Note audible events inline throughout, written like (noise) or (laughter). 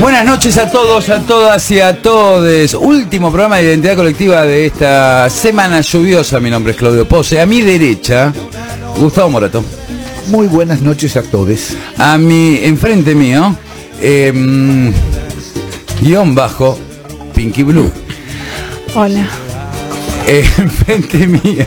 Buenas noches a todos, a todas y a todos. Último programa de identidad colectiva de esta semana lluviosa. Mi nombre es Claudio Pose. A mi derecha, Gustavo Morato. Muy buenas noches a todos. A mi enfrente mío, em, guion bajo, Pinky Blue. Hola. Eh, (laughs) enfrente mío.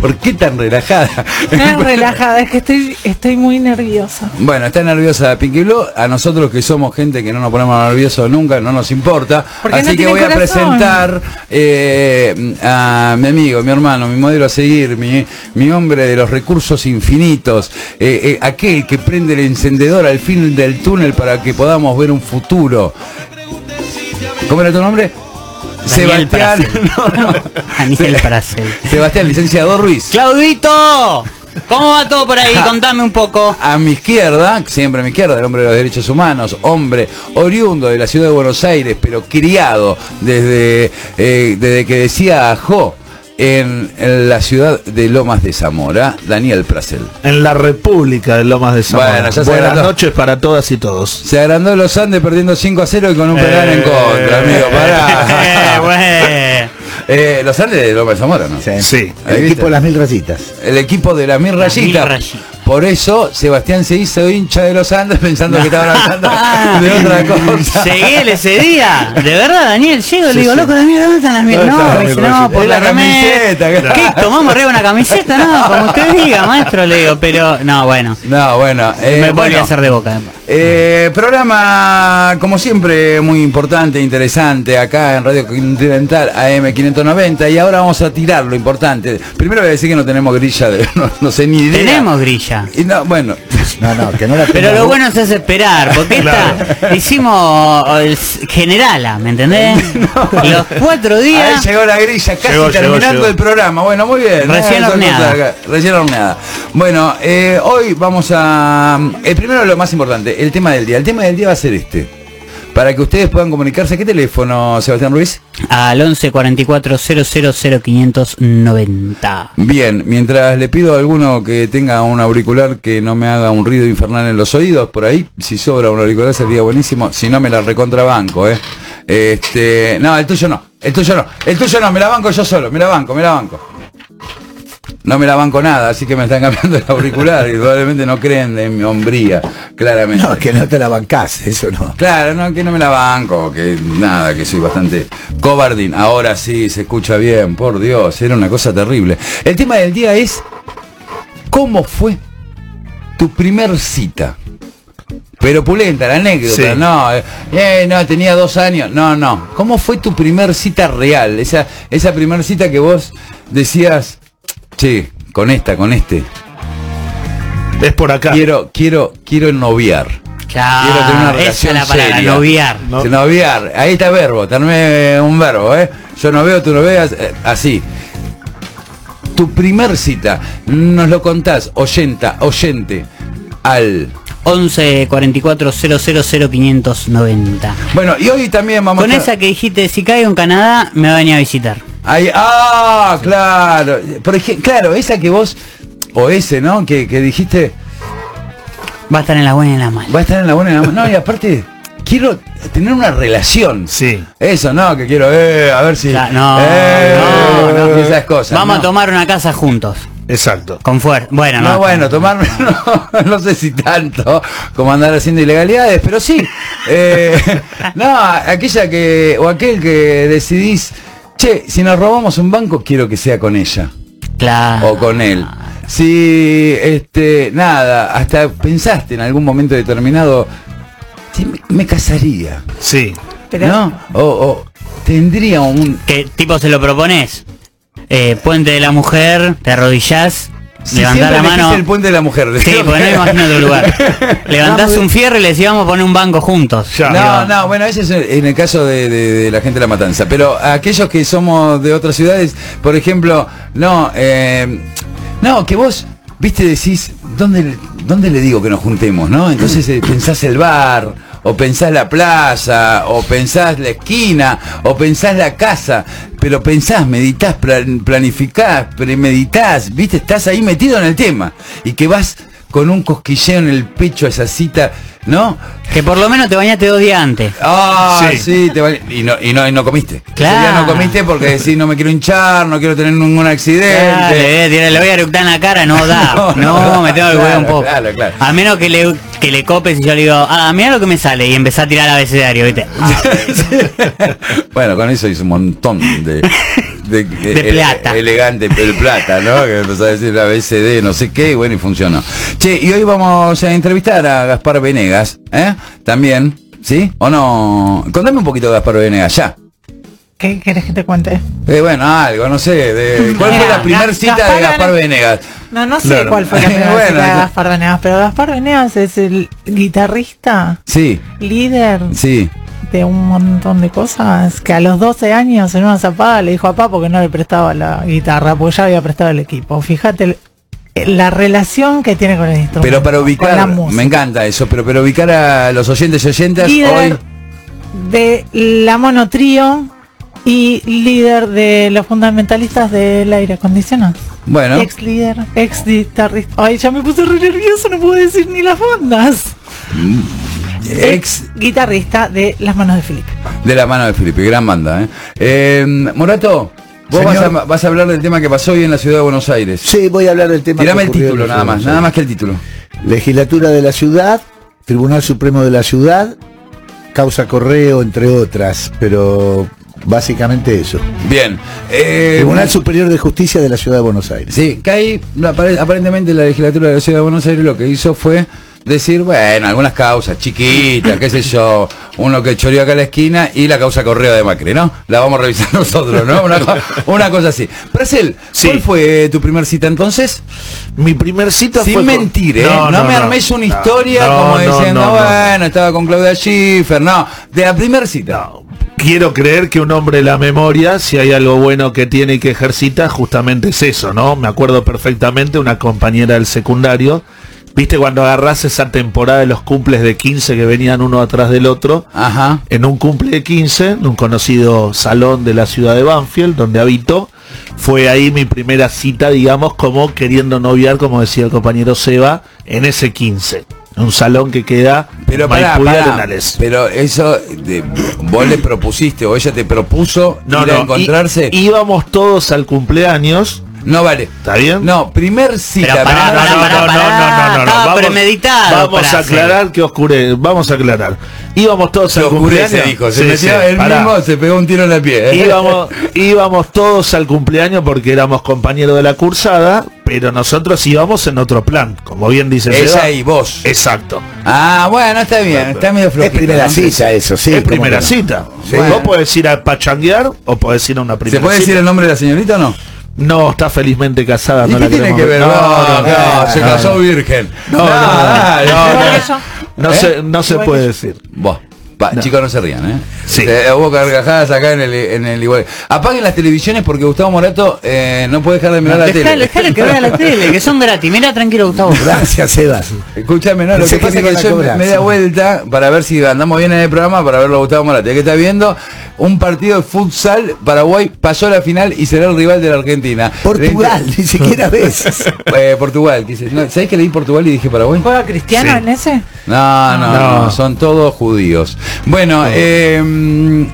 ¿Por qué tan relajada? Es (laughs) relajada, es que estoy, estoy muy nerviosa. Bueno, está nerviosa Pinky Blue. A nosotros que somos gente que no nos ponemos nerviosos nunca, no nos importa. Porque Así no que voy a presentar eh, a mi amigo, mi hermano, mi modelo a seguir, mi, mi hombre de los recursos infinitos, eh, eh, aquel que prende el encendedor al fin del túnel para que podamos ver un futuro. ¿Cómo era tu nombre? Daniel Sebastián. (laughs) No, no. Daniel Se- Prasel. Sebastián, licenciado Ruiz. ¡Claudito! ¿Cómo va todo por ahí? Contame un poco. A mi izquierda, siempre a mi izquierda, el hombre de los derechos humanos, hombre oriundo de la ciudad de Buenos Aires, pero criado desde, eh, desde que decía ajo en, en la ciudad de Lomas de Zamora, Daniel Prasel. En la República de Lomas de Zamora. Bueno, ya se Buenas agrandó. noches para todas y todos. Se agrandó los Andes perdiendo 5 a 0 y con un penal en contra, amigo. Eh, Pará. güey. (laughs) Eh, los Andes de Lomas de Zamora, ¿no? Sí. Ahí El equipo de las mil rayitas. El equipo de Las Mil Rayita. Rayitas. Por eso Sebastián se hizo hincha de los Andes pensando que estaban hablando de otra (laughs) cosa. Llegué ese día. De verdad, Daniel, llego y le digo, loco, la mierda, ¿dónde están las? ¿Dónde No, me dice, no, por la la camiseta, claro. ¿Qué? ¿Tomamos arriba una camiseta? No, como usted diga, maestro, le digo, pero no, bueno. No, bueno. eh, me volví bueno, a hacer de boca. eh, programa, como siempre, muy importante, interesante, acá en Radio Continental AM 590 y ahora vamos a tirar lo importante. Primero voy a decir que no tenemos grilla, de, (laughs) no, no sé ni idea. Tenemos grilla. Y no, bueno, No, no, que no la Pero lo bueno es esperar, porque esta hicimos el generala, ¿me entendés? (laughs) Los cuatro ahí días. llegó la grilla, casi Llegó, terminando llegó. el programa. Bueno, muy bien. Recién Eh, horneada. acá, Recién horneada. Bueno, eh, hoy vamos a... El primero, lo más importante, el tema del día. El tema del día va a ser este. Para que ustedes puedan comunicarse. ¿Qué teléfono, Sebastián Ruiz? Al 11 44 000 590. Bien, mientras le pido a alguno que tenga un auricular que no me haga un ruido infernal en los oídos, por ahí, si sobra un auricular sería buenísimo, si no me la recontrabanco, eh. Este, no, el tuyo no, el tuyo no, el tuyo no, me la banco yo solo, me la banco, me la banco. No me la banco nada, así que me están cambiando el auricular y probablemente no creen en mi hombría, claramente. No, que no te la bancás, eso no. Claro, no, que no me la banco, que nada, que soy bastante cobardín. Ahora sí, se escucha bien, por Dios, era una cosa terrible. El tema del día es, ¿cómo fue tu primer cita? Pero pulenta, la anécdota, Sí. no, eh, eh, no, tenía dos años, no, no. ¿Cómo fue tu primer cita real? Esa, esa primer cita que vos decías, che, con esta, con este, Es por acá. quiero, quiero, quiero noviar. Claro, Quiero tener una esa relación es la palabra, seria. noviar. No. Noviar, ahí está verbo, terminé un verbo, ¿eh? Yo no veo, tú no veas, eh, así. Tu primer cita, nos lo contás, oyenta, oyente, al... 11 44 000 590. Bueno, y hoy también vamos Con a... esa que dijiste, si caigo en Canadá, me va a venir a visitar. Ahí, ah, claro. Por ejemplo, claro, esa que vos, o ese, ¿no? Que, que dijiste, Va a estar en la buena y en la mala. va a estar en la buena y en la mala. No, y aparte, quiero tener una relación. Sí. Eso, no, que quiero, eh, a ver si... Cla- no, eh, no, no. Esas cosas. Vamos no. a tomar una casa juntos. Exacto. Con fuerza. Bueno, No, no. bueno, tomar, (laughs) no, no sé si tanto como andar haciendo ilegalidades, pero sí. Eh, (laughs) no, aquella que, o aquel que decidís, che, si nos robamos un banco, quiero que sea con ella Claro. o con él. Si, este, nada, hasta pensaste en algún momento determinado, "Sí, me, me casaría, Sí. Pero ¿no? O, o tendría un... ¿Qué tipo se lo propones? Eh, puente de la mujer, te arrodillás, Si levantás la mano. el puente de la mujer. Sí, porque no me imagino otro lugar. (laughs) Levantás un fierro y le decís, vamos a poner un banco juntos. Ya. No, no, bueno, ese es en el caso de, de- de la gente de la matanza. Pero aquellos que somos de otras ciudades, por ejemplo, no, eh, no, que vos, viste, decís, ¿dónde, le- ¿dónde le digo que nos juntemos, no? Entonces eh, pensás el bar, o pensás la plaza, o pensás la esquina, o pensás la casa, pero pensás, meditas, planificás, premeditas, viste, estás ahí metido en el tema, y que vas con un cosquilleo en el pecho a esa cita, ¿no? Que por lo menos te bañaste dos días antes. Ah, sí, Sí. te va- y, no, y, no, y no comiste. Ese Claro. día no comiste porque decís no me quiero hinchar, no quiero tener ningún accidente. Claro, le, le- voy a eructar en la cara, no da. (laughs) No, No, no, me tengo que cuidar un poco. claro, claro. A menos que le, que le copes y yo le digo, ah, mira lo que me sale y empezá a tirar abecedario, ¿viste? (laughs) Ah, (laughs) bueno, con eso hizo un montón de, de, De plata. elegante, el plata, ¿no? Que empezó a decir la BCD, no sé qué, y bueno, y funcionó. Che, y hoy vamos a entrevistar a Gaspar Venegas, ¿eh? También, ¿sí? ¿O no? Contame un poquito de Gaspar Venegas, ya. ¿Qué querés que te cuente? Eh, bueno, algo, no sé. De, ¿Cuál fue la primera cita Gaspar de Gaspar Vene- Venegas? No, no sé Claro. cuál fue la primera (laughs) Bueno, cita de Gaspar Venegas, pero Gaspar Venegas es el guitarrista, Sí, líder sí. De un montón de cosas, que a los 12 años en una zapada le dijo a papá porque no le prestaba la guitarra, porque ya había prestado el equipo. Fíjate la relación que tiene con el instrumento. Pero para ubicar, me encanta eso, pero para ubicar a los oyentes y oyentas, líder hoy... de la monotrío y líder de los fundamentalistas del aire acondicionado. Bueno, Ex líder, ex guitarrista. Ay, ya me puse re nervioso, no puedo decir ni las bandas. Ex guitarrista de Las Manos de Felipe. de la mano de Felipe, gran banda. ¿eh? Eh, Morato, vos vas a, vas a hablar del tema que pasó hoy en la ciudad de Buenos Aires. Sí, voy a hablar del tema. Tirame que el título nada más, nada más que el título. Legislatura de la ciudad, Tribunal Supremo de la ciudad, causa correo, entre otras, pero básicamente eso. Bien. Eh, Tribunal Superior de Justicia de la ciudad de Buenos Aires. Sí, que ahí apare- aparentemente la legislatura de la ciudad de Buenos Aires lo que hizo fue decir, bueno, algunas causas chiquitas, qué sé yo, uno que choreó acá a la esquina y la causa correo de Macri, ¿no? La vamos a revisar (laughs) nosotros, ¿no? Una, co- una cosa así. Prasel, Sí. ¿cuál fue tu primer cita entonces? Mi primer cita Sin fue con- mentir, ¿eh? No, me armes una no, historia no, como no, diciendo, no, no. bueno, estaba con Claudia Schiffer, no, de la primera cita. No, Quiero creer que un hombre de la memoria, si hay algo bueno que tiene y que ejercita, justamente es eso, ¿no? Me acuerdo perfectamente una compañera del secundario. ¿Viste cuando agarrás esa temporada de los cumples de 15 que venían uno atrás del otro? Ajá. En un cumple de 15, en un conocido salón de la ciudad de Banfield, donde habito, fue ahí mi primera cita, digamos, como queriendo noviar, como decía el compañero Seba, en ese 15. Un salón que queda Pero pará, Arenales. pero eso de- vos le propusiste o ella te propuso No, ir a no, encontrarse. í- íbamos todos al cumpleaños, no vale. ¿está bien? No, primer cita. Pero pará, primer- pará, pará, pará, estaba premeditado, Vamos a aclarar que oscure, vamos a aclarar. Íbamos todos Se al cumpleaños. dijo. Se Sí, metió sí, pará. mismo, se pegó un tiro en el pie. ¿eh? íbamos, íbamos todos al cumpleaños porque éramos compañeros de la cursada, pero nosotros íbamos en otro plan, como bien dice Seba. y vos. Exacto. Ah, bueno, está bien, está medio Es flojito. primera ¿no? cita eso, sí. es ¿cómo primera no? cita. Sí. Vos podés ir a pachanguear o podés ir a una primera ¿Se puede cita. decir el nombre de la señorita o no? No, está felizmente casada, ¿Y no qué la tiene que ver? No, No, no, no, se no, casó virgen. No, no, no, no, ¿Eh? se, no se puede decir. Pa, Chicos, no se rían, ¿eh? Sí. Eh, hubo carcajadas acá en el, en el igual. Apaguen las televisiones porque Gustavo Morato eh, no puede dejar de mirar la Dejale, tele. dejale que vea la tele, que son gratis. Mira tranquilo, Gustavo. Gracias, Sebas. Escúchame, no, lo que que pasa me es que yo cobrar, me da sí. vuelta para ver si andamos bien en el programa, para verlo a Gustavo Morato. que está viendo un partido de futsal, Paraguay pasó a la final y será el rival de la Argentina. Portugal, ni siquiera (laughs) ves. Eh, Portugal, quise- no, ¿sabés que leí Portugal y dije Paraguay? ¿Juega Cristiano Sí. en ese? No, no, no, No. son todos judíos. Bueno, eh,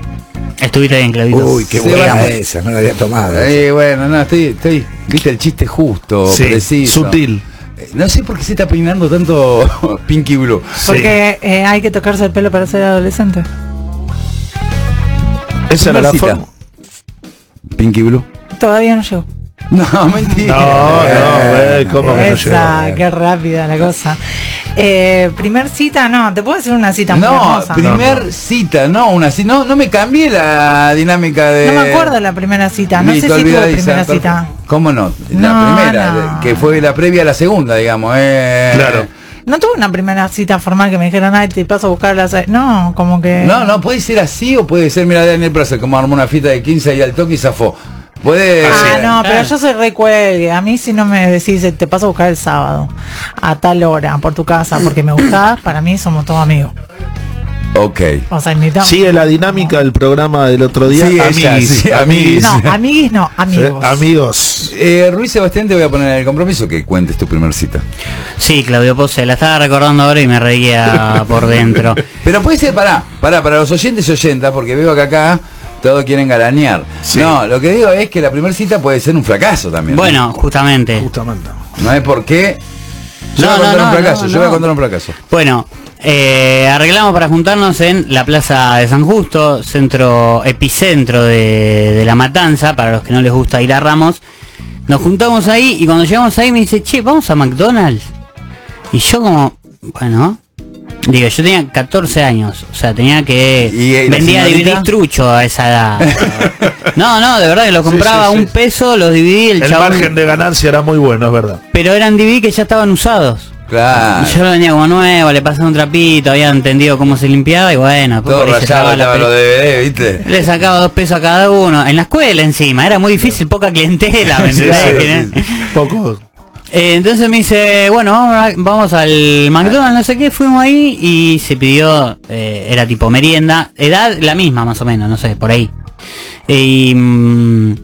Estuviste bien, Claudito. Uy, qué buena esa, no la había tomado. eh, bueno, no, estoy, estoy, viste el chiste justo, Sí, preciso. sutil. Eh, No sé por qué se está peinando tanto (laughs) Pinky Blue. Porque eh, hay que tocarse el pelo para ser adolescente. Esa era la forma. Pinky Blue. Todavía no llegó. No, (laughs) mentira. No, no, eh, ¿cómo que no Esa, llegó? qué rápida la cosa. Eh, primer cita, no, te puedo decir una cita muy No, hermosa. primer cita, no, una cita. No, no me cambié la dinámica de. No me acuerdo la primera cita, no Listo, sé si tuve primera perfecto. cita. ¿Cómo no? La No, primera, no. que fue la previa a la segunda, digamos. Eh. Claro. No tuve una primera cita formal que me dijeran, ay, te paso a buscar las... No, como que... No, no, puede ser así o puede ser, mira, Daniel Placer, como armó una fiesta de 15 y al toque y zafó. Puede. Ah, no, pero yo soy recuelgue. A mí si no me decís, eh, te paso a buscar el sábado, a tal hora, por tu casa, porque me gustás, (clears throat) para mí somos todos amigos. Ok. O sea, necesitamos... Sigue la dinámica del programa del otro día. Sí, amiguis, sí, amiguis. No, amiguis no, amigos. Eh, amigos. Eh, Ruiz Sebastián, te voy a poner el compromiso que cuentes tu primer cita. Sí, Claudio Pose, la estaba recordando ahora y me reía por dentro. (laughs) Pero puede ser, pará, pará, para los oyentes y oyentas, porque veo que acá todos quieren garañear. Sí. No, lo que digo es que la primera cita puede ser un fracaso también. ¿no? Bueno, justamente. Justamente. No es por qué. Yo No, voy a contar no, un no, fracaso, no, yo voy a contar un fracaso. Bueno, eh, arreglamos para juntarnos en la Plaza de San Justo, centro, epicentro de, de La Matanza, para los que no les gusta ir a Ramos. Nos juntamos ahí y cuando llegamos ahí me dice, che, vamos a McDonald's. Y yo como, bueno, digo, yo tenía 14 años, o sea, tenía que... ¿Y, eh, vendía? DVD trucho a esa edad. (laughs) no, no, de verdad que lo compraba sí, a un peso, los dividí, el, El chabón... margen de ganancia era muy bueno, es verdad. Pero eran DVD que ya estaban usados. Claro. Yo lo venía como nuevo, le pasaba un trapito, había entendido cómo se limpiaba y bueno, después Todo por ahí se rayado sacaba la los DVD, ¿viste? Le sacaba dos pesos a cada uno. En la escuela encima, era muy difícil, poca clientela, ¿me (laughs) Sí, Eh, entonces me dice, bueno, vamos, al McDonald's, no sé qué, fuimos ahí y se pidió, eh, era tipo merienda, edad la misma más o menos, no sé, por ahí. Y mm,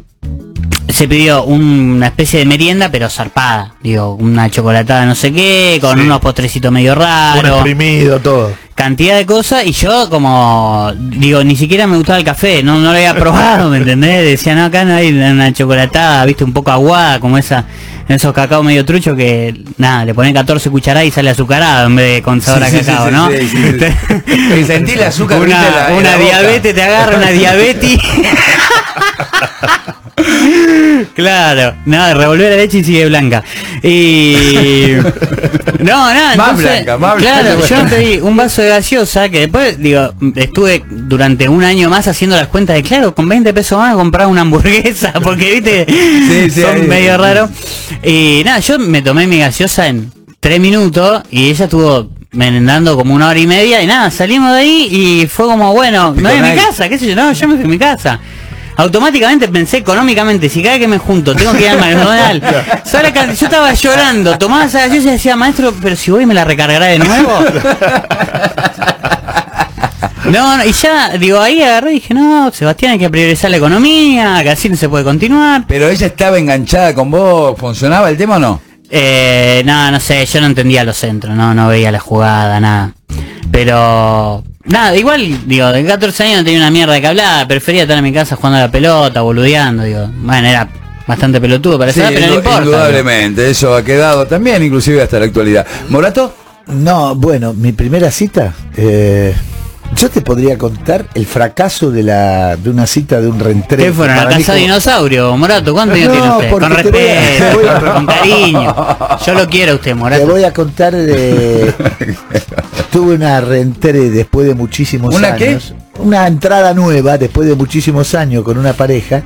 se pidió una especie de merienda, pero zarpada, digo, una chocolatada no sé qué, con Sí. unos postrecitos medio Un raros exprimido, todo. cantidad de cosas y yo como digo ni siquiera me gustaba el café no no lo había (laughs) probado me entendés decía no acá no hay una chocolatada viste un poco aguada como esa esos cacao medio trucho que nada le ponen 14 cucharadas y sale azucarado en vez de con sabor a Sí, sí, cacao sí, no sí, sí, sí. (laughs) Y sentí el azúcar, una, viste, la- en una la boca. diabetes te agarra una diabetes (laughs) Claro, nada, revolver la leche y sigue blanca. Y. (laughs) No, nada, Más entonces, blanca, más Claro, blanca. yo pedí un vaso de gaseosa que después, digo, estuve durante un año más haciendo las cuentas de, claro, con 20 pesos más comprar una hamburguesa, (laughs) porque viste, Sí, sí, son ahí. medio raro. Y nada, yo me tomé mi gaseosa en tres minutos y ella estuvo merendando como una hora y media y nada, salimos de ahí y fue como, bueno, me voy a mi casa, qué sé yo, no, yo me fui a mi casa. Automáticamente pensé económicamente, si cada vez que me junto tengo que ir al McDonald's, ¿sabes la can- yo estaba llorando, tomaba esa gaseosa y decía, maestro, pero si voy me la recargará de nuevo. (laughs) No, no, y ya, digo, ahí agarré y dije, no, Sebastián, hay que priorizar la economía, que así no se puede continuar. Pero ella estaba enganchada con vos, ¿funcionaba el tema o no? Eh, no, no sé, yo no entendía los centros, no, no veía la jugada, nada. Pero, nada, igual, digo, de 14 años no tenía una mierda que hablar, prefería estar en mi casa jugando a la pelota, boludeando, digo. Bueno, era bastante pelotudo para Sí, esa edad, pero no importa. digo. indudablemente, eso ha quedado también, inclusive hasta la actualidad. ¿Morato? No, bueno, mi primera cita, eh, yo te podría contar el fracaso de la de una cita de un reentré. ¿Qué fueron? ¿A Para mí casa de dinosaurio? Morato, ¿cuánto años No, tiene usted? Con te te respeto, a- con cariño. Yo lo quiero a usted, Te Morato. voy a contar de... Tuve una reentré después de muchísimos ¿Una qué? años. Una entrada nueva después de muchísimos años con una pareja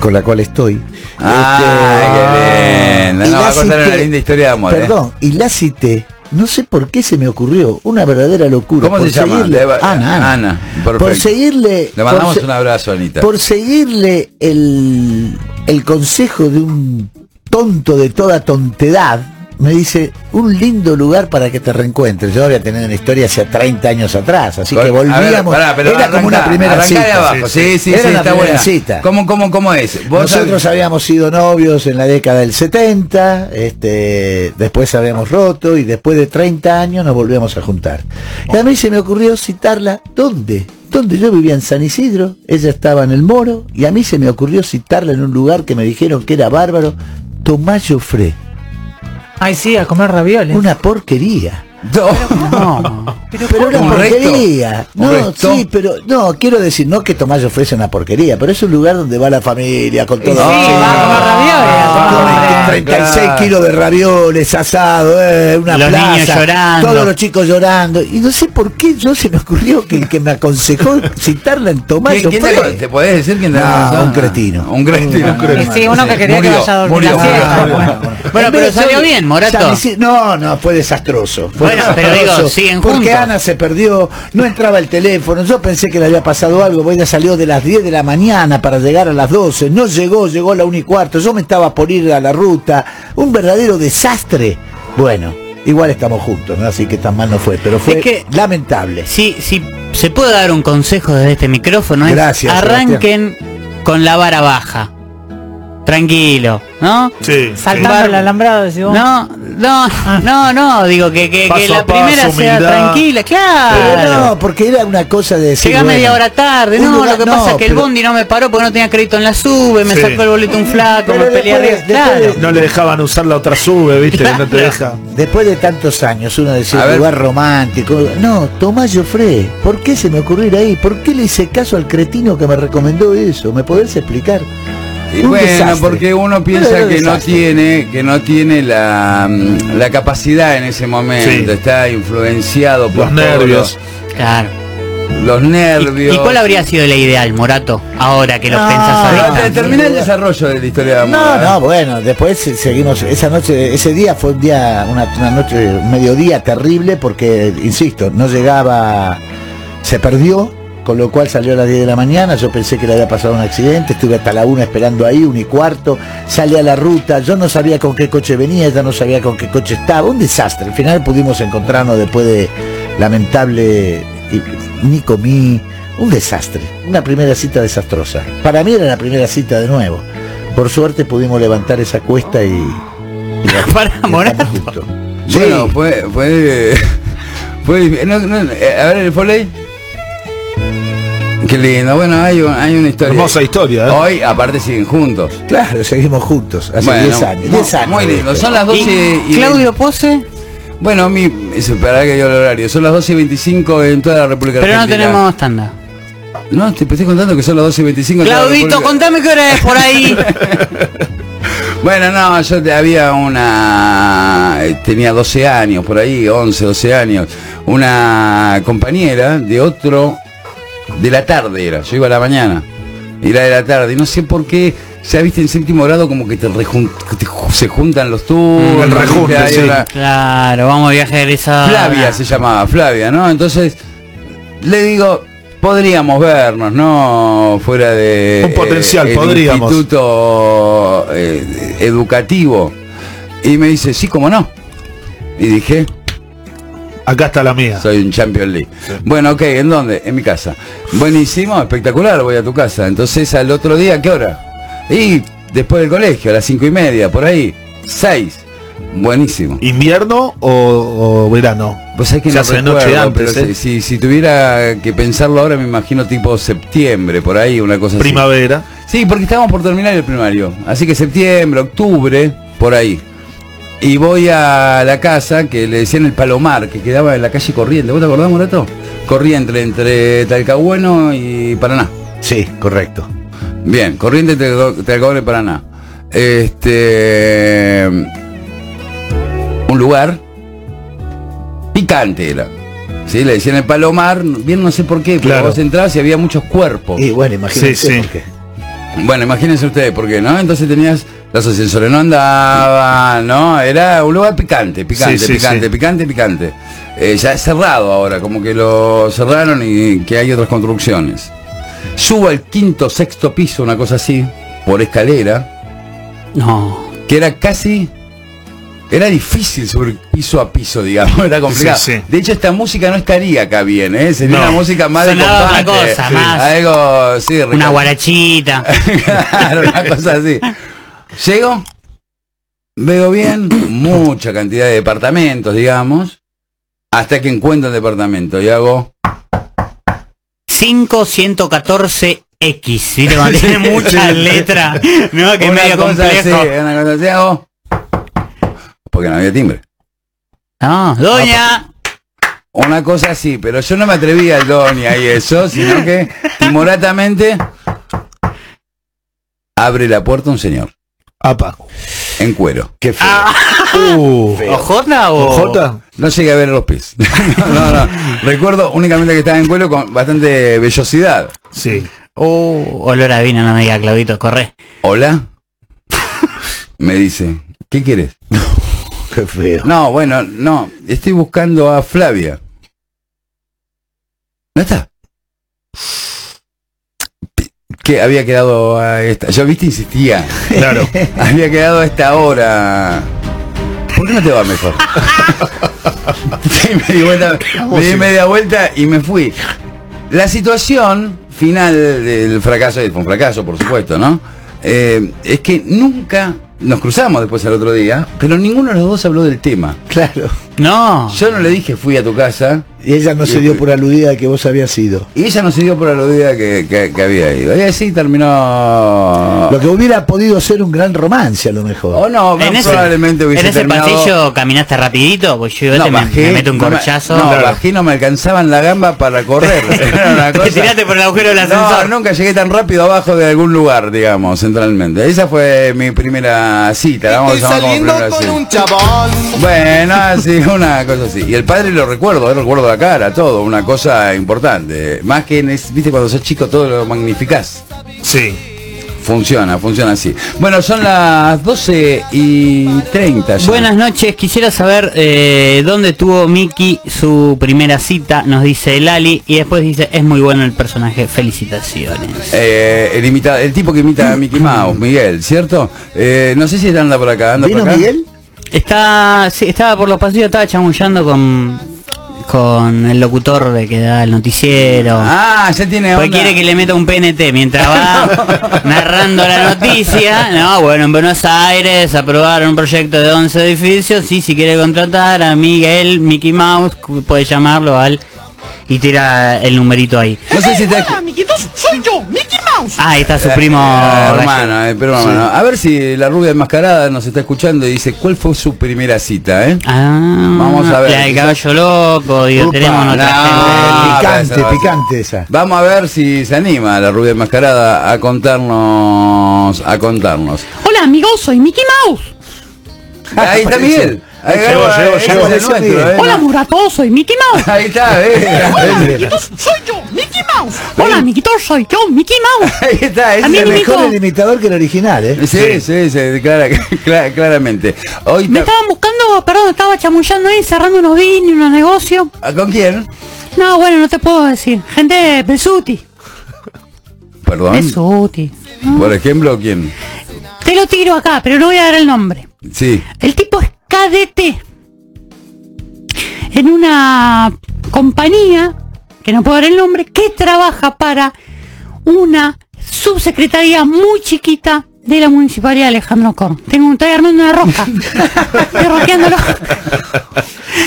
con la cual estoy. Ay, qué lindo. y No, la va a contar una linda historia de amor. ¿eh? Perdón, y la cité. No sé por qué se me ocurrió, una verdadera locura. ¿Cómo por se llama? seguirle- Ana, Ana. Ana, Por seguirle. Le mandamos por un abrazo, Anita. Por seguirle el, el consejo de un tonto de toda tontedad, me dice, un lindo lugar para que te reencuentres. Yo había tenido una historia hace 30 años atrás, así que ver, volvíamos. pará, pero era como una primera cita. de abajo. Sí, sí, Era sí, una está primera buena. cita. ¿Cómo, cómo, cómo es? Vos Nosotros habíamos sido novios en la década del 70, este, después habíamos roto y después de 30 años nos volvemos a juntar. Y a mí se me ocurrió citarla, ¿dónde? Donde yo vivía en San Isidro, ella estaba en el Moro y a mí se me ocurrió citarla en un lugar que me dijeron que era bárbaro, Tomás Joffre. Ay, sí, a comer ravioles. Una porquería. No. Pero una ¿Un recto? porquería. ¿Un No, sí, pero no, quiero decir, no que Tomás ofrece una porquería, pero es un lugar donde va la familia con todo. Sí, va a comer ravioles, a tomar Con ravioles. 36 Claro. kilos de ravioles, asado, eh, una Los plaza, niños llorando. todos los chicos llorando. Y no sé por qué yo se me ocurrió que el que me aconsejó (laughs) citarla en Tomás ¿Quién, quién te. ¿Te podés decir quién te No, aconsejó? un cretino. Un cretino. Sí, uno que quería que Murió, vaya a dormir murió, la murió. siesta. Murió. Bueno. Bueno, En pero salió bien, Morato. No, no, fue desastroso. Fue Bueno, pero desastroso, digo, siguen Porque. Ana se perdió, no entraba el teléfono, yo pensé que le había pasado algo, porque ella salió de las 10 de la mañana para llegar a las 12, no llegó, llegó a la 1 y cuarto, yo me estaba por ir a la ruta, un verdadero desastre. Bueno, igual estamos juntos, ¿no? Así que tan mal no fue, pero fue Es que- lamentable. Sí, sí, se puede dar un consejo desde este micrófono. es Gracias, Arranquen con la vara baja. Tranquilo, ¿no? Sí. Saltando Bar- el alambrado, decís vos. No, no, no, no, digo que, que, la paso, primera sea tranquila, Pero claro. no, porque era una cosa de decir, Llega bueno, media hora tarde, no, lugar- lo que no, pasa es que el pero- bondi no me paró porque no tenía crédito en la sube, me Sí. sacó el boleto un flaco, Pero me peleé claro. después- No le dejaban usar la otra sube, viste, que no te (laughs) deja. Después de tantos años, uno decía un lugar romántico. No, Tomás Joffre, ¿por qué se me ocurrió ir ahí? ¿Por qué le hice caso al cretino que me recomendó eso? ¿Me podés explicar? Y Un bueno, desastre. porque uno piensa que no tiene, que no tiene la, mm, la capacidad en ese momento, Sí. está influenciado por Los todos nervios. Claro. los, los ¿Y, nervios. y cuál habría sido la ideal, Morato? Ahora que lo No, pensás te- termina el desarrollo de la historia de amor. No, ¿eh? no, bueno, después se- seguimos. Esa noche, ese día fue un día, una, una noche, un mediodía terrible porque, insisto, no llegaba, se perdió, con lo cual salió a las 10 de la mañana. Yo pensé que le había pasado un accidente, estuve hasta la 1 esperando ahí, un y cuarto, salí a la ruta, yo no sabía con qué coche venía, ella no sabía con qué coche estaba, un desastre. Al final pudimos encontrarnos después de lamentable, y ni comí, un desastre, una primera cita desastrosa. Para mí era la primera cita de nuevo. Por suerte pudimos levantar esa cuesta y... y la- (laughs) Para, Morato. juntos. Bueno, Sí. fue, fue, fue, (laughs) no, no, a ver el foley. Qué lindo, bueno, hay, un- hay una historia. Hermosa historia, ¿eh? Hoy, aparte, siguen juntos. Claro, seguimos juntos, hace Bueno, 10 años. mu- 10 años. Muy lindo, son las ¿Y 12 y... Claudio Pose? Bueno, mi, para que yo el horario, son las 12 y 25 en toda la República Pero no Argentina. tenemos tanda. No, te estoy contando que son las 12 y 25 en toda la Claudito, contame qué hora es por ahí. (laughs) Bueno, no, yo te- había una, eh, tenía 12 años, por ahí, 11, 12 años, una compañera de otro, de la tarde era, yo iba a la mañana, y la de la tarde, y no sé por qué, ya viste en séptimo grado como que te, rejun- se juntan los turnos, El rejunte, claro, vamos a viaje egresado. Flavia se llamaba, Flavia, ¿no? Entonces, le digo, podríamos vernos, ¿no? Fuera de... Un potencial, el podríamos. Instituto eh, educativo. Y me dice, sí, cómo no. Y dije, Acá está la mía. soy un Champion League. Bueno, ok, ¿en dónde? En mi casa. Buenísimo, espectacular, voy a tu casa. Entonces, al otro día, ¿qué hora? Y después del colegio, a las cinco y media, por ahí. Seis. Buenísimo. ¿Invierno o, o verano? Pues hay que Se no hace recuerdo, noche antes, pero ¿eh? si, tuviera que pensarlo ahora me imagino tipo septiembre, por ahí, una cosa Primavera. así. Sí, porque estábamos por terminar el primario. Así que septiembre, octubre, por ahí. Y voy a la casa que le decían el Palomar, que quedaba en la calle Corriente. ¿Vos te acordás, Morato? Corriente, entre Talcahuano y Paraná. Sí, correcto. Bien, Corriente, Talca- Talcahuano y Paraná. Este... Un lugar picante era. Sí, le decían el Palomar, bien no sé por qué, pero Claro. vos entrabas y había muchos cuerpos. Y bueno, imagínense Sí, sí. por qué. Bueno, imagínense ustedes por qué, ¿no? Entonces tenías, los ascensores no andaban, ¿no? Era un lugar picante, picante, Sí, sí, picante, sí. picante, picante. Eh, ya es cerrado ahora, como que lo cerraron y que hay otras construcciones. Subo al quinto, sexto piso, una cosa así, por escalera, No. que era casi... Era difícil subir piso a piso, digamos, (laughs) era complicado. Sí, sí. De hecho, esta música no estaría acá bien, ¿eh? Sería No. una música más de otra cosa, más- Algo, sí, Una guarachita. (laughs) claro, una cosa así. Llego, veo bien, mucha cantidad de departamentos, digamos, hasta que encuentro un departamento y hago... 5114X. ¿Viste? Cuando tiene muchas letras. No, que es medio cosa así, complejo. una cosa así, hago... Porque no había timbre. No, doña. Una cosa así, pero yo no me atrevía al doña y eso, sino que (laughs) timoratamente abre la puerta un señor, Apa. en cuero. Qué feo. Uh, (laughs) ¿Ojota o...? ¿Ojota? No llegué a ver los pies. (laughs) no, no. Recuerdo únicamente que estaba en cuero con bastante vellosidad. Sí. Uh, olor a vino, no me diga, Claudito, corre. Hola. Me dice, ¿qué quieres? (laughs) Qué feo. No, bueno, no. Estoy buscando a Flavia. ¿No está? Había quedado a esta. Yo viste insistía. Claro. (laughs) Había quedado a esta hora. ¿por qué no te va mejor? (laughs) me di, vuelta, me di media vuelta y me fui. La situación final del fracaso, fue un fracaso por supuesto, ¿no? Eh, es que nunca nos cruzamos después al otro día, pero ninguno de los dos habló del tema. Claro. No. Yo no le dije fui a tu casa Y ella no se dio por aludida que vos habías ido. y ella no se dio por aludida que, que, que había ido. Y así terminó... Lo que hubiera podido ser un gran romance a lo mejor. O no, En ese, probablemente hubiese en ese terminado- pasillo caminaste rapidito, pues yo No, te me, bajé, me meto un no me- corchazo. No, bajé, no me alcanzaban la gamba para correr. (laughs) Era Te tiraste por el agujero del ascensor. No, nunca llegué tan rápido abajo de algún lugar, digamos, centralmente. Esa fue mi primera cita, vamos a llamar como primera cita. chabón. Bueno, así, una cosa así. Y el padre lo recuerdo, eh, recuerdo la cara, todo, una cosa importante. Más que, en es- viste, cuando sos chico todo lo magnificás. Sí. Funciona, funciona así. Bueno, son las 12 y 30 ya. Buenas noches, quisiera saber eh, dónde tuvo Miki su primera cita, nos dice Lali, y después dice, es muy bueno el personaje, felicitaciones. Eh, el, imita- el tipo que imita a Mickey Mouse, Miguel, ¿cierto? Eh, no sé si anda por acá, anda por ¿Vino acá. Miguel? Está, sí, estaba por los pasillos, estaba chamullando con, con el locutor de que da el noticiero. Ah, ya tiene Pues onda. quiere que le meta un PNT mientras va (laughs) (laughs) narrando la noticia. No, bueno, en Buenos Aires aprobaron un proyecto de 11 edificios y si quiere contratar a Miguel, Mickey Mouse, puede llamarlo al... Y tira el numerito ahí. No sé si está... amiguitos, soy yo, Ah, ahí está su primo. Eh, hermano, eh, pero hermano. A ver si la rubia enmascarada nos está escuchando y dice cuál fue su primera cita, ¿eh? Ah, Vamos a ver. La del caballo loco, digo, Upa, tenemos nuestra no. gente. Picante, picante esa. Vamos a ver si se anima la rubia enmascarada a contarnos, a contarnos. Hola amigos, soy Mickey Mouse. Ahí está Miguel. Ahí llegó. es el nuestro, ¿eh? Hola Murato, soy Mickey Mouse. Ahí está, ¿eh? Hola amiguitos, soy yo, Mickey Mouse. Hola amiguitos, soy yo, Mickey Mouse. (laughs) Ahí está, es el me mejor. el imitador que el original, ¿eh? Sí, sí, sí, clara- (laughs) clara- claramente. Hoy Me ta- estaban buscando, perdón, estaba chamullando ahí, cerrando unos vinos, unos negocios. ¿Con quién? No, bueno, no te puedo decir. Gente de Besuti. Perdón. Besuti. Por ejemplo, ¿quién? Te lo tiro acá, pero no voy a dar el nombre. Sí. El tipo es cadete en una compañía, que no puedo dar el nombre, que trabaja para una subsecretaría muy chiquita de la municipalidad de Alejandro Korn. Tengo, estoy armando una rosca. (laughs) estoy rosqueándolo.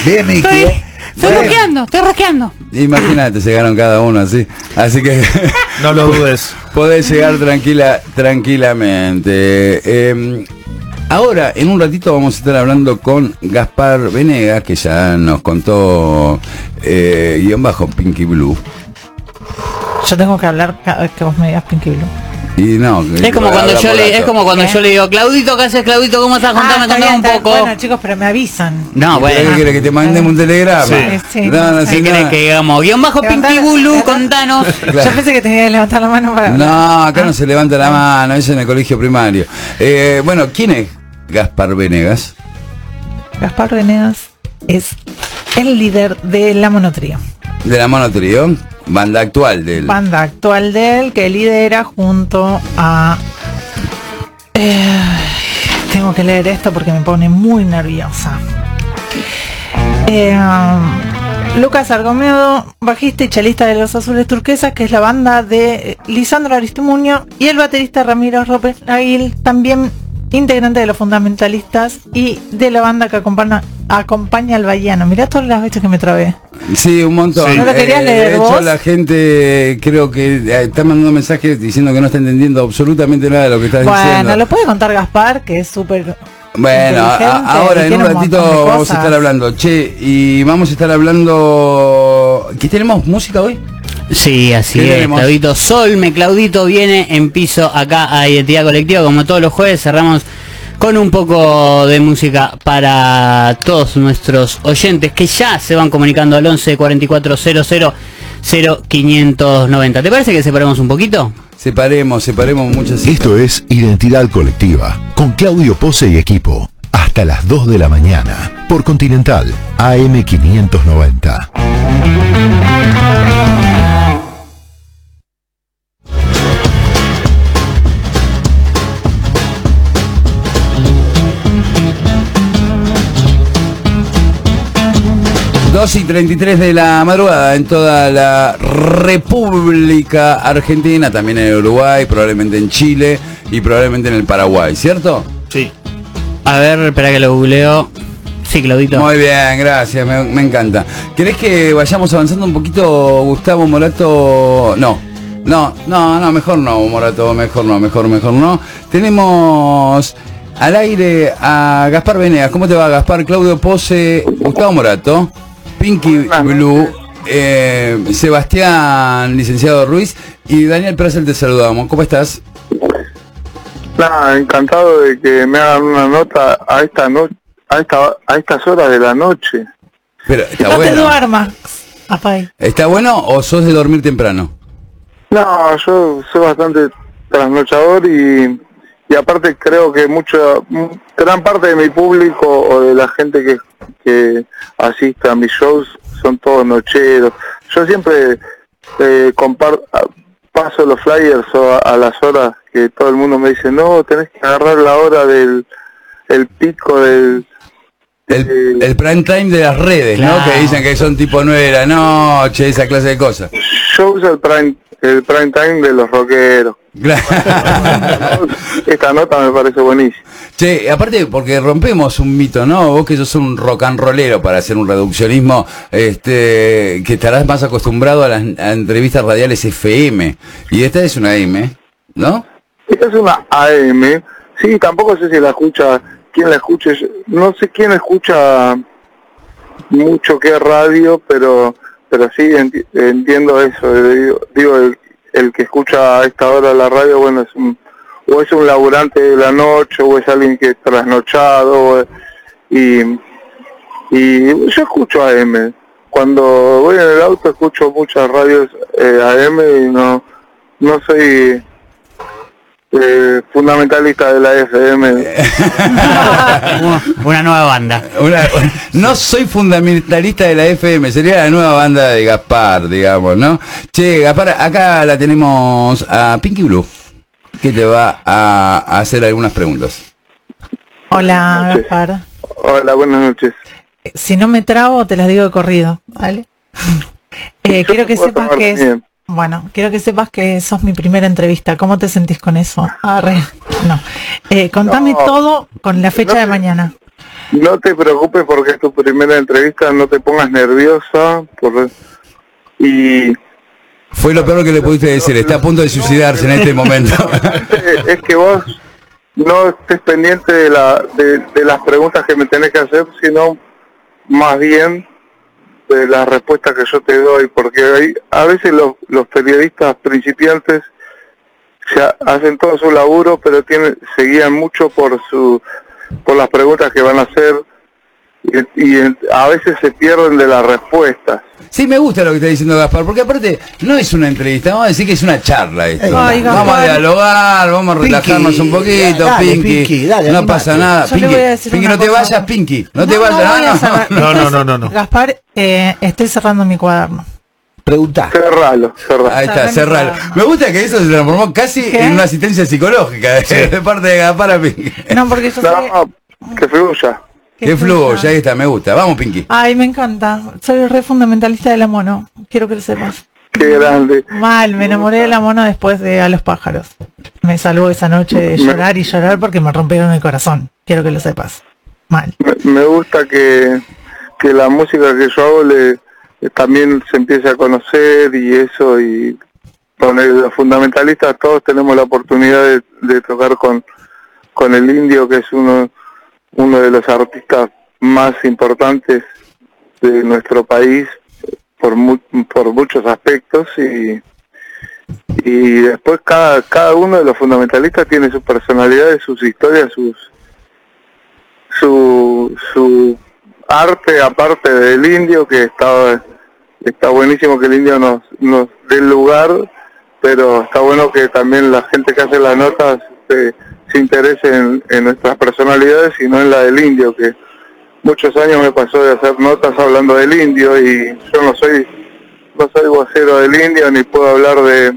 Bien, Estoy, ¿eh? estoy Bien. rosqueando, estoy rosqueando. Imagínate, llegaron cada uno así. Así que No lo dudes. (laughs) podés llegar tranquila, tranquilamente. Eh, ahora, en un ratito vamos a estar hablando con Gaspar Venegas, que ya nos contó eh, guion bajo Pinky Blue. Yo tengo que hablar cada vez que vos me digas Pinky Blue. Y no, Es como cuando yo le, es como cuando ¿Qué? yo le digo, Claudito, ¿qué haces, Claudito? ¿Cómo estás? Contame, Ah, contame un poco. Bueno, chicos, pero me avisan. No, ¿Qué bueno. quiere que te mandemos un telegrama? Sí. Sí, No, no, sí. sí, ¿Qué querés que digamos? Guión bajo levantar- contanos. (laughs) Yo pensé que tenía que levantar la mano para... No, acá no se levanta la mano, es en el colegio primario. Eh, bueno, ¿quién es Gaspar Venegas? Gaspar Venegas es el líder de La Monotrío, De la Mono Trío, banda actual del... banda actual de él que lidera junto a... Eh, tengo que leer esto porque me pone muy nerviosa. Eh, Lucas Argomedo, bajista y chelista de Los Azules Turquesas, que es la banda de Lisandro Aristimuño, y el baterista Ramiro López Aguil, también integrante de los fundamentalistas y de la banda que acompaña, acompaña al Bahiano. Mirá todas las veces que me trabé. Sí, un montón. Sí. ¿No lo querías Eh, de hecho, vos? la gente creo que eh, está mandando mensajes diciendo que no está entendiendo absolutamente nada de lo que estás Bueno, diciendo. lo puede contar Gaspar, que es súper... Bueno, ahora en un ratito vamos a estar hablando. Che, y vamos a estar hablando... ¿Qué tenemos? ¿Música hoy? Sí, así ¿Qué es, tenemos? Claudito. Solme, Claudito viene en piso acá a Identidad Colectiva, como todos los jueves cerramos con un poco de música para todos nuestros oyentes que ya se van comunicando al 11 44 00 0590. ¿Te parece que separemos un poquito? Separemos, separemos muchas... Esto es Identidad Colectiva, con Claudio Pose y equipo. Hasta las 2 de la mañana, por Continental, AM590. 2 y 33 de la madrugada en toda la República Argentina, también en Uruguay, probablemente en Chile y probablemente en el Paraguay, ¿cierto? Sí. A ver, espera que lo googleo. Sí, Claudito. Muy bien, gracias, me, me encanta. ¿Querés que vayamos avanzando un poquito, Gustavo Morato? No, no, no, no, mejor no, Morato, mejor no, mejor, mejor no. Tenemos al aire a Gaspar Venegas. ¿Cómo te va, Gaspar? Claudio Pose, Gustavo Morato, Pinky Blue, eh, Sebastián, licenciado Ruiz y Daniel Prasel te saludamos. ¿Cómo estás? Nada, encantado de que me hagan una nota a esta noche, a esta, a estas horas de la noche. Pero, ¿está no te bueno? duermas, Apay. ¿Está bueno o sos de dormir temprano? No, yo soy bastante trasnochador y, y aparte creo que mucho, gran parte de mi público o de la gente que, que asiste a mis shows son todos nocheros. Yo siempre eh, compar- a- paso los flyers o a, a las horas que todo el mundo me dice, no, tenés que agarrar la hora del el pico del... El, el prime time de las redes, ¿no? Que dicen que son tipo 9 de la noche, esa clase de cosas. Yo uso el prime, el prime time de los rockeros. Esta nota me parece buenísima. che, aparte porque rompemos un mito, ¿no? Vos que sos un rock and rollero para hacer un reduccionismo, este, que estarás más acostumbrado a las a entrevistas radiales FM. Y esta es una M, ¿no? Esta es una AM. Sí, tampoco sé si la escucha, quién la escuche. Yo- No sé quién escucha mucho qué radio, pero pero sí enti- entiendo eso. Digo, digo, el, el que escucha a esta hora la radio, bueno, es un o es un laburante de la noche o es alguien que es trasnochado y y yo escucho AM. Cuando voy en el auto escucho muchas radios eh, AM y no no soy eh, fundamentalista de la FM. (laughs) Una nueva banda. Una- no soy fundamentalista de la FM, sería la nueva banda de Gaspar, digamos, ¿no? Che, Gaspar, acá la tenemos a Pinky Blue, que te va a, a hacer algunas preguntas. Hola. Gaspar. Hola, buenas noches. Si no me trago, te las digo de corrido, ¿vale? (laughs) Eh, quiero que sepas que es, bien. Bueno, quiero que sepas que sos mi primera entrevista. ¿Cómo te sentís con eso? Arre. No. Eh, contame No. todo con la fecha No de te- mañana. No te preocupes porque es tu primera entrevista, no te pongas nerviosa por y Fue lo peor que le pudiste decir, está a punto de suicidarse en este momento. (laughs) Es que vos no estés pendiente de, la, de, de las preguntas que me tenés que hacer, sino más bien de las respuestas que yo te doy, porque hay, a veces los, los periodistas principiantes ha- hacen todo su laburo, pero tienen, se guían mucho por su por las preguntas que van a hacer y, y a veces se pierden de las respuestas. Sí, me gusta lo que está diciendo Gaspar, porque aparte no es una entrevista, vamos a decir que es una charla esto. Ay, vamos a dialogar, vamos a Pinky, relajarnos un poquito, dale, Pinky. Pinky, dale, no animate. pasa nada. Yo le Pinky, voy a decir Pinky, una no te cosa. vayas, Pinky. No, te No, vayas. no no. No, (laughs) no, no, no, no. Gaspar, eh, estoy cerrando mi cuaderno. Preguntá. Cerralo, cerralo. Ahí está, cerralo. Me gusta que eso se transformó casi ¿Qué? en una asistencia psicológica de, de parte de Gaspar a Pinky. No, porque yo No, que fluya. Que fluya, ahí está, me gusta. Vamos, Pinky. Ay, me encanta. Soy re fundamentalista de la mono. Quiero que lo sepas. Qué grande. Mal, me enamoré de la mono después de A los pájaros. Me salvó esa noche de llorar y llorar porque me rompieron el corazón. Quiero que lo sepas. Mal. Me, me gusta que, que la música que yo hago le, también se empiece a conocer y eso y con el- los fundamentalistas todos tenemos la oportunidad de, de tocar con, con el indio que es uno uno de los artistas más importantes de nuestro país por mu- por muchos aspectos y y después cada cada uno de los fundamentalistas tiene sus personalidades sus historias sus su, su arte aparte del indio que está está buenísimo que el indio nos, nos dé lugar pero está bueno que también la gente que hace las notas se, se interese en, en nuestras personalidades y no en la del indio que muchos años me pasó de hacer notas hablando del indio y yo no soy no soy vocero del indio ni puedo hablar de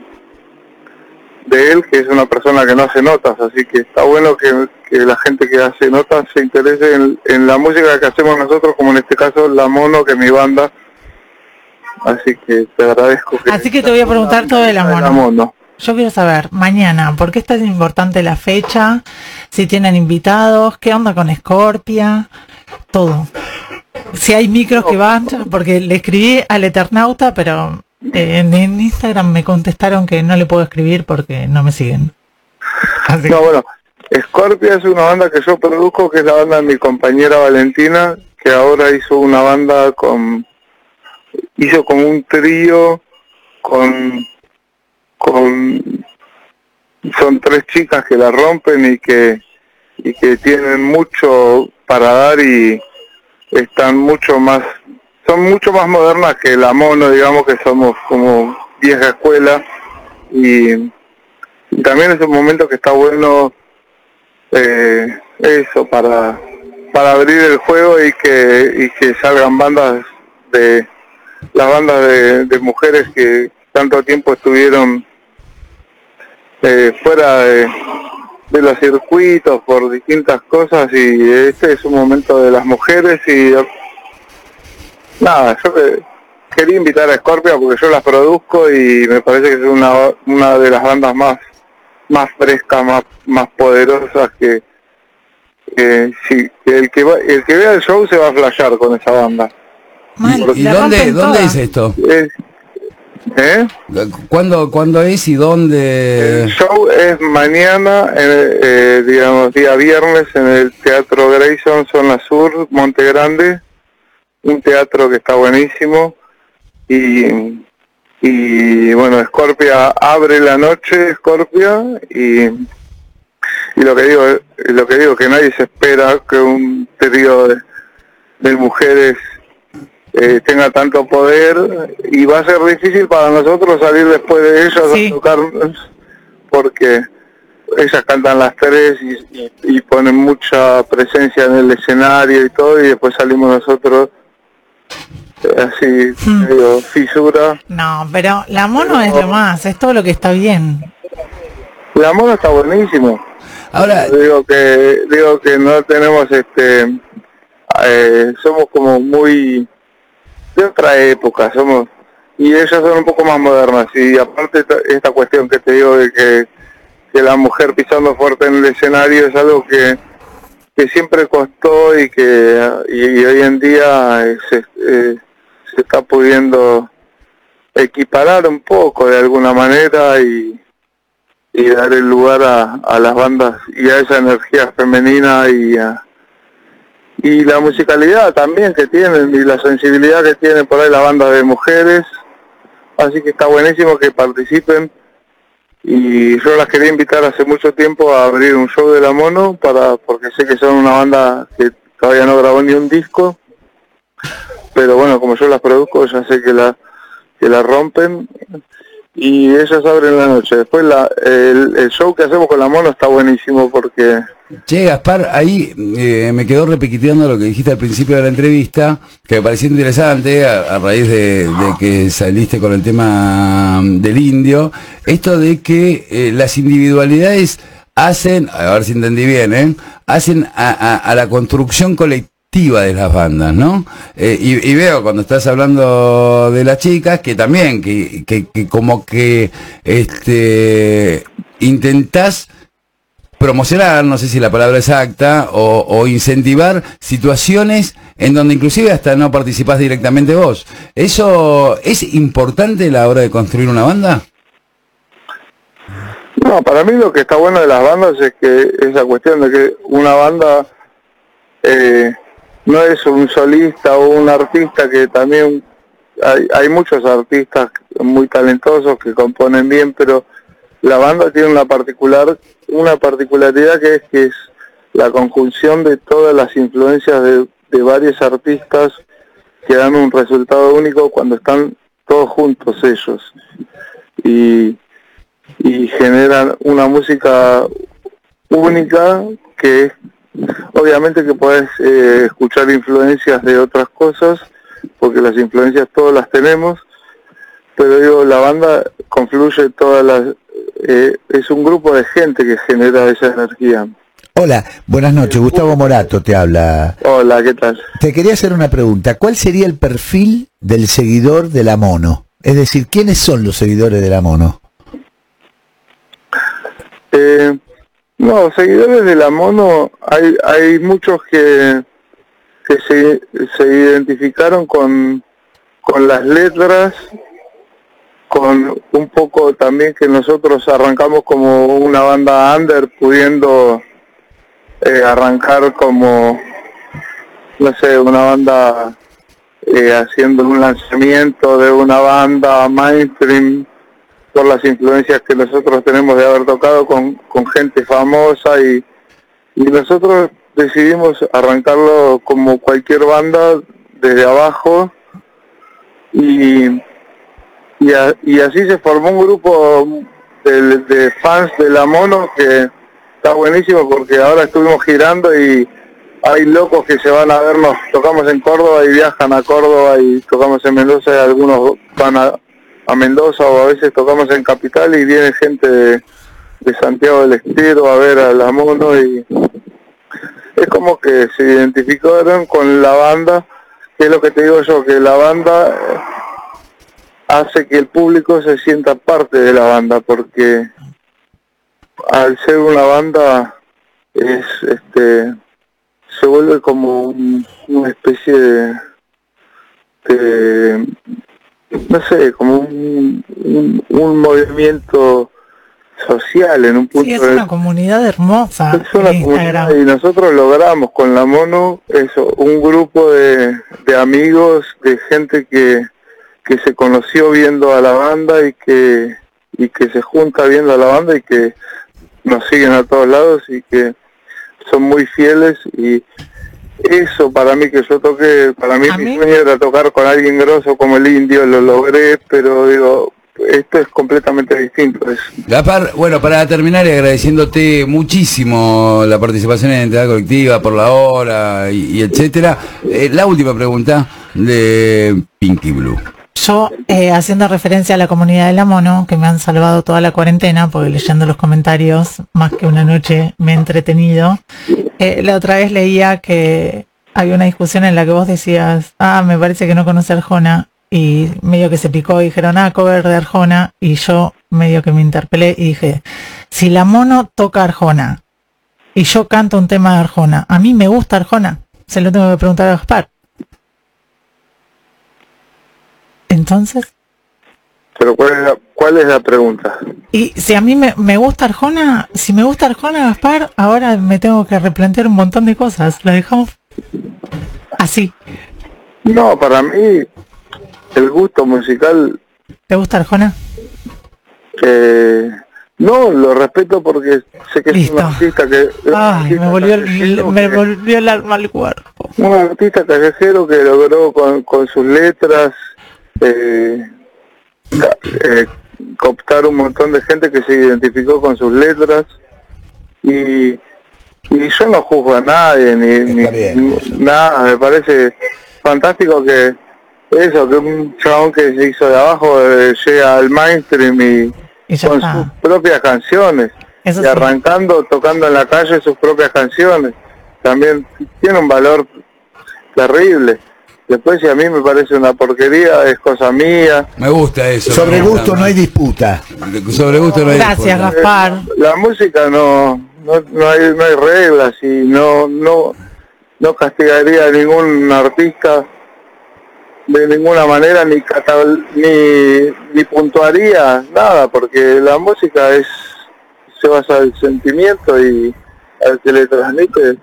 de él que es una persona que no hace notas así que está bueno que, que la gente que hace notas se interese en, en la música que hacemos nosotros, como en este caso La Mono, que es mi banda. Así que te agradezco. Que Así que te voy a preguntar todo de la La mono. Yo quiero saber, mañana, ¿por qué es tan importante la fecha? Si tienen invitados, ¿qué onda con Scorpia? Todo. Si hay micros que van, porque le escribí al Eternauta, pero eh, en, Instagram me contestaron que no le puedo escribir porque no me siguen. Así No, bueno, Scorpia es una banda que yo produzco, que es la banda de mi compañera Valentina, que ahora hizo una banda con... hizo como un trío con... con... son tres chicas que la rompen y que y que tienen mucho para dar y están mucho más son mucho más modernas que la mono digamos que somos como vieja escuela y también es un momento que está bueno eh, eso para para abrir el juego y que y que salgan bandas de las bandas de mujeres que tanto tiempo estuvieron eh, fuera de, de los circuitos por distintas cosas y este es un momento de las mujeres y nada yo que- quería invitar a Scorpia porque yo las produzco y me parece que es una una de las bandas más más frescas, más, más poderosas que, que sí, el que va, el que vea el show se va a flashear con esa banda. Mal, ¿Y dónde, dónde es esto? Es- ¿eh? ¿Cuándo, ¿Cuándo es y El dónde? show es mañana, eh, eh, digamos, día viernes en el Teatro Grayson, Zona Sur, Monte Grande, un teatro que está buenísimo y, y bueno, Scorpia abre la noche, Scorpia, y, y lo que digo, lo que digo que nadie se espera que un de, de mujeres eh, tenga tanto poder y va a ser difícil para nosotros salir después de ellos Sí. a tocarnos porque ellas cantan las tres y, y- y ponen mucha presencia en el escenario y todo y después salimos nosotros eh, así Hmm. medio fisura No, pero la mono es lo más, es todo lo que está bien. la moda está buenísimo Ahora, digo que digo que no tenemos este eh, somos como muy de otra época somos y ellas son un poco más modernas y aparte esta, esta cuestión que te digo de que, que la mujer pisando fuerte en el escenario es algo que que siempre costó y que y, hoy en día se, eh, se está pudiendo equiparar un poco de alguna manera y y dar el lugar a, a las bandas y a esa energía femenina y a- y la musicalidad también que tienen y la sensibilidad que tienen por ahí las bandas de mujeres. Así que está buenísimo que participen. Y yo las quería invitar hace mucho tiempo a abrir un show de la mono para porque sé que son una banda que todavía no grabó ni un disco. Pero bueno como yo las produzco ya sé que la que la rompen y ellas abren la noche. Después la, el, show que hacemos con la mono está buenísimo porque che, Gaspar, ahí eh, me quedó repiquiteando lo que dijiste al principio de la entrevista, que me pareció interesante a, raíz de, de que saliste con el tema del indio, esto de que eh, las individualidades hacen, a ver si entendí bien, ¿eh? hacen a, a- a la construcción colectiva de las bandas, ¿no? Eh, y, veo cuando estás hablando de las chicas que también, que, que, que como que este intentás promocionar, no sé si la palabra exacta, o, o incentivar situaciones en donde inclusive hasta no participás directamente vos. ¿Eso es importante a la hora de construir una banda? No, para mí lo que está bueno de las bandas es que esa cuestión de que una banda eh, no es un solista o un artista que también hay, hay muchos artistas muy talentosos que componen bien, pero la banda tiene una particular una particularidad que es que es la conjunción de todas las influencias de, de varios artistas que dan un resultado único cuando están todos juntos ellos. Y y generan una música única que es obviamente que puedes eh, escuchar influencias de otras cosas porque las influencias todas las tenemos pero digo la banda confluye todas las eh, es un grupo de gente que genera esa energía Hola, buenas noches. Gustavo Morato te habla. Hola, ¿qué tal? Te quería hacer una pregunta. ¿Cuál sería el perfil del seguidor de la mono? Es decir, ¿quiénes son los seguidores de la mono? Eh, no, seguidores de la mono, hay, hay muchos que, que se, se identificaron con, con las letras, con un poco también que nosotros arrancamos como una banda under, pudiendo eh, arrancar como, no sé, una banda eh, haciendo un lanzamiento de una banda mainstream las influencias que nosotros tenemos de haber tocado con, con gente famosa y, y nosotros decidimos arrancarlo como cualquier banda desde abajo y, y, así se formó un grupo de, de fans de la mono que está buenísimo porque ahora estuvimos girando y hay locos que se van a vernos, tocamos en Córdoba y viajan a Córdoba y tocamos en Mendoza y algunos van a, a Mendoza o a veces tocamos en Capital y viene gente de, Santiago del Estero a ver a la mono y es como que se identificaron con la banda, que es lo que te digo yo, que la banda hace que el público se sienta parte de la banda porque al ser una banda es este se vuelve como un- una especie de- no sé como un, un, un movimiento social en un punto Sí, es de- una comunidad hermosa. es una comunidad y nosotros logramos con la mono eso, un grupo de, de amigos, de gente que, que se conoció viendo a la banda y que, y que se junta viendo a la banda y que nos siguen a todos lados y que son muy fieles y eso para mí que yo toqué, para mí mi mí- sueño era tocar con alguien grosso como el indio, lo logré, pero digo, esto es completamente distinto. Es, Gaspar, bueno, para terminar y agradeciéndote muchísimo la participación en la entidad colectiva por la hora y, y etcétera, eh, la última pregunta de Pinky Blue. Yo, eh, haciendo referencia a la comunidad de la mono, que me han salvado toda la cuarentena, porque leyendo los comentarios, más que una noche me he entretenido. Eh, la otra vez leía que había una discusión en la que vos decías, ah, me parece que no conoce Arjona, y medio que se picó y dijeron, ah, cover de Arjona, y yo medio que me interpelé y dije, si la mono toca Arjona, y yo canto un tema de Arjona, a mí me gusta Arjona, se lo tengo que preguntar a Gaspar. Entonces, pero ¿cuál es la, cuál es la pregunta? y si a mí me, me gusta Arjona, si me gusta Arjona Gaspar, ahora me tengo que replantear un montón de cosas. Lo dejamos así. No, para mí el gusto musical ¿Te gusta Arjona? eh, no lo respeto porque sé que es un artista que Ay, artista me volvió, el, me volvió el alma al cuerpo. un artista callejero que logró con, con sus letras eh, eh, cooptar un montón de gente que se identificó con sus letras y, y yo no juzgo a nadie ni, ni- Está bien. ni nada me parece fantástico que eso que un chabón que se hizo de abajo eh, llega al mainstream y con está. sus propias canciones Eso y sí. arrancando tocando en la calle sus propias canciones también tiene un valor terrible después si a mí me parece una porquería es cosa mía Me gusta eso. Sobre gusto no hay disputa. Sobre gusto no hay Gracias, disputa. Gaspar. Eh, la música no no, no hay no hay reglas y no no no castigaría a ningún artista de ninguna manera ni catal- ni ni puntuaría nada porque la música es se basa en el sentimiento y al que le transmite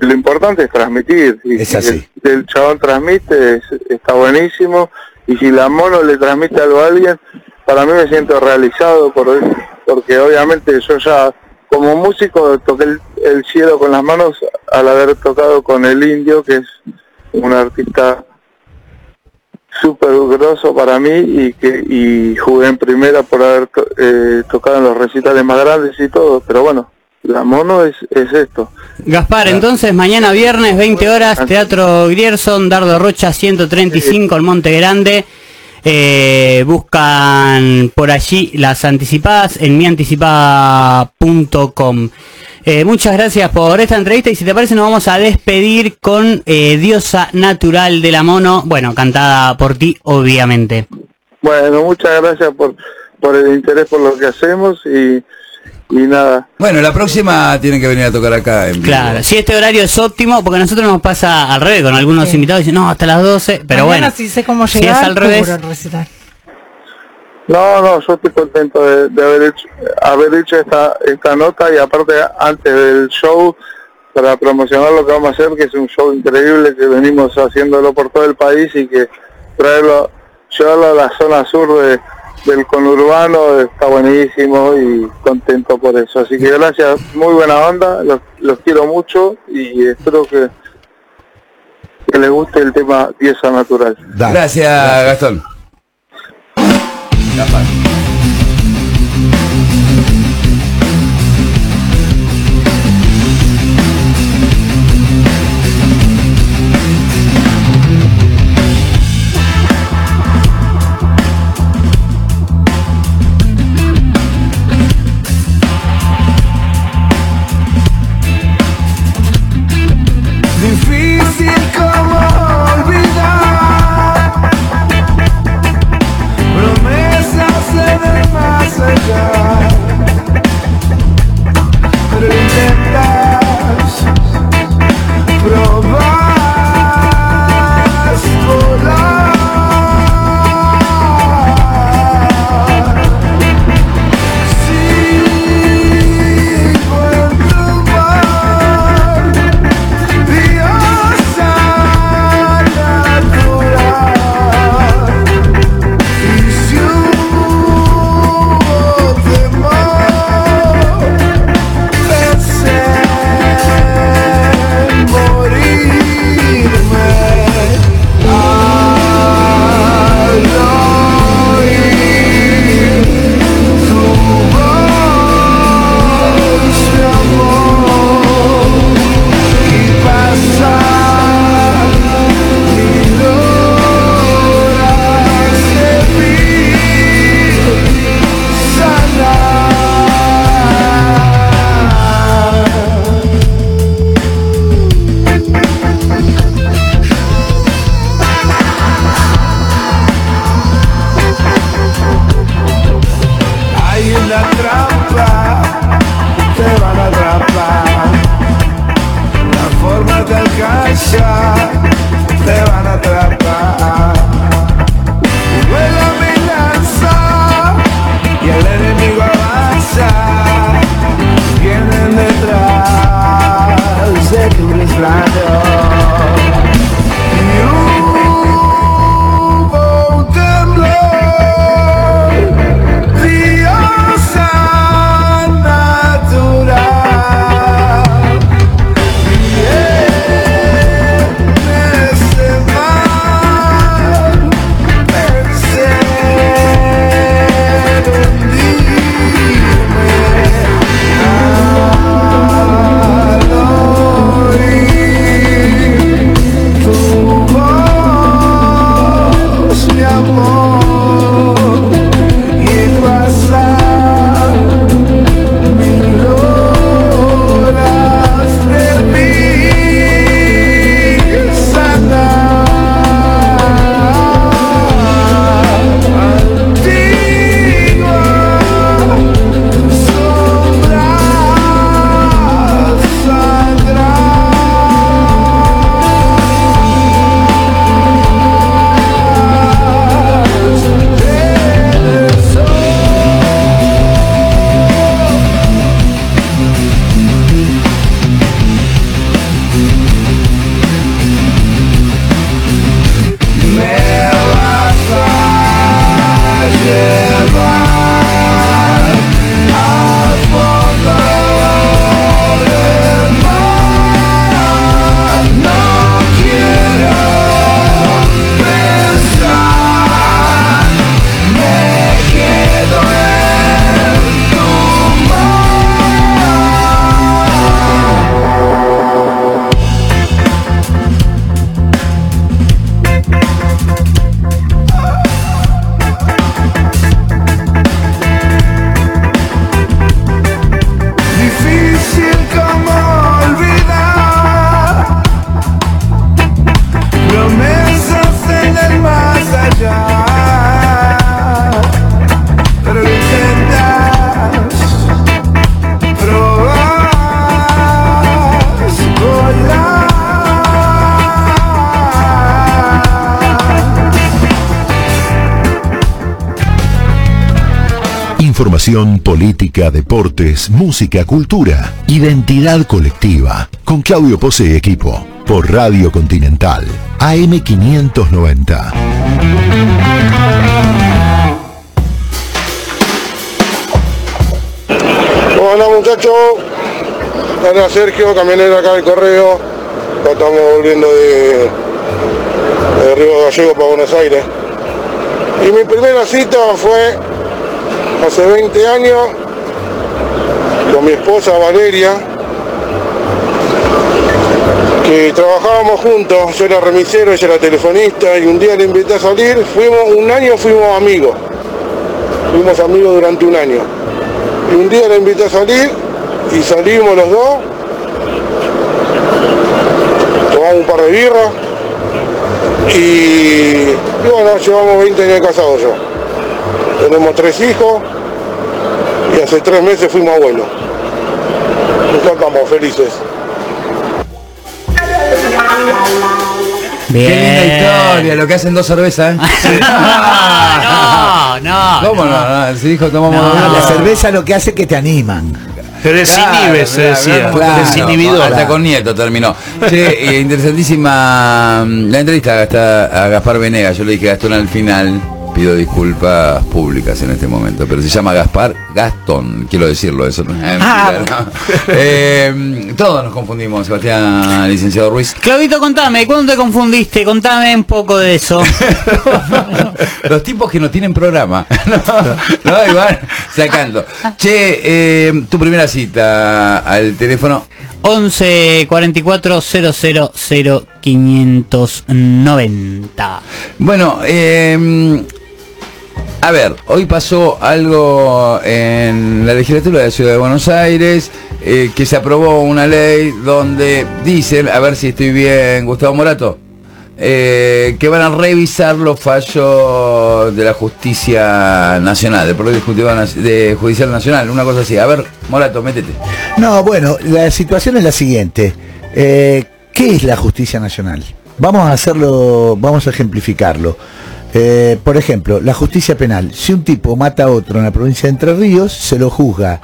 lo importante es transmitir y Es si así. el, el chabón transmite es- está buenísimo y si la mono le transmite algo a alguien para mí me siento realizado por porque obviamente yo ya como músico toqué el, el cielo con las manos al haber tocado con el indio que es un artista súper grosso para mí y que y jugué en primera por haber to- eh, tocado en los recitales más grandes y todo pero bueno la mono es, es esto Gaspar, entonces mañana viernes, 20 horas, Teatro Grierson, Dardo Rocha 135, el Monte Grande. Eh, buscan por allí las anticipadas en mianticipada.com. Eh, muchas gracias por esta entrevista y si te parece nos vamos a despedir con eh, Diosa Natural de la Mono, bueno, cantada por ti obviamente. Bueno, muchas gracias por, por el interés por lo que hacemos y, y nada. Bueno, la próxima tienen que venir a tocar acá en vivo. Claro, si este horario es óptimo, porque a nosotros nos pasa al revés, con algunos Sí. invitados dicen, no, hasta las 12, pero Mañana bueno, si sé cómo si llegar, es al revés. No, no, yo estoy contento de, de haber hecho, haber hecho esta, esta nota y aparte antes del show para promocionar lo que vamos a hacer, que es un show increíble que venimos haciéndolo por todo el país y que traerlo, llevarlo a la zona sur de- del conurbano está buenísimo y contento por eso. Así que gracias, muy buena onda, los, los quiero mucho y espero que, que les guste el tema pieza natural. Gracias, Gastón. Política, deportes, música, cultura, identidad colectiva. Con Claudio Pose y equipo. Por Radio Continental. AM590. Hola muchachos, hola Sergio, camionero acá del correo. Estamos volviendo de, de Río Gallego para Buenos Aires. Y mi primera cita fue hace 20 años con mi esposa Valeria, que trabajábamos juntos, yo era remisero, ella era telefonista y un día le invité a salir, fuimos, un año fuimos amigos, fuimos amigos durante un año. Y un día la invité a salir y salimos los dos. Tomamos un par de birras. Y, bueno, llevamos 20 años casados ya. Tenemos tres hijos y hace tres meses fuimos abuelos. Estamos felices. Qué linda historia, lo que hacen dos cervezas, ¿eh? (laughs) no, no. ¿Cómo no? no? Si dijo tomamos No, La cerveza lo que hace que te animan. Te desinhibe, se decía. claro, Desinhibidor. Hasta con nieto terminó. Che, eh, interesantísima mm, la entrevista a, a Gaspar Venegas. Yo le dije Gastón al final. Pido disculpas públicas en este momento, pero se llama Gaspar Gastón, quiero decirlo eso. ¿no? Eh, Ah. mentira, ¿no? Eh, todos nos confundimos, Sebastián, licenciado Ruiz. Claudito, contame, ¿cuándo te confundiste? Contame un poco de eso. (laughs) Los tipos que no tienen programa. (laughs) no, no, igual, sacando. Che, eh, tu primera cita al teléfono 11 44 000 590. Bueno, eh, a ver, hoy pasó algo en la legislatura de la Ciudad de Buenos Aires, eh, que se aprobó una ley donde dicen, a ver si estoy bien, Gustavo Morato, eh, que van a revisar los fallos de la justicia nacional, del Poder de Judicial Nacional, una cosa así. A ver, Morato, métete. No, bueno, la situación es la siguiente. Eh, ¿Qué es la justicia nacional? Vamos a hacerlo, vamos a ejemplificarlo. Eh, por ejemplo, la justicia penal. Si un tipo mata a otro en la provincia de Entre Ríos, se lo juzga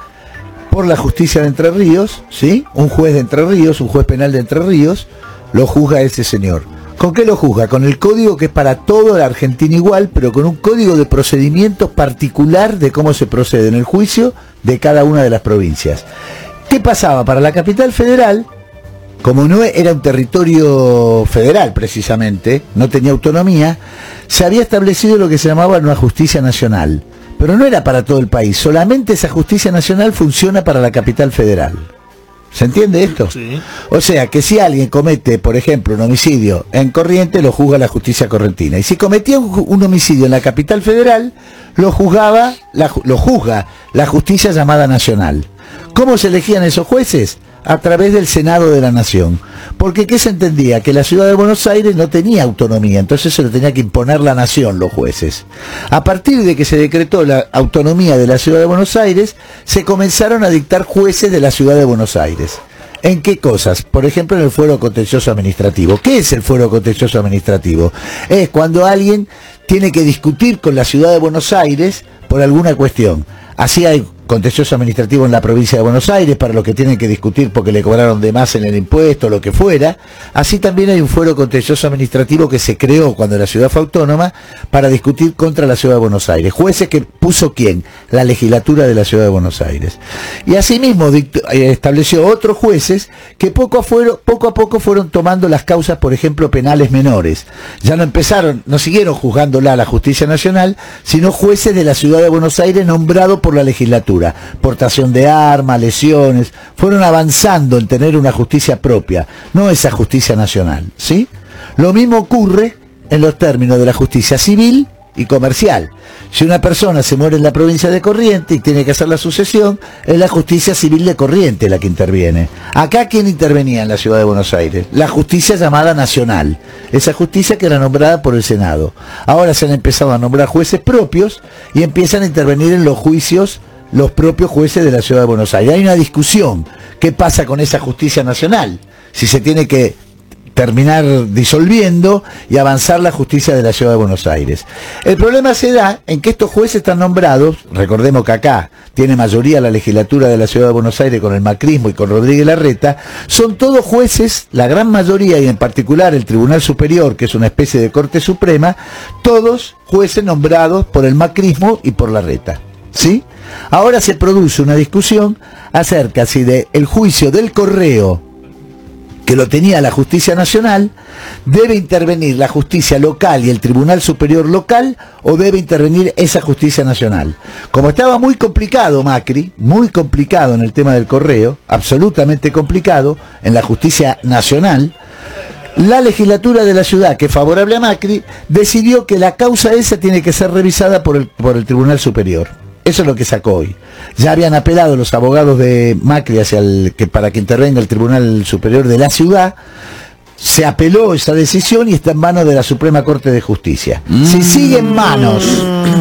por la justicia de Entre Ríos, ¿sí? Un juez de Entre Ríos, un juez penal de Entre Ríos, lo juzga ese señor. ¿Con qué lo juzga? Con el código que es para todo la Argentina igual, pero con un código de procedimientos particular de cómo se procede en el juicio de cada una de las provincias. ¿Qué pasaba? Para la capital federal, como no era un territorio federal precisamente, no tenía autonomía, se había establecido lo que se llamaba una justicia nacional. Pero no era para todo el país, solamente esa justicia nacional funciona para la capital federal. ¿Se entiende esto? Sí. O sea, que si alguien comete, por ejemplo, un homicidio en Corriente, lo juzga la justicia correntina. Y si cometía un, homicidio en la capital federal, lo juzgaba, la lo juzga la justicia llamada nacional. ¿Cómo se elegían esos jueces? A través del Senado de la Nación. Porque ¿qué se entendía? Que la ciudad de Buenos Aires no tenía autonomía, entonces se lo tenía que imponer la nación, los jueces. A partir de que se decretó la autonomía de la ciudad de Buenos Aires, se comenzaron a dictar jueces de la ciudad de Buenos Aires. ¿En qué cosas? Por ejemplo, en el fuero contencioso administrativo. ¿Qué es el fuero contencioso administrativo? Es cuando alguien tiene que discutir con la ciudad de Buenos Aires por alguna cuestión. Así hay contencioso administrativo en la provincia de Buenos Aires para los que tienen que discutir porque le cobraron de más en el impuesto lo que fuera. Así también hay un fuero contencioso administrativo que se creó cuando la ciudad fue autónoma para discutir contra la ciudad de Buenos Aires. Jueces que puso quién? La legislatura de la ciudad de Buenos Aires. Y asimismo eh, estableció otros jueces que poco a, poco a poco fueron tomando las causas, por ejemplo, penales menores. Ya no empezaron, no siguieron juzgándola a la justicia nacional, sino jueces de la ciudad de Buenos Aires nombrados por la legislatura. Portación de armas, lesiones, fueron avanzando en tener una justicia propia, no esa justicia nacional, ¿sí? Lo mismo ocurre en los términos de la justicia civil y comercial. Si una persona se muere en la provincia de Corriente y tiene que hacer la sucesión, es la justicia civil de Corriente la que interviene. Acá, ¿quién intervenía en la ciudad de Buenos Aires? La justicia llamada nacional. Esa justicia que era nombrada por el Senado. Ahora se han empezado a nombrar jueces propios y empiezan a intervenir en los juicios los propios jueces de la ciudad de Buenos Aires. Hay una discusión. ¿Qué pasa con esa justicia nacional? Si se tiene que terminar disolviendo y avanzar la justicia de la ciudad de Buenos Aires. El problema se da en que estos jueces están nombrados, recordemos que acá tiene mayoría la legislatura de la ciudad de Buenos Aires con el macrismo y con Rodríguez Larreta, son todos jueces, la gran mayoría y en particular el Tribunal Superior, que es una especie de Corte Suprema, todos jueces nombrados por el macrismo y por Larreta. ¿Sí? Ahora se produce una discusión acerca si de el juicio del correo que lo tenía la justicia nacional, debe intervenir la justicia local y el Tribunal Superior local o debe intervenir esa justicia nacional. Como estaba muy complicado Macri, muy complicado en el tema del correo, absolutamente complicado en la justicia nacional, la legislatura de la ciudad, que es favorable a Macri, decidió que la causa esa tiene que ser revisada por el, por el Tribunal Superior. Eso es lo que sacó hoy. Ya habían apelado los abogados de Macri hacia el, que para que intervenga el Tribunal Superior de la ciudad. Se apeló esa decisión y está en manos de la Suprema Corte de Justicia. Si sigue en manos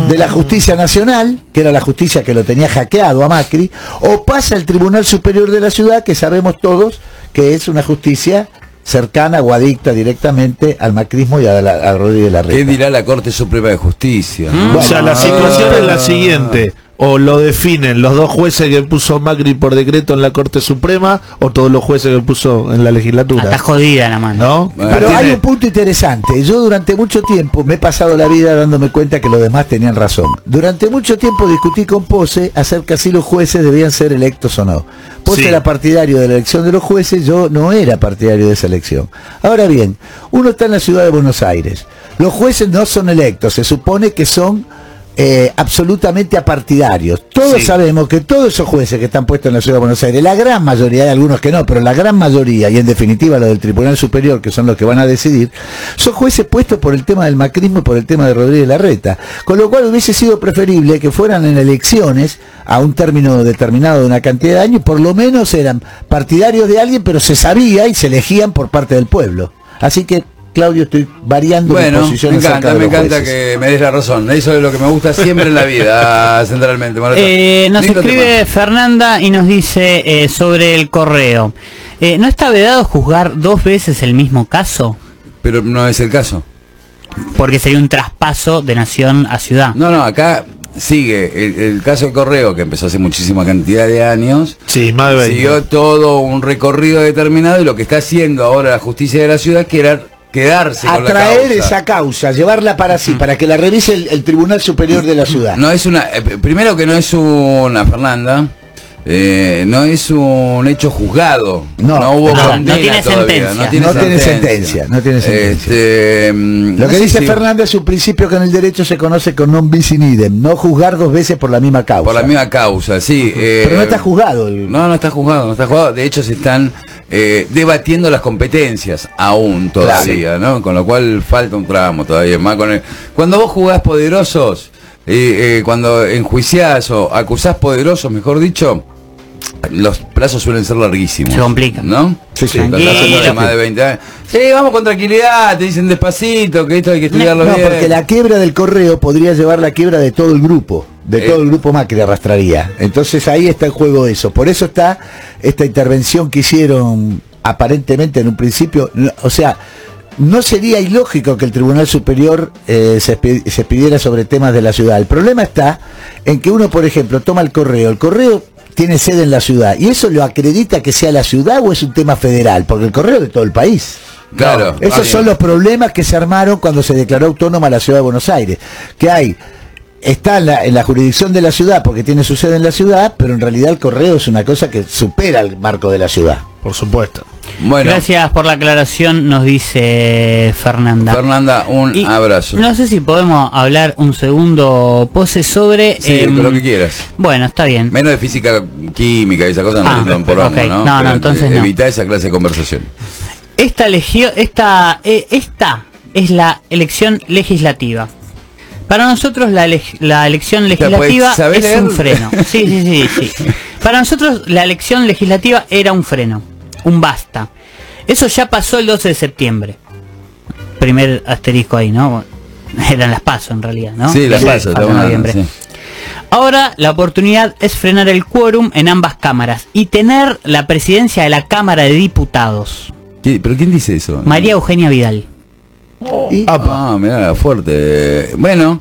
de la Justicia Nacional, que era la justicia que lo tenía hackeado a Macri, o pasa al Tribunal Superior de la ciudad, que sabemos todos que es una justicia cercana o adicta directamente al macrismo y a, la, a Rodríguez Larreta. ¿Qué dirá la Corte Suprema de Justicia? o sea, la situación es la siguiente. O lo definen los dos jueces que puso Macri por decreto en la Corte Suprema o todos los jueces que puso en la legislatura. Está jodida la mano. ¿No? Pero Tiene- hay un punto interesante. Yo durante mucho tiempo me he pasado la vida dándome cuenta que los demás tenían razón. Durante mucho tiempo discutí con Pose acerca si los jueces debían ser electos o no. Pose Sí. era partidario de la elección de los jueces, yo no era partidario de esa elección. Ahora bien, uno está en la ciudad de Buenos Aires. Los jueces no son electos, se supone que son eh, absolutamente apartidarios. Todos Sí. sabemos que todos esos jueces que están puestos en la ciudad de Buenos Aires, la gran mayoría, hay algunos que no, pero la gran mayoría, y en definitiva los del Tribunal Superior, que son los que van a decidir, son jueces puestos por el tema del macrismo y por el tema de Rodríguez Larreta. Con lo cual hubiese sido preferible que fueran en elecciones a un término determinado de una cantidad de años, y por lo menos eran partidarios de alguien, pero se sabía y se elegían por parte del pueblo. Así que, Claudio, estoy variando mi Bueno, posición me encanta, me encanta que me des la razón. Eso es lo que me gusta siempre en la vida, (laughs) centralmente. Eh, nos escribe Fernanda y nos dice eh, sobre el correo. Eh, ¿No está vedado juzgar dos veces el mismo caso? Pero no es el caso. Porque sería un traspaso de nación a ciudad. No, no, acá sigue el, el caso del correo que empezó hace muchísima cantidad de años. Sí, más de 20. Siguió todo un recorrido determinado y lo que está haciendo ahora la justicia de la ciudad es querer quedarse con la atraer causa. esa causa, llevarla para sí, para que la revise el, el Tribunal Superior de la ciudad. No es una, eh, primero que no es una Fernanda, eh, no es un hecho juzgado. No, hubo no, condena no tiene sentencia. No tiene No tiene sentencia. no tiene sentencia. Este, mm, Lo no que dice si- Fernanda es un principio que en el derecho se conoce con non bis in idem, no juzgar dos veces por la misma causa. Por la misma causa, sí. eh, Pero no está juzgado. el- No, no está juzgado, no está juzgado. De hecho, se están eh, debatiendo las competencias aún todavía, ¿no? Con lo cual falta un tramo todavía más. Con el... Cuando vos jugás poderosos, eh, eh, cuando enjuiciás o acusás poderosos, mejor dicho, los plazos suelen ser larguísimos. Se complica. ¿No? Sí, sí. Cuando de más de 20 años. Sí, vamos con tranquilidad, te dicen despacito, que esto hay que estudiarlo No, bien. porque la quiebra del correo podría llevar la quiebra de todo el grupo, de Eh. todo el grupo Macri arrastraría. Entonces ahí está en juego eso. Por eso está esta intervención que hicieron aparentemente en un principio, no- o sea, no sería ilógico que el Tribunal Superior eh, se, pidiera sobre temas de la ciudad. El problema está en que uno, por ejemplo, toma el correo. El correo tiene sede en la ciudad. ¿Y eso lo acredita que sea la ciudad o es un tema federal? Porque el correo es de todo el país. Claro. Esos Ah, son los problemas que se armaron cuando se declaró autónoma la ciudad de Buenos Aires. Que hay, está en la, en la jurisdicción de la ciudad porque tiene su sede en la ciudad, pero en realidad el correo es una cosa que supera el marco de la ciudad. Por supuesto. Bueno, Gracias por la aclaración, nos dice Fernanda. Fernanda, un Y abrazo. No sé si podemos hablar un segundo pose sobre... Sí, em, lo que quieras. Bueno, está bien. Menos de física química y esa cosa Ah, no, no por ok. No, no, entonces eh, no. Evita esa clase de conversación. Esta, legio- esta, eh, esta es la elección legislativa. Para nosotros la, elección pues, legislativa ¿sabés es un freno. (laughs) Sí, sí, sí, sí. Para nosotros la elección legislativa era un freno, un basta. Eso ya pasó el 12 de septiembre. Primer asterisco ahí, ¿no? (laughs) Eran las pasos en realidad, ¿no? Sí, las Sí, paso. paso en noviembre. Ahora la oportunidad es frenar el quórum en ambas cámaras y tener la presidencia de la Cámara de Diputados. ¿Qué- ¿Pero quién dice eso? María Eugenia Vidal. Y- Ah, mira, fuerte. Bueno.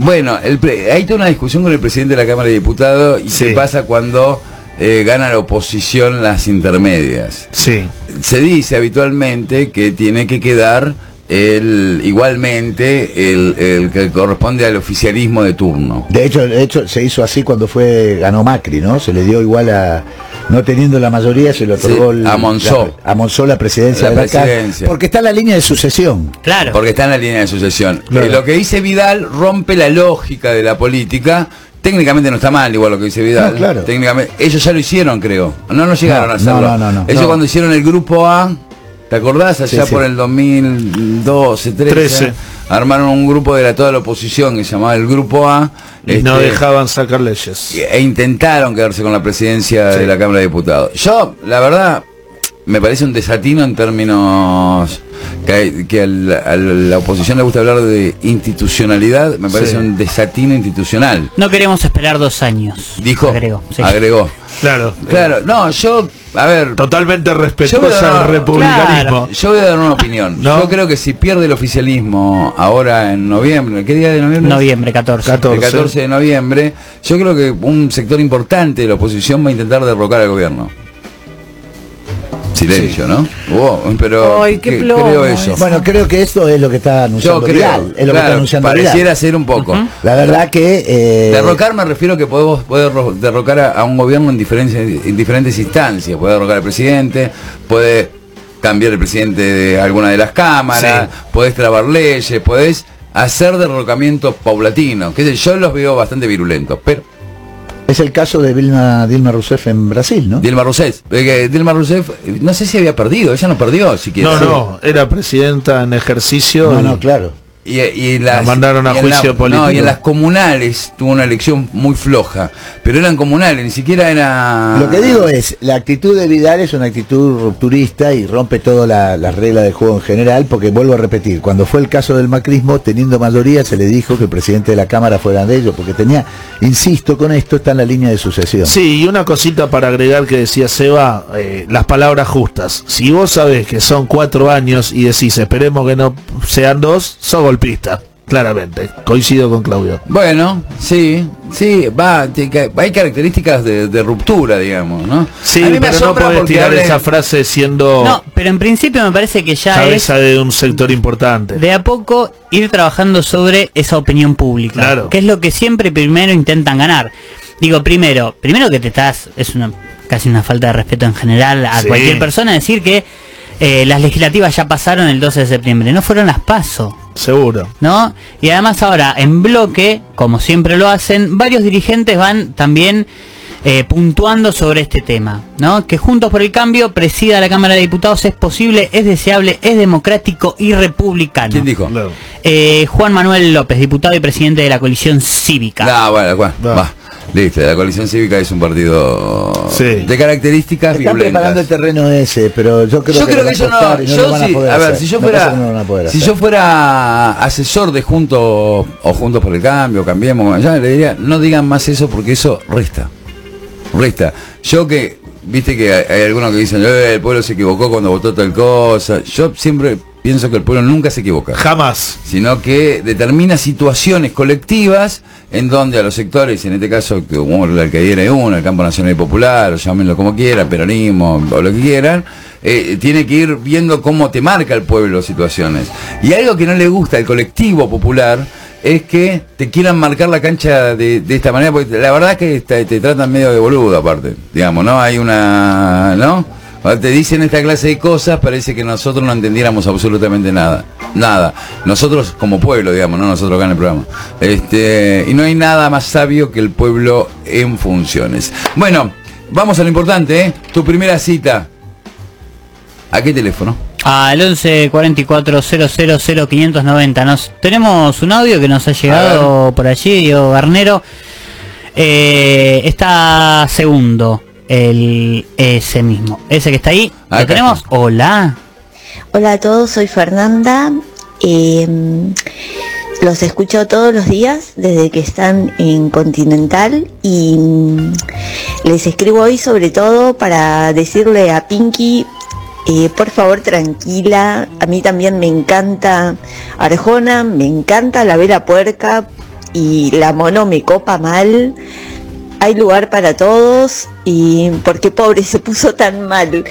Bueno, el pre- hay toda una discusión con el presidente de la Cámara de Diputados y Sí. qué pasa cuando eh, gana la oposición las intermedias. Sí. Se dice habitualmente que tiene que quedar el igualmente el, el que corresponde al oficialismo de turno. De hecho, de hecho, se hizo así cuando fue ganó Macri, ¿no? Se le dio igual a no teniendo la mayoría se le otorgó Sí, el- a Monzó. la- a Monzó la presidencia La de la presidencia. porque está en la línea de sucesión. Claro. Porque está en la línea de sucesión. Claro. Eh, lo que dice Vidal rompe la lógica de la política. Técnicamente no está mal igual lo que dice Vidal. No, claro. Técnicamente, ellos ya lo hicieron, creo. No, no llegaron No, a hacerlo. no, no, no, ellos no. cuando hicieron el grupo A, ¿te acordás? Allá Sí, por el 2012, 13, 13. armaron un grupo de la, toda la oposición que se llamaba el grupo A. Y no este, dejaban sacar leyes. e intentaron quedarse con la presidencia de la Cámara de Diputados. Yo, la verdad, me parece un desatino en términos que, hay- que al- a la oposición le gusta hablar de institucionalidad, me parece Sí. un desatino institucional. No queremos esperar dos años. Dijo, Agregó. sí. agregó. Claro. Claro, no, yo, a ver, Totalmente respetuosa al republicanismo. yo voy a dar una opinión. ¿No? Yo creo que si pierde el oficialismo ahora en noviembre, ¿qué día de noviembre? Noviembre 14. 14. El 14 de noviembre, yo creo que un sector importante de la oposición va a intentar derrocar al gobierno. Silencio, ¿no? Wow, pero Ay, qué creo eso. Bueno, creo que esto es lo que está Yo anunciando creo, Vidal, es lo que está anunciando pareciera Vidal. ser un poco. La verdad que eh, Derrocar me refiero que podemos poder ro- derrocar a, a un gobierno en diferentes, en diferentes instancias. Puede derrocar al presidente, puede cambiar el presidente de alguna de las cámaras, podés trabar leyes, podés hacer derrocamientos paulatinos. Que yo los veo bastante virulentos, pero es el caso de Dilma, Dilma Rousseff en Brasil, ¿no? Dilma Rousseff, eh, Dilma Rousseff, no sé si había perdido, ella no perdió siquiera. No, no, era presidenta en ejercicio. No, y- no, claro. Y, y las, La mandaron a y en juicio la- político. No, y en las comunales tuvo una elección muy floja, pero eran comunales, ni siquiera era... Lo que digo es, la actitud de Vidal es una actitud rupturista y rompe todas la- las reglas del juego en general, porque vuelvo a repetir, cuando fue el caso del macrismo, teniendo mayoría, se le dijo que el presidente de la Cámara fuera de ellos, porque tenía, insisto con esto, está en la línea de sucesión. Sí, y una cosita para agregar que decía Seba, eh, las palabras justas. Si vos sabés que son cuatro años y decís esperemos que no sean dos, sos golpista, claramente. Coincido con Claudio. Bueno, sí, sí, va, hay características de, de ruptura, digamos, ¿no? Sí, A mí me pero no podés tirar esa frase siendo No, pero en principio me parece que ya es cabeza de un sector importante. de a poco ir trabajando sobre esa opinión pública. Claro. Que es lo que siempre primero intentan ganar. Digo, primero, primero que te estás, es una casi una falta de respeto en general a Sí. cualquier persona decir que eh, las legislativas ya pasaron el 12 de septiembre, no fueron las paso. Seguro. ¿no? Y además ahora, en bloque, como siempre lo hacen, varios dirigentes van también eh, puntuando sobre este tema, ¿no? Que Juntos por el Cambio presida la Cámara de Diputados es posible, es deseable, es democrático y republicano. ¿Quién dijo? Eh, Juan Manuel López, diputado y presidente de la coalición cívica. No, bueno, bueno, No. va. Listo, la coalición cívica es un partido Sí. de características Están preparando el terreno ese, pero yo creo yo que, creo que no, yo lo van a sí, poder a ver, hacer. si yo fuera, que no lo van a poder si hacer. yo fuera asesor de Juntos o Juntos por el Cambio, cambiemos, allá, le diría, no digan más eso porque eso resta, resta. Yo que, viste que hay, hay algunos que dicen, "Eh, el pueblo se equivocó cuando votó tal cosa, yo siempre pienso que el pueblo nunca se equivoca Jamás. sino que determina situaciones colectivas en donde a los sectores, en este caso como la alcaldía de uno, el campo nacional y popular, o llámenlo como quieran, peronismo o lo que quieran, eh, tiene que ir viendo cómo te marca el pueblo situaciones. Y algo que no le gusta al colectivo popular es que te quieran marcar la cancha de, de esta manera, porque la verdad es que te, te tratan medio de boludo aparte, digamos, ¿no? Hay una, ¿no? Cuando te dicen esta clase de cosas, parece que nosotros no entendiéramos absolutamente nada. Nada. Nosotros como pueblo, digamos, no nosotros acá en el programa. Este, y no hay nada más sabio que el pueblo en funciones. Bueno, vamos a lo importante, ¿eh? Tu primera cita. ¿A qué teléfono? Al 11 44 000 590. Nos, tenemos un audio que nos ha llegado por allí, Diego Garnero. Eh, está segundo, el ese mismo. Ese que está ahí. Acá ¿Lo tenemos? Hola. Hola a todos, soy Fernanda. Eh, los escucho todos los días desde que están en Continental y mm, les escribo hoy sobre todo para decirle a Pinky, eh, por favor tranquila, a mí también me encanta Arjona, me encanta la vela puerca y la mono me copa mal. Hay lugar para todos y porque pobre se puso tan mal.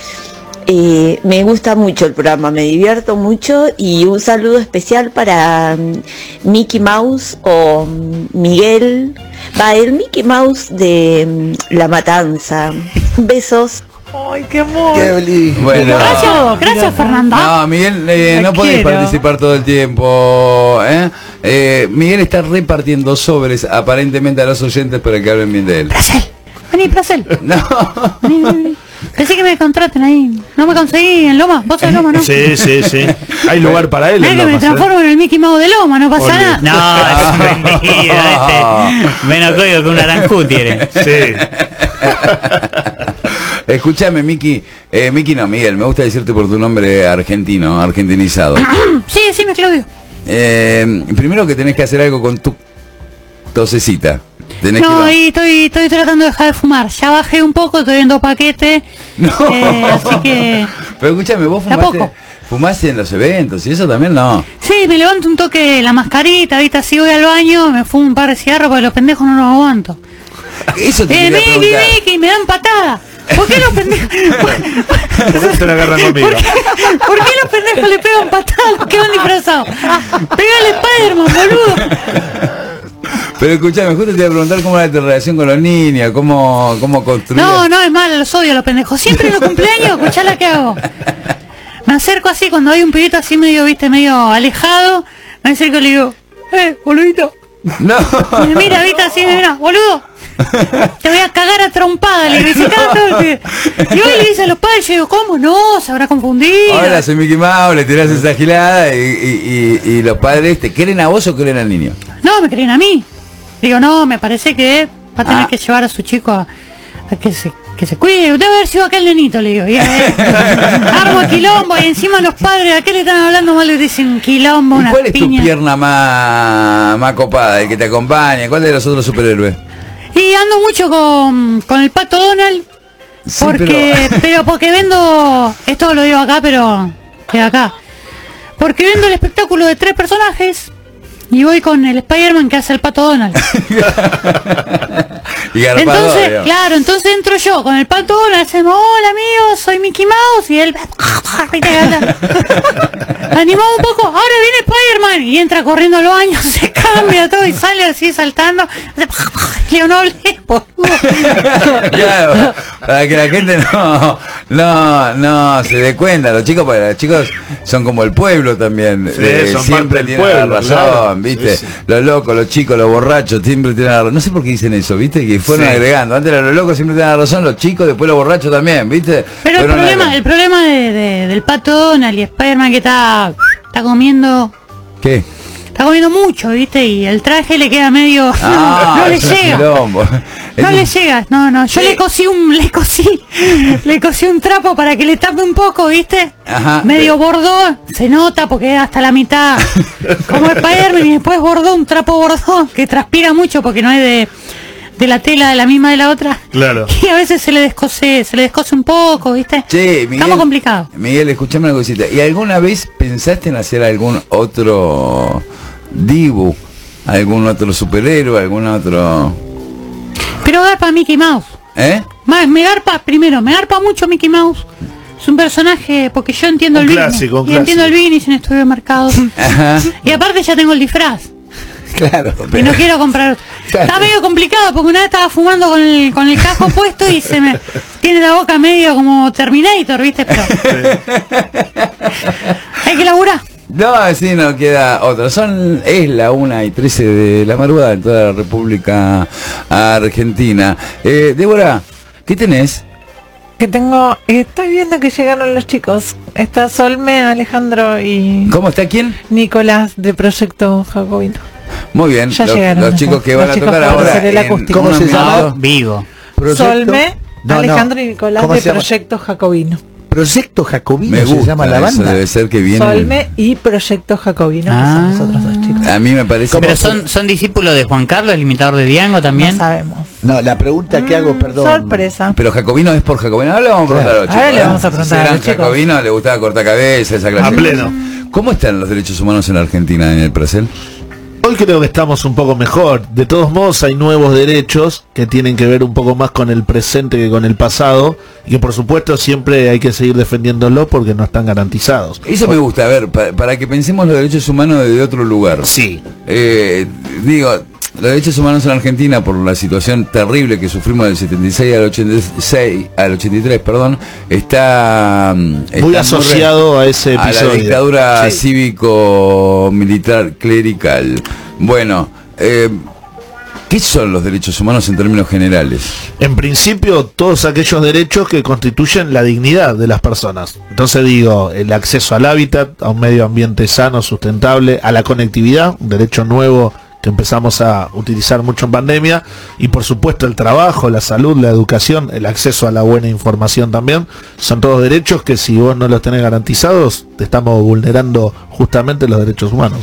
Eh, me gusta mucho el programa, me divierto mucho y un saludo especial para mm, Mickey Mouse o mm, Miguel, va el Mickey Mouse de mm, La Matanza. Besos. Ay, qué amor. Qué lindo. Bueno. Gracias, gracias Fernanda. No, Miguel, eh, no podés quiero. participar todo el tiempo. ¿eh? Eh, Miguel está repartiendo sobres aparentemente a los oyentes para que hablen bien de él. Bracel. Vení, Bracel. (laughs) No. Vení, vení, vení. Pensé que me contraten ahí. No me conseguí en Loma. Vos sos Loma, ¿no? Sí, sí, sí. Hay lugar para él. Mirá en que me ¿eh? transformo en el Mickey Mouse de Loma, no pasa Olé. nada. No, es este. Menos código que un naranjú tiene. Sí. (laughs) Escúchame, Miki. Eh, Miki no, Miguel, me gusta decirte por tu nombre argentino, argentinizado. (clears throat) Sí, decime, Claudio. Eh, primero que tenés que hacer algo con tu tosecita. Tenés No, que... ahí estoy, estoy tratando de dejar de fumar. Ya bajé un poco, estoy en dos paquetes. (laughs) No. Eh, así que... Pero escúchame, vos fumaste, fumaste en los eventos y eso también no. Sí, me levanto un toque la mascarita, ahorita así voy al baño, me fumo un par de cigarros porque los pendejos no los aguanto. (laughs) Eso te Eh, preguntar. Miki, me dan patada. ¿Por qué los pendejos? ¿Cómo se la agarran conmigo? ¿Por qué, por qué los pendejos le pegan patadas los que van disfrazados? Pegale Spider-Man, boludo. Pero escúchame, justo te iba a preguntar cómo era tu relación con los niños, cómo, cómo construir. No, no, es malo, los odio a los pendejos. Siempre en los cumpleaños, escuchá la que hago. Me acerco así cuando hay un pibito así medio, viste, medio alejado. Me acerco y le digo, eh, boludito. No. Mira, viste, así, me mira, boludo. Te voy a cagar a trompada, le el pibe. Y hoy le dice a los padres, yo digo, ¿cómo no? Se habrá confundido. Ahora soy Mickey Mouse, le tirás esa gilada y, y- y- y los padres te quieren a vos o quieren al niño. No, me creen a mí. Digo, no, me parece que va a tener Ah. que llevar a su chico a, a que se que se cuide. Debe haber sido aquel nenito, le digo. Y, eh, (laughs) armo quilombo y encima los padres, ¿a qué le están hablando mal? Le dicen quilombo, ¿Y una cuál es tu pierna más, más copada, el que te acompaña? ¿Cuál de los otros superhéroes? Y ando mucho con, con el pato Donald. Sí, Porque, pero- pero... porque vendo, esto lo digo acá, pero de acá. Porque vendo el espectáculo de tres personajes y voy con el Spider-Man que hace el pato Donald. (laughs) (laughs) y Entonces, digamos. claro, entonces entro yo con el pato Donald, hacemos, hola amigos, soy Mickey Mouse y él (laughs) (laughs) animado un poco, ahora viene Spider-Man y entra corriendo al baño, se cambia todo y sale así saltando. Le no claro, para que la gente no, no, no se dé cuenta. Los chicos, para los chicos son como el pueblo también. Sí, Eh, son siempre tienen pueblo, la razón, claro. ¿viste? Sí, sí. Los locos, los chicos, los borrachos, siempre tienen la razón. No sé por qué dicen eso, ¿viste? Que fueron Sí. agregando. Antes eran los locos siempre la razón, los chicos, después los borrachos también, ¿viste? Pero el problema, agregando. el problema de- de- del pato Donald y Spider-Man que está, está comiendo, ¿Qué? está comiendo mucho, ¿viste? Y el traje le queda medio, Ah, (laughs) no, no le llega. quilombo. No le llega, no, no, yo le cosí un, le cosí, (laughs) le cosí un trapo para que le tape un poco, ¿viste? Ajá, Medio bordó, se nota porque es hasta la mitad, (laughs) como Spider-Man y después bordó un trapo bordó, que transpira mucho porque no es de, de la tela de la misma de la otra. Claro. (laughs) Y a veces se le descose, se le descose un poco, ¿viste? Che, Miguel, Estamos complicados. Miguel, escuchame una cosita. ¿Y alguna vez pensaste en hacer algún otro Dibu? ¿Algún otro superhéroe? ¿Algún otro...? Pero garpa Mickey Mouse. ¿Eh? Más, me garpa, primero, me garpa mucho Mickey Mouse. Es un personaje, porque yo entiendo Un el clásico, business. un Y entiendo el business en estudio de mercado. (laughs) Y aparte ya tengo el disfraz. (laughs) Claro. Y no quiero comprar otro. (laughs) Está medio complicado porque una vez estaba fumando con el, con el casco (laughs) puesto y se me tiene la boca medio como Terminator, ¿viste? Pero hay que laburar. No, sí, no queda otra. Son, es la 1 y 13 de la madrugada en toda la República Argentina. Eh, Débora, ¿qué tenés? Que tengo, estoy viendo que llegaron los chicos. Está Solme, Alejandro y ¿Cómo está quién? Nicolás de Proyecto Jacobino. Muy bien, Ya los, llegaron los acá. chicos que Los van a tocar ahora. hacer el en acústico. ¿Cómo se llama? Vigo. Proyecto- Solme, No, no. Alejandro y Nicolás ¿Cómo de? Proyecto Jacobino. Proyecto Jacobino Me se llama la eso, banda. debe ser que viene. Solme y Proyecto Jacobino, que Ah. son los otros dos chicos. A mí me parece... Pero son, son discípulos de Juan Carlos, el imitador de Diango también. No sabemos. No, la pregunta que hago, perdón. Sorpresa. Pero Jacobino es por Jacobino. Ahora le vamos a preguntar a los Ahora chicos. le vamos a preguntar a eran los chicos. Jacobino, le gustaba cortar cabeza, esa clase A pleno. ¿Cómo están los derechos humanos en Argentina, en el Presel? Hoy creo que estamos un poco mejor. De todos modos hay nuevos derechos que tienen que ver un poco más con el presente que con el pasado y que por supuesto siempre hay que seguir defendiéndolo porque no están garantizados. Eso me gusta, a ver, pa- para, que pensemos los derechos humanos desde otro lugar. Sí. Eh, digo, los derechos humanos en Argentina, por la situación terrible que sufrimos del 76 al 86, al 83, perdón, está, mm, está Muy asociado a ese a la episodio. dictadura Sí. cívico-militar clerical. Bueno, eh, ¿qué son los derechos humanos en términos generales? En principio, todos aquellos derechos que constituyen la dignidad de las personas. Entonces digo, el acceso al hábitat, a un medio ambiente sano, sustentable, a la conectividad, un derecho nuevo que empezamos a utilizar mucho en pandemia, y por supuesto el trabajo, la salud, la educación, el acceso a la buena información también, son todos derechos que si vos no los tenés garantizados, te estamos vulnerando justamente los derechos humanos.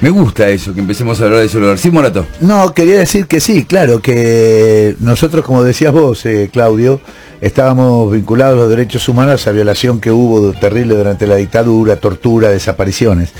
Me gusta eso, que empecemos a hablar de eso. Sí, Morato. No, quería decir que sí, claro, que nosotros, como decías vos, eh, Claudio, estábamos vinculados a los derechos humanos a esa violación que hubo terrible durante la dictadura, tortura, desapariciones.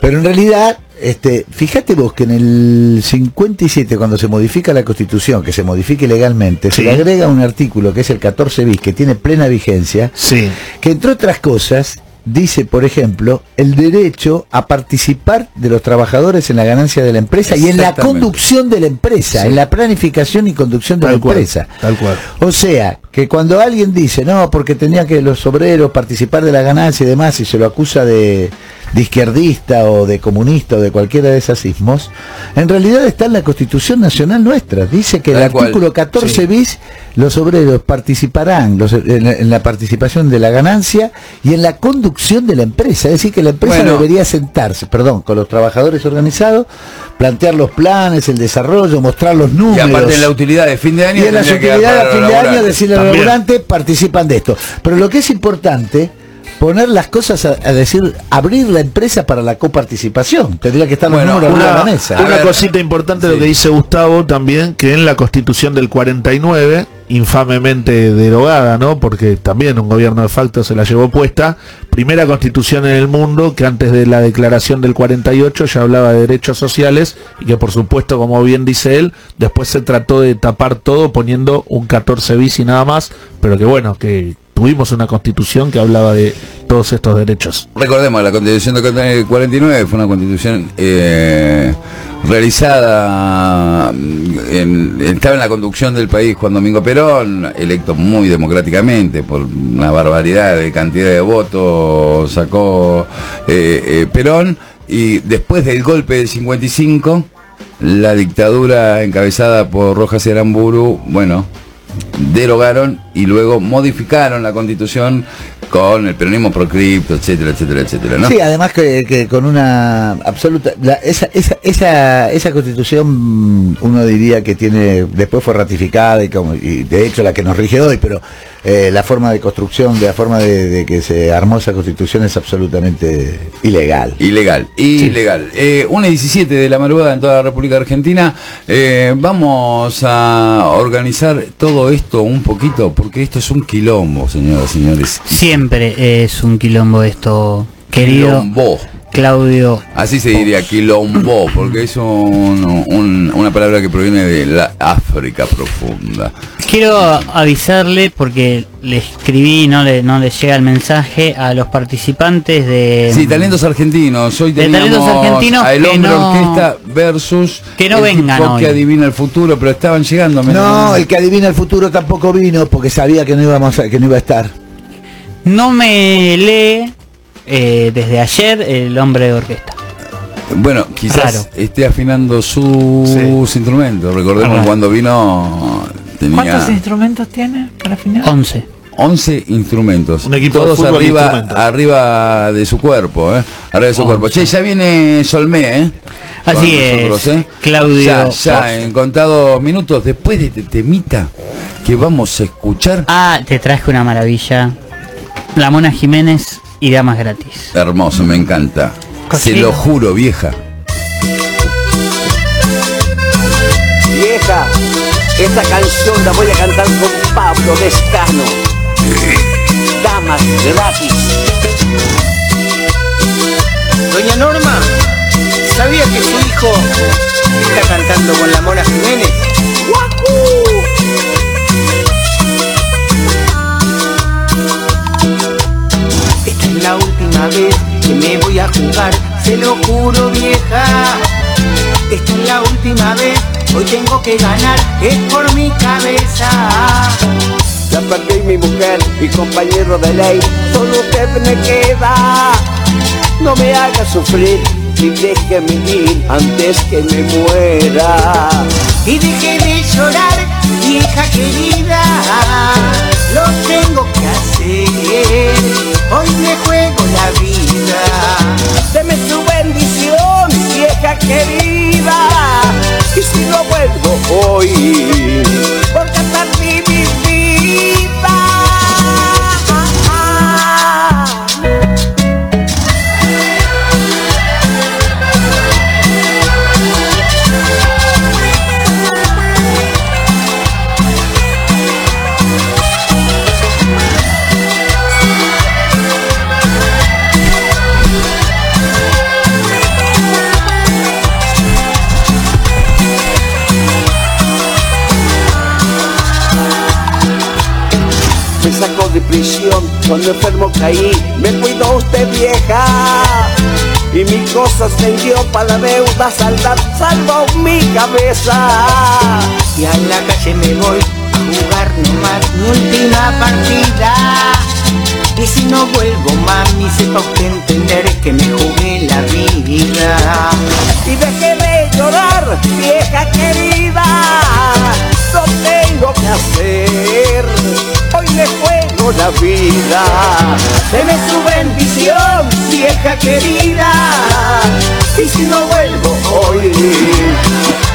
Pero en realidad, este, fíjate vos que en el 57, cuando se modifica la Constitución, que se modifique legalmente, se le agrega un artículo que es el 14 bis, que tiene plena vigencia, Sí. que entre otras cosas dice, por ejemplo, el derecho a participar de los trabajadores en la ganancia de la empresa y en la conducción de la empresa, Sí. en la planificación y conducción de Tal la cual, empresa. tal cual. O sea, que cuando alguien dice, no, porque tenía que los obreros participar de la ganancia y demás, y se lo acusa de, de izquierdista o de comunista o de cualquiera de esos ismos, en realidad está en la Constitución Nacional nuestra. Dice que el Tal cual, artículo 14 sí. bis, los obreros participarán los- en, la, en la participación de la ganancia y en la conducción de la empresa. Es decir, que la empresa Bueno. debería sentarse, perdón, con los trabajadores organizados, plantear los planes, el desarrollo, mostrar los Y números. aparte en la utilidad de fin de año... Y en la utilidad los fin de año decirle laburantes participan de esto. Pero lo que es importante, poner las cosas a, a decir, abrir la empresa para la coparticipación. Tendría que estar los Bueno, números arriba de Una, la mesa. Una ver. cosita importante lo Sí. que dice Gustavo también, que en la constitución del 49, infamemente derogada, ¿no? Porque también un gobierno de facto se la llevó puesta, primera constitución en el mundo que antes de la declaración del 48 ya hablaba de derechos sociales y que por supuesto, como bien dice él, después se trató de tapar todo poniendo un 14 bis y nada más, pero que bueno, que tuvimos una constitución que hablaba de todos estos derechos. Recordemos, la constitución del 49 fue una constitución eh, realizada, mm, en- estaba en la conducción del país Juan Domingo Perón, electo muy democráticamente por una barbaridad de cantidad de votos, sacó eh, eh, Perón, y después del golpe del 55, la dictadura encabezada por Rojas y Aramburu, bueno, derogaron y luego modificaron la constitución con el peronismo proscripto, etcétera, etcétera, etcétera, ¿no? Sí, además que, que con una absoluta... la- esa, esa, esa, esa constitución mm, uno diría que tiene, después fue ratificada y, como, y de hecho la que nos rige hoy, pero eh, la forma de construcción, de la forma de, de que se armó esa constitución es absolutamente ilegal. Ilegal, ilegal. Eh, 1 y 17 de la madrugada en toda la República Argentina. Eh, vamos a organizar todo esto un poquito, porque esto es un quilombo, señoras y señores. Siempre es un quilombo esto, querido Quilombo. Claudio. Así se diría, quilombo, porque es un- un- una palabra que proviene de la África profunda. Quiero avisarle porque le escribí, no le, no le llega el mensaje a los participantes de... Sí, talentos argentinos. Hoy De talentos argentinos a El que Hombre no- Orquesta versus que no el vengan tipo hoy. que adivina el futuro, pero estaban llegando. me- No, el que adivina el futuro tampoco vino porque sabía que no íbamos a- que no iba a estar. No me lee eh, desde ayer el hombre de orquesta. Bueno, quizás Raro. esté afinando sus instrumentos. Recordemos Raro. cuando vino ¿Cuántos instrumentos tiene para final? 11. 11 instrumentos. Un equipo de Todos fútbol y arriba, instrumentos. arriba de su cuerpo, ¿eh? Arriba de su cuerpo. Che, ya viene Solmé, ¿eh? Así es, ¿eh? Claudio. Ya, ya, en contados minutos, después de este temita que vamos a escuchar. Ah, te traje una maravilla. La Mona Jiménez y damas gratis. Hermoso, me encanta. Se lo juro, vieja. Vieja, esta canción la voy a cantar con Pablo Lescano. Damas gratis. Doña Norma, ¿sabía que su hijo está cantando con la Mona Jiménez? ¡Wahoo! La última vez que me voy a jugar, se lo juro vieja. Esta es la última vez, hoy tengo que ganar, es por mi cabeza. Ya perdí mi mujer, mi compañero de ley, solo usted me queda. No me haga sufrir y déjeme ir antes que me muera. Y deje de llorar, vieja querida, lo tengo que hacer, hoy me juego la vida. Deme su bendición, vieja querida. Y si no vuelvo hoy, cuando enfermo caí, me cuidó usted vieja. Y mis cosas vendió para la deuda saldar, salvó mi cabeza. Y a la calle me voy a jugar nomás mi última partida. Y si no vuelvo, mami, sepa usted entender que me jugué la vida. Vida. Deme su bendición, vieja querida. Y si no vuelvo hoy,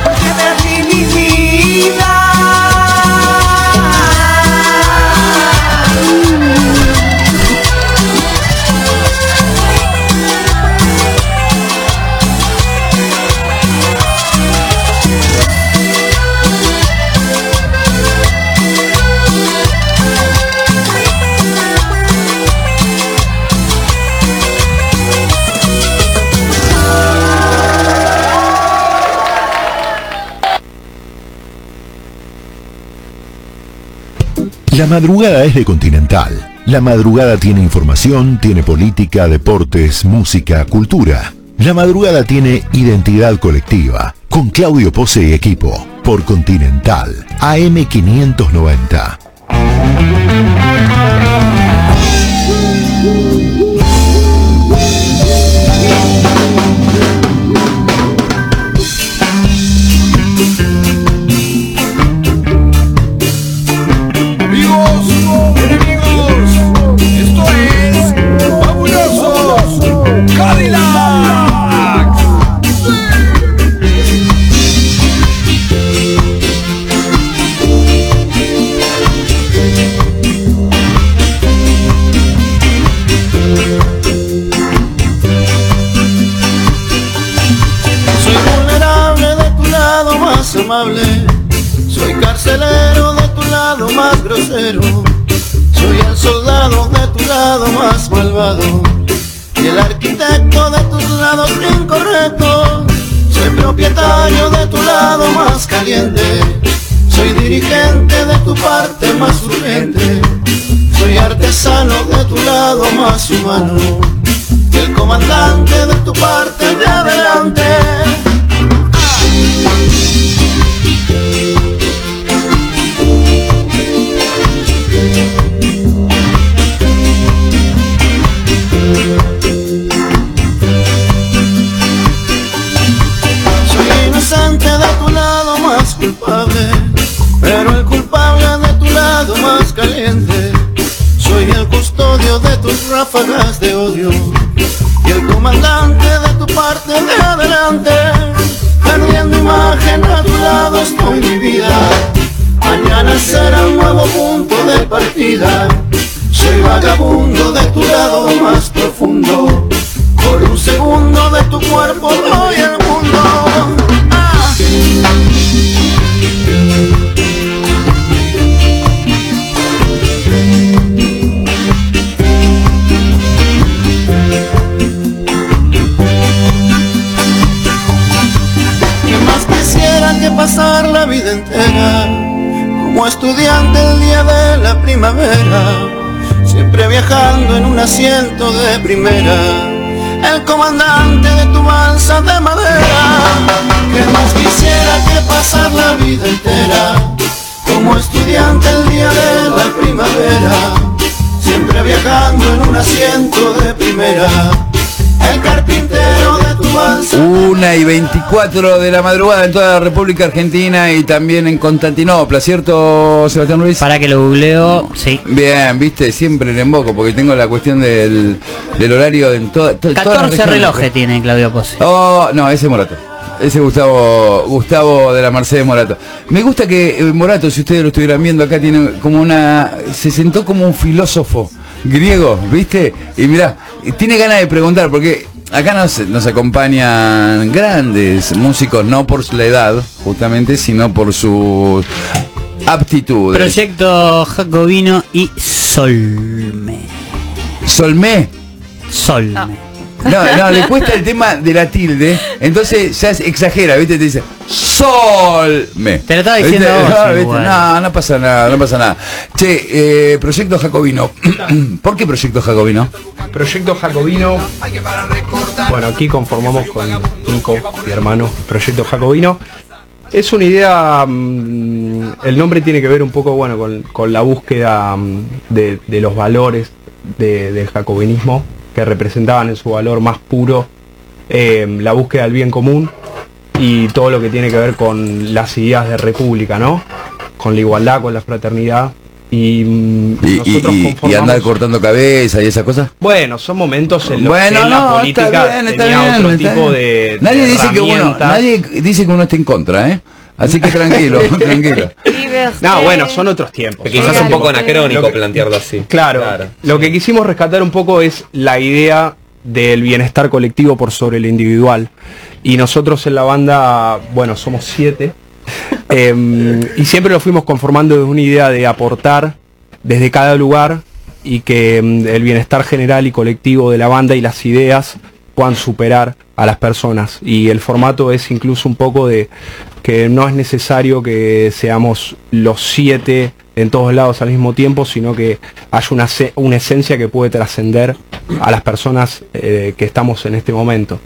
porque perdí mi vida. La madrugada es de Continental. La madrugada tiene información, tiene política, deportes, música, cultura. La madrugada tiene identidad colectiva. Con Claudio Pose y equipo. Por Continental. AM590. Y el arquitecto de tus lados incorrectos. Soy propietario de tu lado más caliente. Soy dirigente de tu parte más urgente. Soy artesano de tu lado más humano. Y el comandante de tu parte de adelante. Ráfagas de odio y el comandante de tu parte de adelante. Perdiendo imagen a tu lado estoy mi vida. Mañana será un nuevo punto de partida. Soy vagabundo de tu lado más profundo. Por un segundo de tu cuerpo doy el mundo. Ah. Pasar la vida entera como estudiante el día de la primavera, siempre viajando en un asiento de primera, el comandante de tu balsa de madera, que más quisiera que pasar la vida entera como estudiante el día de la primavera, siempre viajando en un asiento de primera, el carpintero de tu balsa. Una y 24 de la madrugada en toda la República Argentina y también en Constantinopla, ¿cierto, Sebastián Ruiz? Para que lo googleo, sí. Bien, viste, siempre le emboco porque tengo la cuestión del, del horario en toda, to- todas las 14 regiones. relojes tiene Claudio Pose. Oh, no, ese es Morato. Ese Gustavo, Gustavo de la Mercedes Morato. Me gusta que eh, Morato, si ustedes lo estuvieran viendo acá, tiene como una. se sentó como un filósofo griego, ¿viste? Y mirá, tiene ganas de preguntar, porque acá nos, nos acompañan grandes músicos, no por la edad, justamente, sino por sus aptitudes. Proyecto Jacobino y Solme. Solme. No, no, le cuesta el tema de la tilde, entonces ya exagera, ¿viste? Te dice Sol me. Te lo estaba diciendo ¿Viste? vos, (laughs) no, no, no pasa nada, no pasa nada. Che, eh, Proyecto Jacobino. (clears throat) ¿Por qué Proyecto Jacobino? Proyecto Jacobino. Bueno, aquí conformamos con Nico, mi hermano, Proyecto Jacobino. Es una idea, mm, el nombre tiene que ver un poco bueno con, con la búsqueda mm, de, de los valores de- del jacobinismo que representaban en su valor más puro eh, la búsqueda del bien común y todo lo que tiene que ver con las ideas de república, ¿no? Con la igualdad, con la fraternidad. Y, mm, Y, y- nosotros y- andar cortando cabeza y esas cosas. bueno, son momentos en los Bueno, que no, la política está bien, está tenía bien, otro tipo de, Nadie de dice que uno, nadie dice que uno esté en contra, ¿eh? Así que tranquilo, (laughs) tranquilo. No, bueno, son otros tiempos. Que quizás un poco anacrónico que- plantearlo así. Claro, lo que quisimos rescatar un poco es la idea del bienestar colectivo por sobre lo individual. Y nosotros en la banda, bueno, somos siete. (laughs) em, y siempre lo fuimos conformando desde una idea de aportar desde cada lugar y que em, el bienestar general y colectivo de la banda y las ideas puedan superar a las personas. Y el formato es incluso un poco de que no es necesario que seamos los siete en todos lados al mismo tiempo, sino que haya una, una esencia que puede trascender a las personas eh, que estamos en este momento.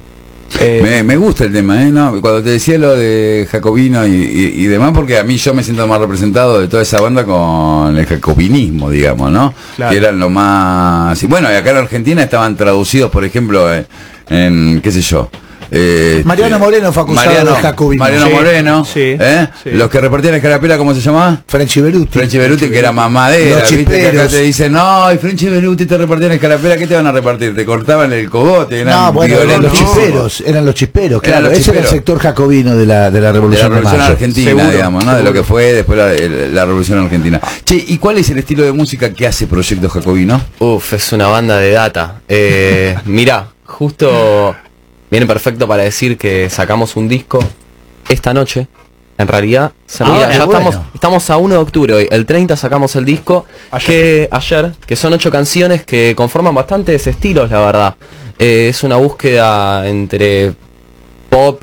Eh, Me, me gusta el tema, ¿eh? No, cuando te decía lo de Jacobino y, y- y demás, porque a mí yo me siento más representado de toda esa banda con el jacobinismo, digamos, ¿no? Claro. Que eran lo más... Y bueno, acá en Argentina estaban traducidos, por ejemplo, en, en, qué sé yo. Eh, Mariano este, Moreno fue acusado Mariano, de jacobinismo. Mariano Sí, Moreno, sí, ¿eh? sí. los que repartían escarapela, ¿cómo se llamaba? Franchi Beruti. Franchi Beruti, que era mamadera, Los ¿viste? Que acá te dicen, no, y Franchi Beruti te repartían escarapela, ¿qué te van a repartir? Te cortaban el cogote, eran No, bueno, eran los chisperos, eran los chisperos, Eran claro. los Ese era el sector jacobino de la, de la de la Revolución de. Argentina, Seguro, digamos, ¿no? De lo que fue después la Revolución Argentina. Che, ¿y cuál es el estilo de música que hace Proyecto Jacobino? Uf, es una banda de data. Eh, mirá, justo viene perfecto para decir que sacamos un disco esta noche. En realidad, se Ahora, mira, ya bueno. estamos, estamos a 1 de octubre hoy. El 30 sacamos el disco que ayer, que son ocho canciones que conforman bastantes estilos, la verdad. Eh, es una búsqueda entre pop,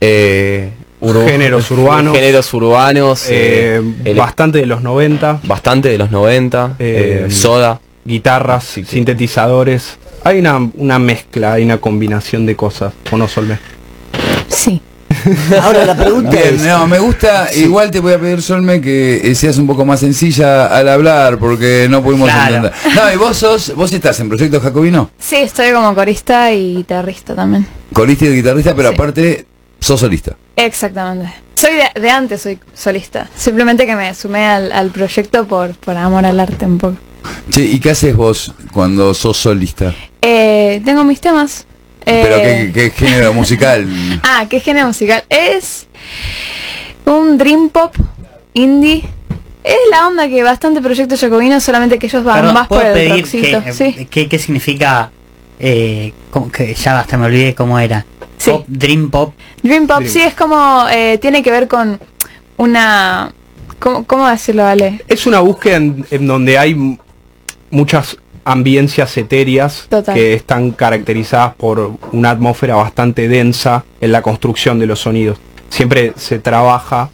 eh, ur- Géneros (laughs) urbanos. géneros urbanos, Eh, bastante de los 90. bastante de los 90, Eh, eh, soda. Guitarras, sintetizadores. Hay una, una mezcla, hay una combinación de cosas. ¿O no, Solme? Sí. (laughs) Ahora la pregunta Bien, es, no, me gusta, igual te voy a pedir, Solme, que eh, seas un poco más sencilla al hablar, porque no pudimos Claro. entender. No, y vos sos, vos estás en Proyecto Jacobino, Sí, estoy como corista y guitarrista también. corista y guitarrista, pero Sí. aparte sos solista. Exactamente. Soy de, de antes, soy solista. Simplemente que me sumé al, al proyecto por, por amor al arte un poco. Che, ¿y qué haces vos cuando sos solista? Eh, tengo mis temas. Eh, Pero qué, qué género (laughs) musical. Ah, ¿qué género musical? Es un dream pop indie. Es la onda que bastante proyecto jacobino, solamente que ellos van Perdón, más por ¿puedo el pedir rockcito. que- Sí. ¿qué, qué significa? Eh, como que ya hasta me olvidé cómo era. Sí. Pop, dream pop. Dream pop, Dream. sí, es como, eh, tiene que ver con una... ¿Cómo, cómo decirlo, Ale? Es una búsqueda en, en donde hay muchas ambiencias etéreas Total. que están caracterizadas por una atmósfera bastante densa en la construcción de los sonidos. siempre se trabaja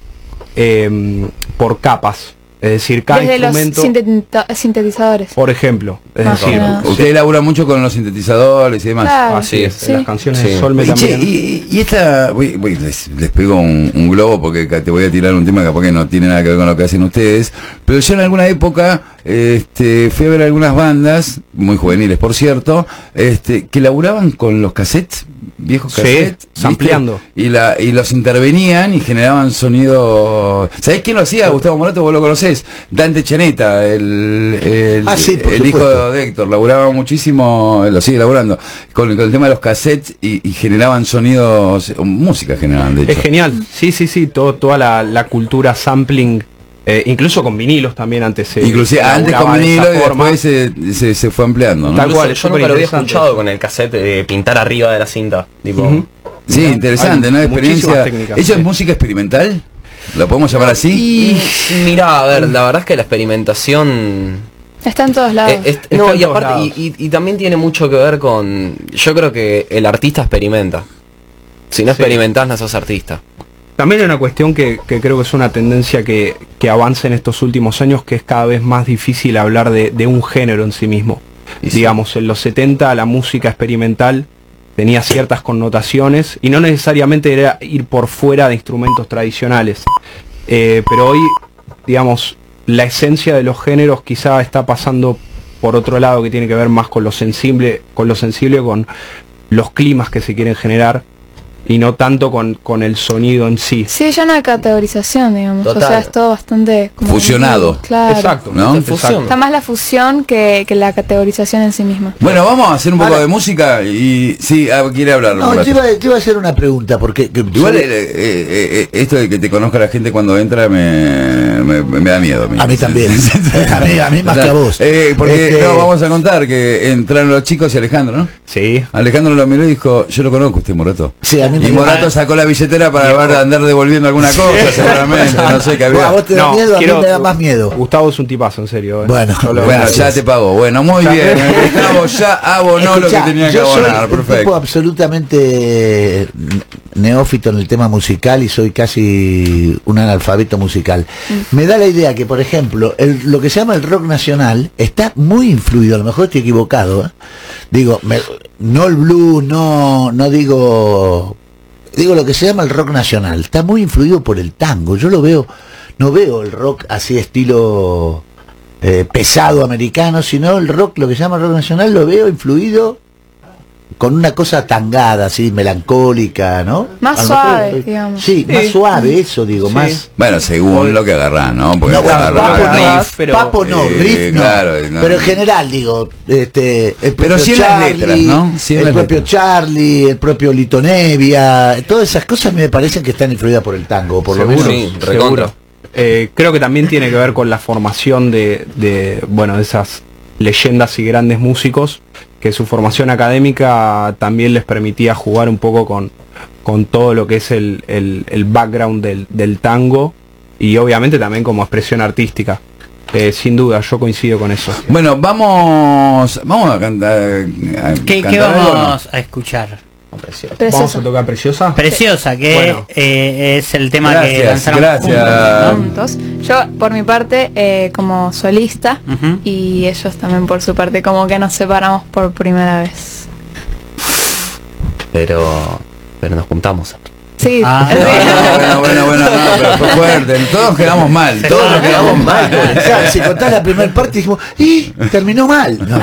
em, por capas. Es decir, cada Desde los sintetiza- sintetizadores. por ejemplo, es Más decir, que. Usted labura mucho con los sintetizadores y demás. Claro, así es, sí. las canciones Sí. de Solme Oye, che, también. y, y esta, voy- voy, les, les pego un, un globo porque te voy a tirar un tema capaz que no tiene nada que ver con lo que hacen ustedes, pero yo en alguna época este, fui a ver algunas bandas, muy juveniles por cierto, este, que laburaban con los cassettes, viejos Sí, cassettes, sampleando. y, la, y los intervenían y generaban sonido. ¿Sabés quién lo hacía? Gustavo Morato, vos lo conocés. Dante Chaneta, el, el, Ah, sí, el hijo de Héctor, laburaba muchísimo, lo sigue laburando, con, con el tema de los cassettes y, y generaban sonidos, música generaban de Es hecho. genial, sí, sí, sí, todo, toda la, la cultura sampling, eh, incluso con vinilos también antes se Inclusive antes con laburaba de vinilo esa y después se, se, se fue ampliando, ¿no? Tal cual, yo nunca lo había escuchado con el cassette de pintar arriba de la cinta. Tipo, Ujú. Sí, interesante, Hay ¿no? Experiencia. técnicas, ¿Eso sí. es música experimental? ¿Lo podemos llamar así? Y mira, a ver, la verdad es que la experimentación Está en todos lados. Eh, es- no, y aparte, y, y- y también tiene mucho que ver con. Yo creo que el artista experimenta. Si no Sí. experimentás, no sos artista. También hay una cuestión que, que creo que es una tendencia que, que avanza en estos últimos años, que es cada vez más difícil hablar de, de un género en sí mismo. Digamos, en los 70 la música experimental tenía ciertas connotaciones y no necesariamente era ir por fuera de instrumentos tradicionales. Eh, pero hoy, digamos, la esencia de los géneros quizá está pasando por otro lado que tiene que ver más con lo sensible, con lo sensible, con los climas que se quieren generar y no tanto con, con el sonido en sí. Sí, ya una categorización, digamos. O sea, es todo bastante... como- Fusionado. Claro. Exacto, ¿no? Exacto. Está más la fusión que, que la categorización en sí misma. Bueno, vamos a hacer un poco de música y sí, ah, quiere hablar. No, te iba, te iba a hacer una pregunta, porque... que- Igual sobre- eh, eh, eh, esto de que te conozca la gente cuando entra me, me, me da miedo. A mí también. (laughs) a, mí, a mí más O sea, que a vos. eh, porque Este, no, vamos a contar que entraron los chicos y Alejandro, ¿no? Sí. Alejandro lo miró y dijo, yo lo conozco usted, Morato. Sí, a mí Y Morato sacó la billetera para ver- andar devolviendo alguna cosa, seguramente, no sé qué había. Buah, vos te da miedo, a mí me da más miedo. Gustavo es un tipazo, en serio. eh. Bueno, Bueno, Gracias. ya te pagó. Bueno, muy bien. Gustavo ya abonó lo que tenía que soy abonar. un tipo Perfecto. absolutamente neófito en el tema musical y soy casi un analfabeto musical. Me da la idea que, por ejemplo, el- lo que se llama el rock nacional está muy influido, a lo mejor estoy equivocado, ¿eh? digo, me- no el blues, no, no digo, digo lo que se llama el rock nacional, está muy influido por el tango, yo lo veo, no veo el rock así estilo eh, pesado americano, sino el rock, lo que se llama rock nacional, lo veo influido con una cosa tangada, así, melancólica, ¿no? Más mejor suave, digamos. Sí, Sí. más suave, eso digo, más... Bueno, según lo que agarrás, ¿no? Porque No, bueno, papo no, riff, pero- papo no, eh, riff no. claro, no. Pero en general, digo, este, el Pero propio sí en las Charlie, letras, ¿no? Sí en el las propio letras. Charlie, el propio Lito Nevia, todas esas cosas me parecen que están influidas por el tango, por lo menos. seguro. Eh, creo que también tiene que ver con la formación de, de, bueno, de esas leyendas y grandes músicos, que su formación académica también les permitía jugar un poco con, con todo lo que es el, el- el background del, del tango y obviamente también como expresión artística. Eh, sin duda, yo coincido con eso. Bueno, vamos, vamos a cantar. a ¿Qué, cantar qué algo, ¿no? vamos a escuchar? Vamos a tocar Preciosa. Preciosa, que Bueno. eh, es el tema que Gracias, lanzaron gracias. juntos. Yo, por mi parte, eh, como solista, y ellos también por su parte, como que nos separamos por primera vez. Pero. Pero nos juntamos. Sí, Ah, (laughs) bueno, bueno, bueno, no, pero fue fuerte. Todos quedamos mal, todos nos quedamos mal. Claro, (laughs) si contás la primera parte dijimos, y terminó mal. No,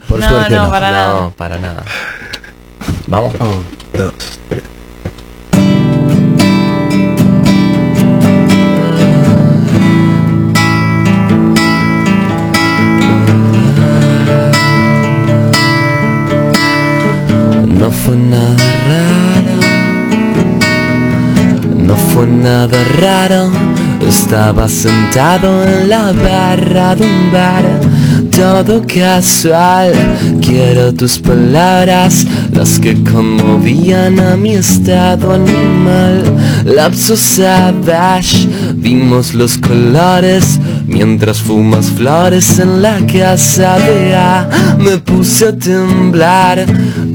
(laughs) por No, suerte no, no. para nada. No, para nada. Vamos. No fue nada raro, no fue nada raro. Estaba sentado en la barra de un bar, todo casual. Quiero tus palabras, las que conmovían a mi estado animal. Lapso savage, perdimos los colores mientras fumas flores en la casa de A. Me puse a temblar,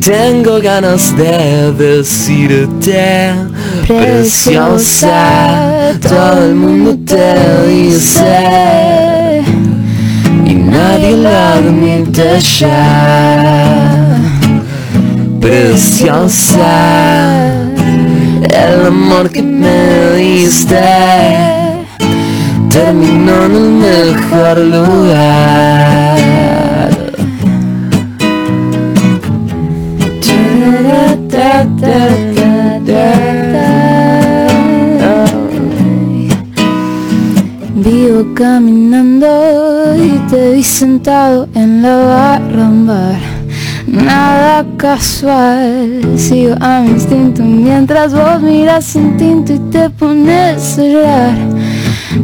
tengo ganas de decirte, preciosa, todo el mundo te dice nadie lo admite ya. Preciosa, el amor que me diste terminó en el mejor lugar. Vivo en la barra. Nada casual, sigo a mi instinto mientras vos miras sin tinto y te pones a llorar.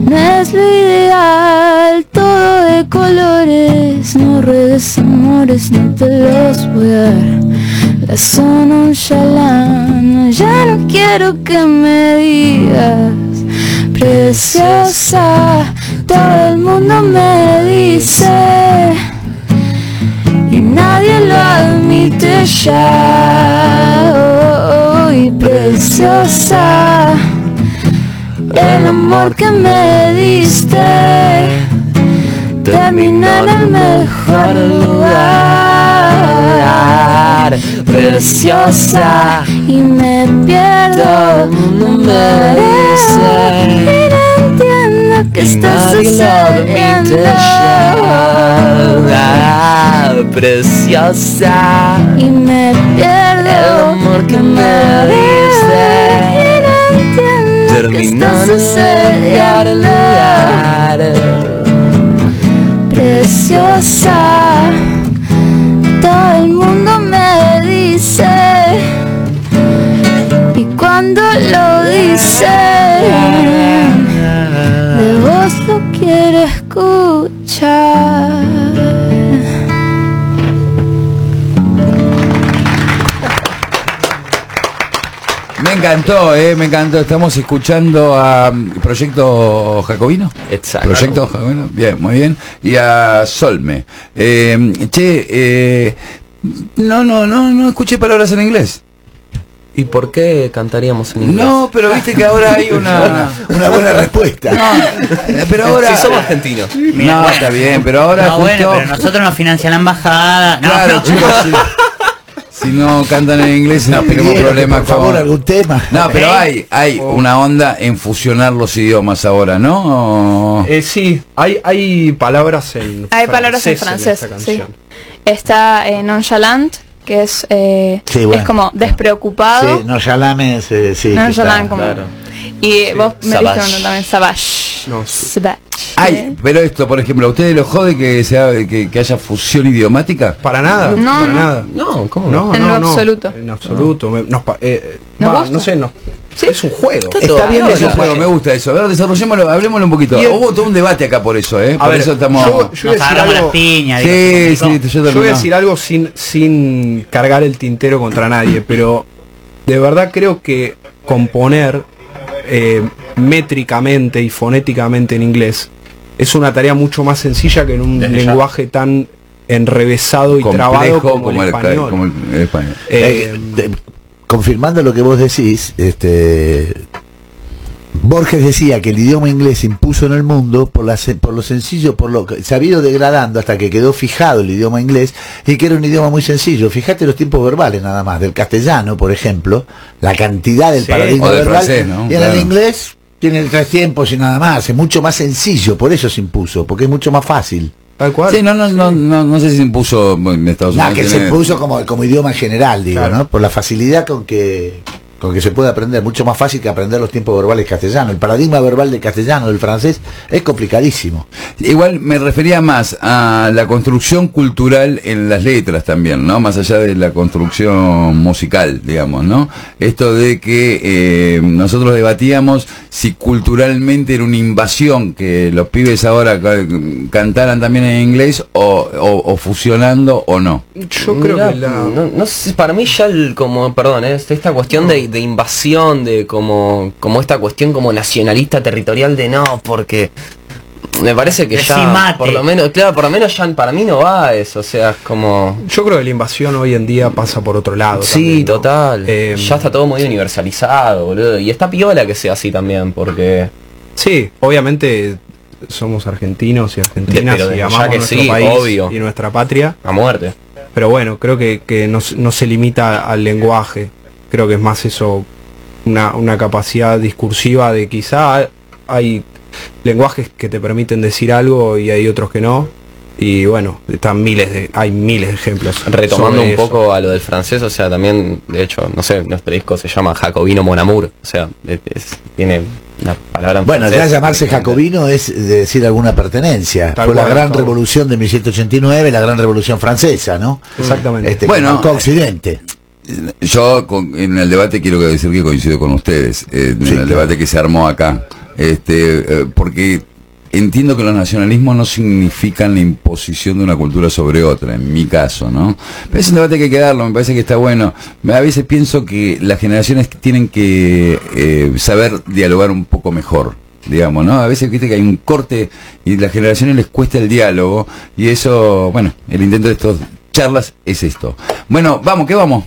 No es lo ideal, todo de colores, no ruegues amores, no te los voy a dar. La zona un shalán, ya no quiero que me digas preciosa, todo el mundo me dice y nadie lo admite ya. Oh, y preciosa, el amor que me diste termina en el mejor lugar. Preciosa y me pierdo, no me dice y no entiendo que estás sucediendo. Preciosa. Y me pierdo. El amor que me diste. terminó en el mejor lugar. Preciosa, todo quiero escuchar. Me encantó, eh, me encantó. Estamos escuchando a mm, Proyecto Jacobino. Exacto. Proyecto Jacobino, bien, muy bien. Y a Solme. Eh, che, eh, no, no, no, no escuché palabras en inglés. ¿Y por qué cantaríamos en inglés? No, pero viste que ahora hay una, una buena respuesta. No, pero ahora. Si somos argentinos. No, está bien, pero ahora No, bueno, pero nosotros nos financia la embajada. No, Claro, no. chicos, si, si no cantan en inglés no tenemos problemas por favor, con. algún tema. No, pero ¿Eh? hay, hay una onda en fusionar los idiomas ahora, ¿no? Eh, sí, hay, hay palabras en Hay palabras en francés, esta sí. canción. Está eh, nonchalant, que es, eh, Sí, bueno. es como despreocupado. Sí, no llalames, eh, sí. Nonchalant, está- como. claro. Y vos me Savage. diste uno también, Savage. No, sí. Savage. Ay, pero esto, por ejemplo, ¿a ustedes los jode que, sea, que, que haya fusión idiomática? Para nada, No, para no. nada. No, ¿cómo No, En no, lo no. absoluto. En absoluto. Me- nos eh, ¿Nos va, no sé, no. Es un juego. Está bien Es eso. un juego, me gusta eso. A ver, desarrollémoslo, hablemoslo un poquito. El- Hubo todo un debate acá por eso, ¿eh? A por ver, eso estamos. yo- yo voy a Nos decir agarramos algo- las piñas. sí, digo, sí, yo Yo voy a decir algo sin, sin cargar el tintero contra nadie, pero de verdad creo que componer eh, métricamente y fonéticamente en inglés es una tarea mucho más sencilla que en un Desde ya. lenguaje tan enrevesado y trabado complejo como, el, el, español. como el- el español. Eh, Eh, de- confirmando lo que vos decís, este Borges decía que el idioma inglés impuso en el mundo por, la, se- por lo sencillo, por lo que se ha ido degradando hasta que quedó fijado el idioma inglés y que era un idioma muy sencillo. Fíjate los tiempos verbales nada más, del castellano, por ejemplo, la cantidad del Sí, paradigma del verbal. francés, ¿no? Y en el inglés tiene tres tiempos y nada más, es mucho más sencillo, por eso se impuso, porque es mucho más fácil. Tal cual. Sí, no, no, no, no, no sé si se impuso en Estados No, Unidos. que se impuso como, como idioma en general, digo, Claro. ¿no? Por la facilidad con que con que se puede aprender, mucho más fácil que aprender los tiempos verbales castellanos. El paradigma verbal del castellano, del francés, es complicadísimo. Igual me refería más a la construcción cultural en las letras también, ¿no? Más allá de la construcción musical, digamos, ¿no? Esto de que eh, nosotros debatíamos si culturalmente era una invasión que los pibes ahora ca- cantaran también en inglés o, o- o fusionando o no. Yo creo Mirá, que la... no, no sé, para mí ya el, como, perdón, ¿eh? esta cuestión de, de invasión, de como, como esta cuestión como nacionalista territorial de no, porque me parece que ya, por lo menos, claro, por lo menos ya para mí no va eso, o sea, es como... Yo creo que la invasión hoy en día pasa por otro lado. Sí, también, ¿no? total. Eh, ya está todo muy universalizado, boludo. Y está piola que sea así también, porque... Sí, obviamente somos argentinos y argentinas Pero y amamos que nuestro sí, país obvio. y nuestra patria. A muerte. Pero bueno, creo que, que no, no se limita al lenguaje. Creo que es más eso, una, una capacidad discursiva de quizá hay lenguajes que te permiten decir algo y hay otros que no. Y bueno, están miles de, hay miles de ejemplos. Retomando un eso. poco a lo del francés, o sea, también, de hecho, no sé, nuestro disco se llama Jacobino Mon Amour, o sea, es- es- tiene una palabra en Bueno, ya francés. llamarse jacobino es de decir alguna pertenencia. Tal Fue la gran revolución de 1789, la gran revolución francesa, ¿no? Exactamente. Este, Bueno, Occidente. Yo con- en el debate quiero decir que coincido con ustedes, eh, en el debate que se armó acá, este, eh, porque entiendo que los nacionalismos no significan la imposición de una cultura sobre otra, en mi caso, ¿no? Pero es un debate que hay que darlo, me parece que está bueno. A veces pienso que las generaciones tienen que eh, saber dialogar un poco mejor digamos, ¿no? A veces viste que hay un corte y a las generaciones les cuesta el diálogo y eso, bueno, el intento de estas charlas es esto. Bueno, vamos, ¿qué vamos?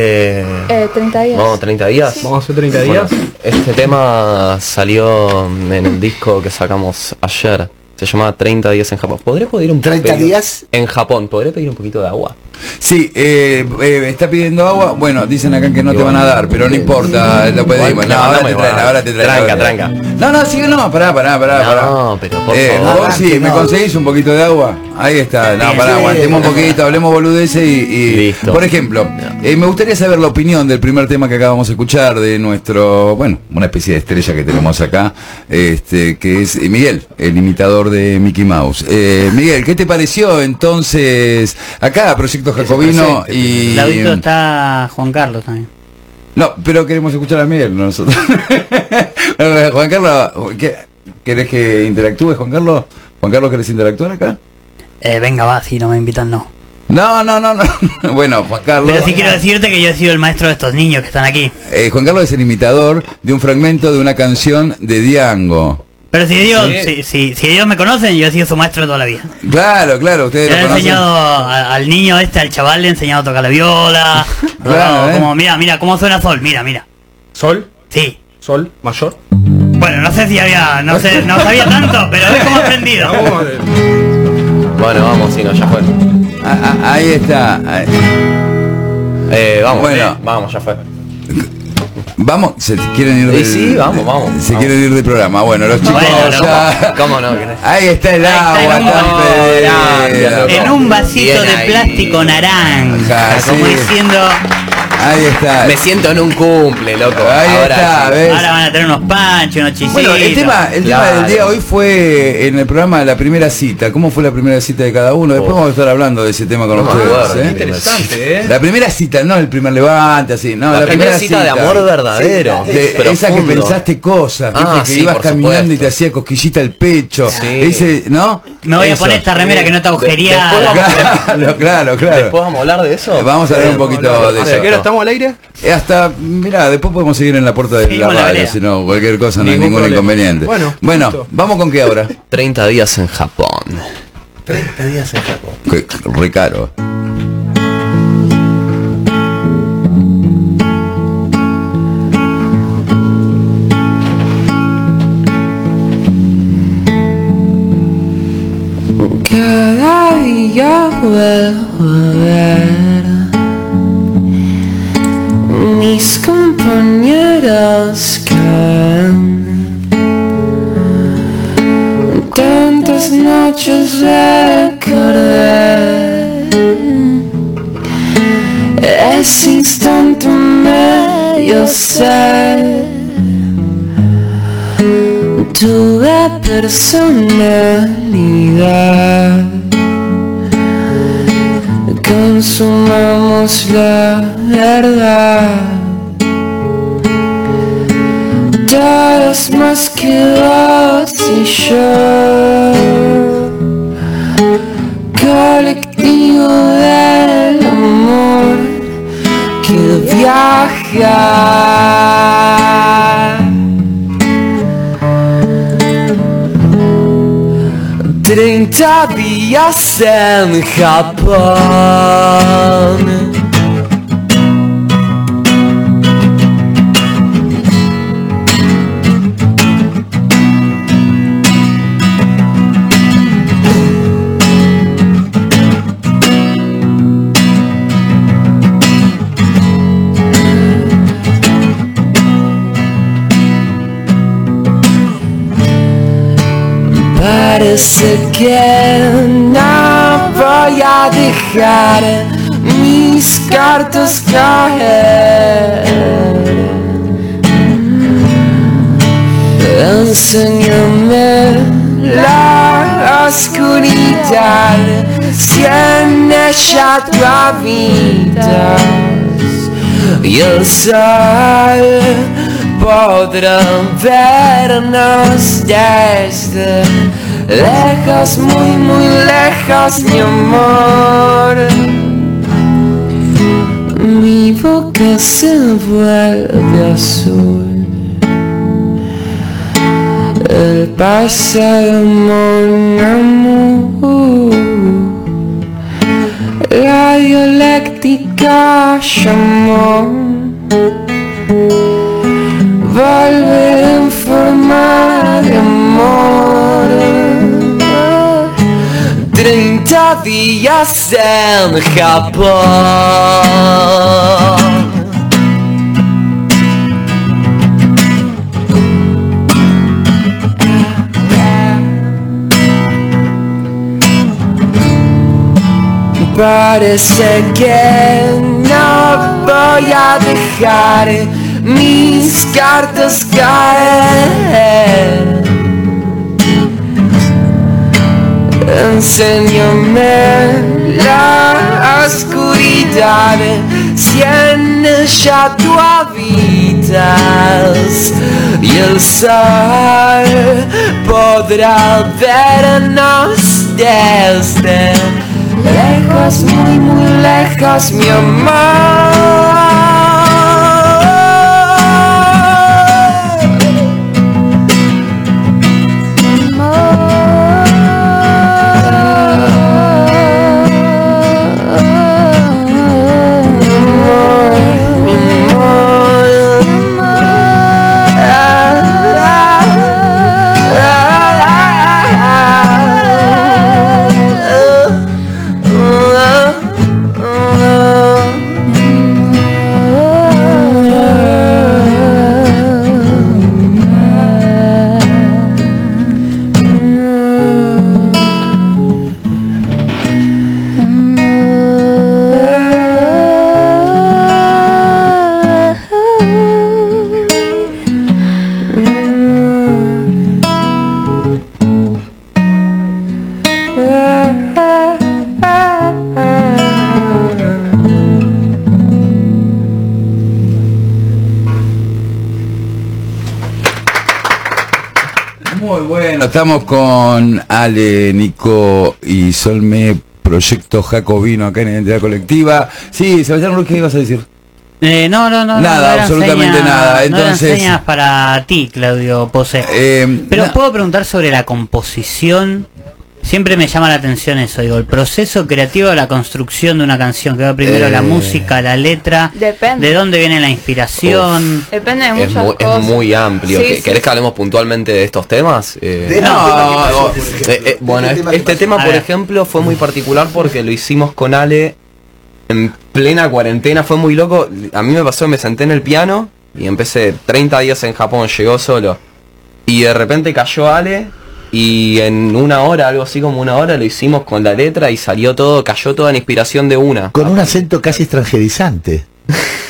Eh, Eh, 30 días. Vamos, 30 días. Vamos a hacer 30 días. Bueno, este tema salió en el disco que sacamos ayer. Se llama 30 días en Japón. ¿Podré pedir un 30 pedir- días. En Japón, ¿podré pedir un poquito de agua? Sí, eh, eh, está pidiendo agua. Bueno, dicen acá que no te van a dar, pero no importa, lo pedimos. No, ahora te traen, ahora te traen. Tranca, tranca. No, no, sí, no, pará, pará, pará. pará. No, pero por Eh, favor. vos sí, ¿me conseguís un poquito de agua? Ahí está, no, pará, aguantemos un poquito, hablemos boludeces y, y- Listo. por ejemplo, me gustaría saber la opinión del primer tema que acabamos de escuchar de nuestro, bueno, una especie de estrella que tenemos acá, este, que es Miguel, el imitador de Mickey Mouse. Eh, Miguel, ¿qué te pareció entonces acá, Proyecto Jacobino y... El audito está Juan Carlos también. No, pero queremos escuchar a Miguel no nosotros. (laughs) Juan Carlos, ¿qué- ¿querés que interactúe, Juan Carlos? Juan Carlos, ¿querés interactuar acá? Eh, venga, va, si no me invitan, no. No, no, no, no. (laughs) Bueno, Juan Carlos. Pero sí quiero decirte que yo he sido el maestro de estos niños que están aquí. eh, Juan Carlos es el imitador de un fragmento de una canción de Diango. Pero si Dios, Sí. si, si, si ellos me conocen, yo he sido su maestro toda la vida. Claro, claro, ustedes Yo lo le he conocen. enseñado a- al niño este, al chaval, le he enseñado a tocar la viola. (laughs) Claro, O ¿eh? como, mira, mira, cómo suena sol, mira, mira. ¿Sol? Sí. ¿Sol? ¿Mayor? Bueno, no sé si había, no sé, no sabía tanto, pero ves cómo he aprendido. (laughs) Bueno, vamos, si no, ya fue. Ah, ah, ahí está. ahí. Eh, vamos, Bueno. eh, vamos, ya fue. Vamos, se quieren ir Sí, sí, vamos, vamos, Se vamos. quieren ir del programa. Bueno, los chicos Bueno, ya- ¿Cómo no? Ahí está el Ahí está agua, el agua. tan pedida. En un vasito de plástico naranja, Ajá, como sí. diciendo, Ahí está. Me siento en un cumple, loco. Ahí Ahora está. ¿ves? ahora van a tener unos panchos, unos chisitos. Bueno, el tema, el tema del día hoy fue en el programa de la primera cita. ¿Cómo fue la primera cita de cada uno? Después Oh. vamos a estar hablando de ese tema con No ustedes. acuerdo, ¿eh? Interesante, ¿eh? La primera cita, no el primer levante, así, no, La la, primera cita de amor verdadero, De- esa que pensaste cosas, Ah, que sí, ibas caminando y te hacía cosquillita el pecho. Sí. Ese, ¿no? Me voy a poner esta remera que no está agujereada. Claro, claro, claro. ¿Después vamos a hablar de eso? Vamos a hablar un poquito de ¿Hasta eso. qué hora estamos al aire? Eh, Hasta, mira, después podemos seguir en la puerta de la radio, si no, cualquier cosa, no hay Ningún problema. inconveniente. Bueno, bueno vamos con qué ahora. (laughs) 30 días en Japón. 30 días en Japón. Re caro. Día vuelvo a ver mis compañeros caen. Tantas noches recordé ese instante medio sé tuve personalidad. Consumamos la verdad. Todo es más que vos y yo. Colectivo del amor que viaja. Senin tabi ya sen kapan. Parece que no voy a dejar mis cartas caer. Enséñame la oscuridad si en ella tú habitas y el sol podrá vernos desde lejos, muy, muy lejos, mi amor. Mi boca se vuelve azul. El pasado, mon amour. La dialéctica llamó. Vuelve Treinta días en Japón. Parece que no voy a dejar mis cartas Enséñame la oscuridad si en ella tú y el sol podrá vernos desde lejos, muy, muy lejos, mi amor. Estamos con Ale, Nico y Solme, Proyecto Jacobino acá en Identidad Colectiva. Sí, Sebastián Ruiz, ¿qué ibas a decir? Eh, no, no, no. Nada, no absolutamente señas- nada. no Entonces- señas para ti, Claudio Pose. Eh, Pero puedo preguntar sobre la composición. Siempre me llama la atención eso, digo, el proceso creativo de la construcción de una canción, que va primero la Eh. música, la letra, Depende. de dónde viene la inspiración. Depende de Es muchas muy, es cosas. muy amplio. Sí, ¿Que- sí, ¿Querés sí. que hablemos puntualmente de estos temas? Eh, este ejemplo. eh, bueno, este es- tema este por ejemplo, fue muy particular porque lo hicimos con Ale en plena cuarentena. Fue muy loco. A mí me pasó, me senté en el piano y empecé 30 días en Japón, llegó solo. Y de repente cayó Ale y en una hora, algo así como una hora, lo hicimos con la letra y salió todo, cayó toda la inspiración de una. Con un acento casi extranjerizante.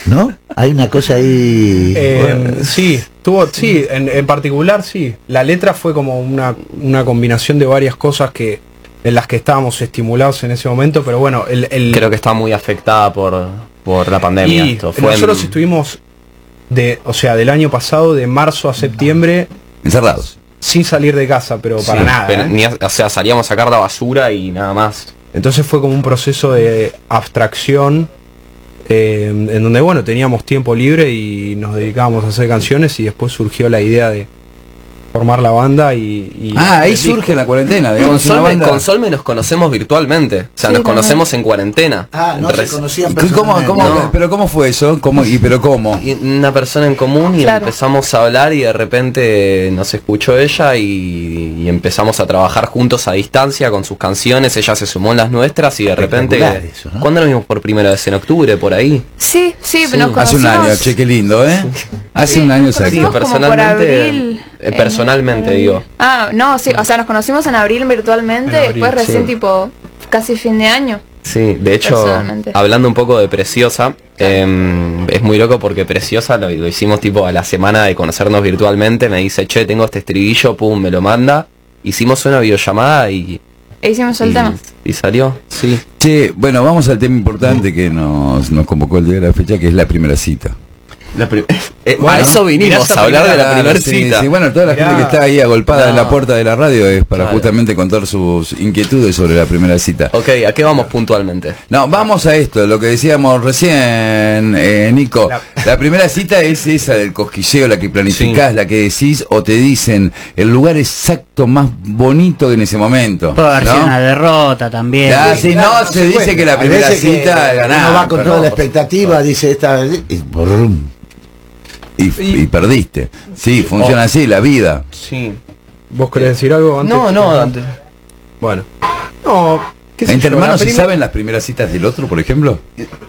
¿No? Hay una cosa ahí. Eh, sí, tuvo, sí, en, en particular sí. La letra fue como una, una combinación de varias cosas que en las que estábamos estimulados en ese momento, pero bueno, el, el- Creo que está muy afectada por, por la pandemia. y esto. Fue en- nosotros estuvimos de, o sea, del año pasado, de marzo a septiembre, Encerrados. Sin salir de casa, pero para Sí, nada. pero ¿eh? ni o sea, salíamos a sacar la basura y nada más. Entonces fue como un proceso de abstracción eh, en donde bueno teníamos tiempo libre y nos dedicábamos a hacer canciones y después surgió la idea de formar la banda y, y- Ah, ahí surge la cuarentena, Con digamos, una Solme, con Solme nos conocemos virtualmente. O sea, Sí, nos conocemos en cuarentena. Ah, no se conocían ¿Y ¿Cómo, cómo, No. ¿Pero cómo fue eso? ¿Cómo, y, ¿Pero cómo? Y Una persona en común y Claro. empezamos a hablar y de repente nos escuchó ella y, y empezamos a trabajar juntos a distancia con sus canciones, ella se sumó en las nuestras y de repente... Eso, ¿no? ¿Cuándo nos vimos por primera vez? ¿En octubre? ¿Por ahí? Sí, sí, Sí. nos Hace un año, che, qué lindo, ¿eh? Hace un año por personalmente, abril, eh, personalmente digo. Ah, no, sí, o sea, nos conocimos en abril virtualmente, En abril, después recién sí. tipo casi fin de año. Sí, de hecho, hablando un poco de Preciosa, em, es muy loco porque Preciosa lo, lo hicimos tipo a la semana de conocernos virtualmente, me dice, che, tengo este estribillo, pum, me lo manda, hicimos una videollamada y, E hicimos el tema. y salió, sí. Che, bueno, vamos al tema importante que nos, nos convocó el día de la fecha, que es la primera cita. Eh, a eso vinimos, a hablar de la primera sí, cita. sí, bueno, toda la gente que está ahí agolpada en la puerta de la radio es para Claro. justamente contar sus inquietudes sobre la primera cita. Ok, ¿a qué vamos puntualmente? No, vamos a esto, lo que decíamos recién, eh, Nico. La, primera cita es esa del cosquilleo, la que planificás, la que decís o te dicen el lugar exacto más bonito en ese momento. Puede haber sido ¿no? una derrota también. Ya, si no, se dice que la primera veces que cita ganar. Uno va con toda la expectativa, dice esta y brum. Y, y perdiste. Sí, funciona así, la vida. Sí. ¿Vos querés decir algo antes? No, no, antes. Bueno. No, ¿Entre yo, hermanos la se saben las primeras citas del otro, por ejemplo?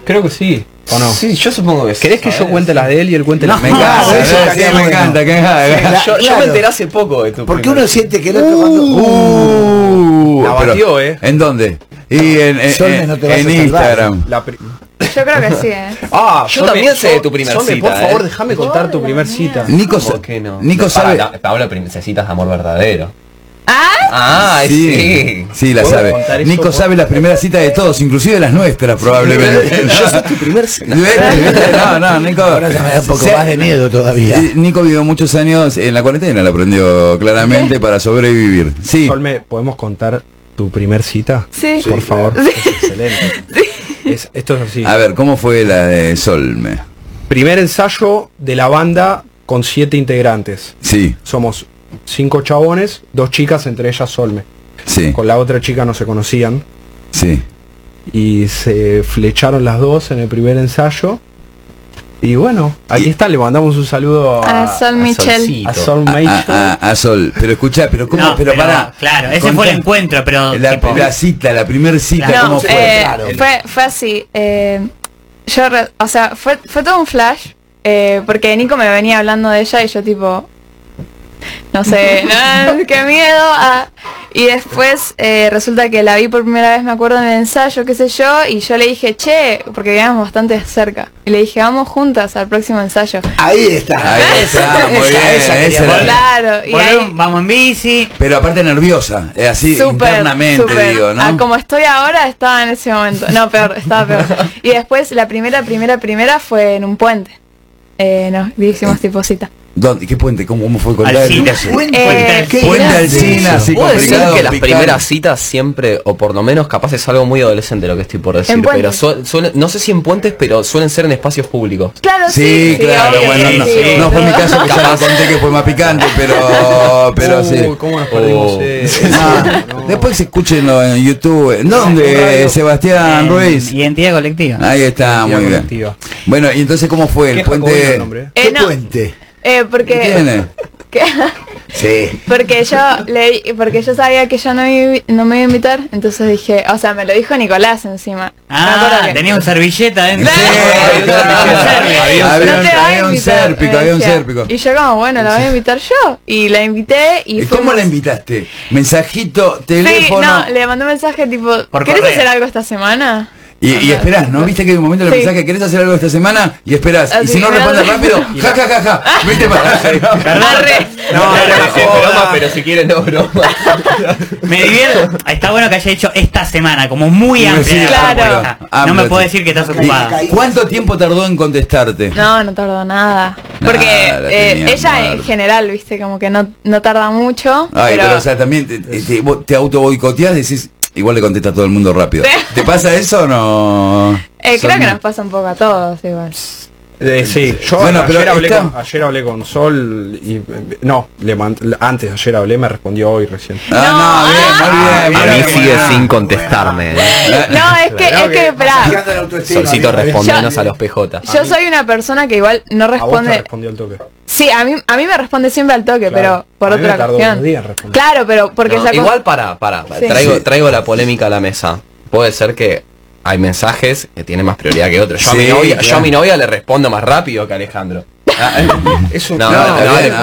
Creo que sí, ¿o no? Sí, yo supongo que ¿Querés que yo cuente las de él y él cuente las me mías? encanta, Eso sí, me bueno. encanta, que haga. yo, yo claro. me enteré hace poco de tu Porque uno siente que el otro cuando Uh, La pero, batió, ¿eh? ¿En dónde? Y en. Instagram. La Yo creo que sí, eh. (laughs) Ah, Yo también sé yo- de tu primera Solme, cita, por favor, ¿eh? déjame contar tu primer cita. Nico, ¿Por qué no? Nico sabe. la- Pablo necesitas de amor verdadero. Ah, Ah, Sí, sí. sí, la ¿Puedo sabe. Nico sabe las primeras citas de todos, inclusive las nuestras probablemente. Yo soy tu primer (laughs) cita. No, no, Nico. ahora ya me da un poco Se- más de miedo todavía. Nico vivió muchos años en la cuarentena, lo aprendió claramente para sobrevivir. Sí. Solme, ¿podemos contar tu primer cita? Sí. Por favor. Sí. Es excelente. Es- esto es así. A ver, ¿cómo fue la de Solme? Primer ensayo de la banda con siete integrantes. Sí, Somos cinco chabones, dos chicas, entre ellas Solme. sí, Con la otra chica no se conocían. sí. Y se flecharon las dos en el primer ensayo. Y bueno, aquí está, le mandamos un saludo a, A Sol Michel. a Sol A, Michel. a- a Sol. Pero escucha, pero ¿cómo? No, pero, para. Claro, ese fue el encuentro, pero La, la cita, la primer cita, No, ¿cómo fue? eh, fue, fue así. eh, yo, re- o sea, fue, fue todo un flash. eh, porque Nico me venía hablando de ella y yo tipo... No sé, (laughs) no, qué miedo. ah. Y después eh, resulta que la vi por primera vez, me acuerdo, en el ensayo, qué sé yo, y yo le dije, che, porque vivíamos bastante cerca. Y le dije, vamos juntas al próximo ensayo. Ahí está. Ahí está, muy bien, esa era. Claro, y volvemos- ahí, vamos en bici. Pero aparte nerviosa, eh, así Súper, internamente, súper. digo, ¿no? Ah, como estoy ahora, estaba en ese momento. No, peor, estaba peor. Y después la primera, primera, primera fue en un puente. Eh, nos hicimos tipo cita. ¿Dónde? ¿Qué puente? ¿Cómo, cómo fue el Alcina. caso? Eh, ¿Qué Puente Alcina, así Puede ser complicado, que las picante. primeras citas siempre, o por lo menos capaz es algo muy adolescente lo que estoy por decir, pero suelen- no sé si en puentes, pero suelen ser en espacios públicos. Claro, Sí, sí, claro, bueno, sí, no, sí, no fue mi caso que ya lo conté que fue más picante, pero, pero sí. Uy, ¿cómo nos perdimos Oh. eso? (laughs) Ah, Después escúchenlo en YouTube. ¿En ¿Dónde, Sebastián en Ruiz? Identidad colectiva. Ahí está, muy bien. Bueno, y entonces, ¿cómo fue el puente? nombre. Eh, ¿Qué no, puente? Eh, (laughs) ¿Qué porque, tiene? que- Sí. porque yo leí, porque yo sabía que yo no, iba- no me iba a invitar, entonces dije, o sea, me lo dijo Nicolás encima. Me Ah, que- tenía un servilleta dentro. Había, un sérpico, me había un sérpico. Y yo como, bueno, la voy a invitar yo. Y la invité y ¿Y cómo fuimos- la invitaste? Mensajito, Sí, teléfono. no, le mandé un mensaje tipo, ¿querés hacer algo esta semana? Y, y esperás, ¿no? ¿Viste que hay un momento en el Sí. mensaje querés hacer algo esta semana? Y esperás. y si no me respondes rápido, (laughs) ja ja ja ja. (laughs) ¿Viste para (laughs) Arre. No, broma, pero si quieren no broma. Me divierto. Está bueno que haya hecho esta semana, como muy Sí, amplia. claro. No me puedo decir que estás ocupada. ¿Y ¿Cuánto tiempo tardó en contestarte? No, no tardó nada. Porque eh, ella en general, viste, como que no, no tarda mucho. Ay, pero, pero, o sea, también te, te, te auto boicoteás, decís, igual le contesta a todo el mundo rápido. (laughs) ¿Te pasa eso o no? eh, creo Son- que nos pasa un poco a todos igual. Eh, sí, yo Bueno, pero ayer, hablé está- con, ayer hablé con Sol y no, le mand- antes ayer hablé, me respondió hoy recién. Ah, no, bien, muy bien. A mí bien, sigue bien. sin contestarme. ¿eh? (laughs) No, es que, es que, esperá, Solcito, respondenos a los PJ. yo soy una persona que igual no A vos te responde. respondió toque. Sí, a mí, a mí me responde siempre al toque, Claro. pero por A otra cuestión. Claro, pero porque No, igual para, para, Sí. traigo, traigo la polémica a la mesa. Puede ser que hay mensajes que tienen más prioridad que otros. Yo, a, mi novia, claro. yo a mi novia le respondo más rápido que Alejandro. Es un- No, No, no, bien,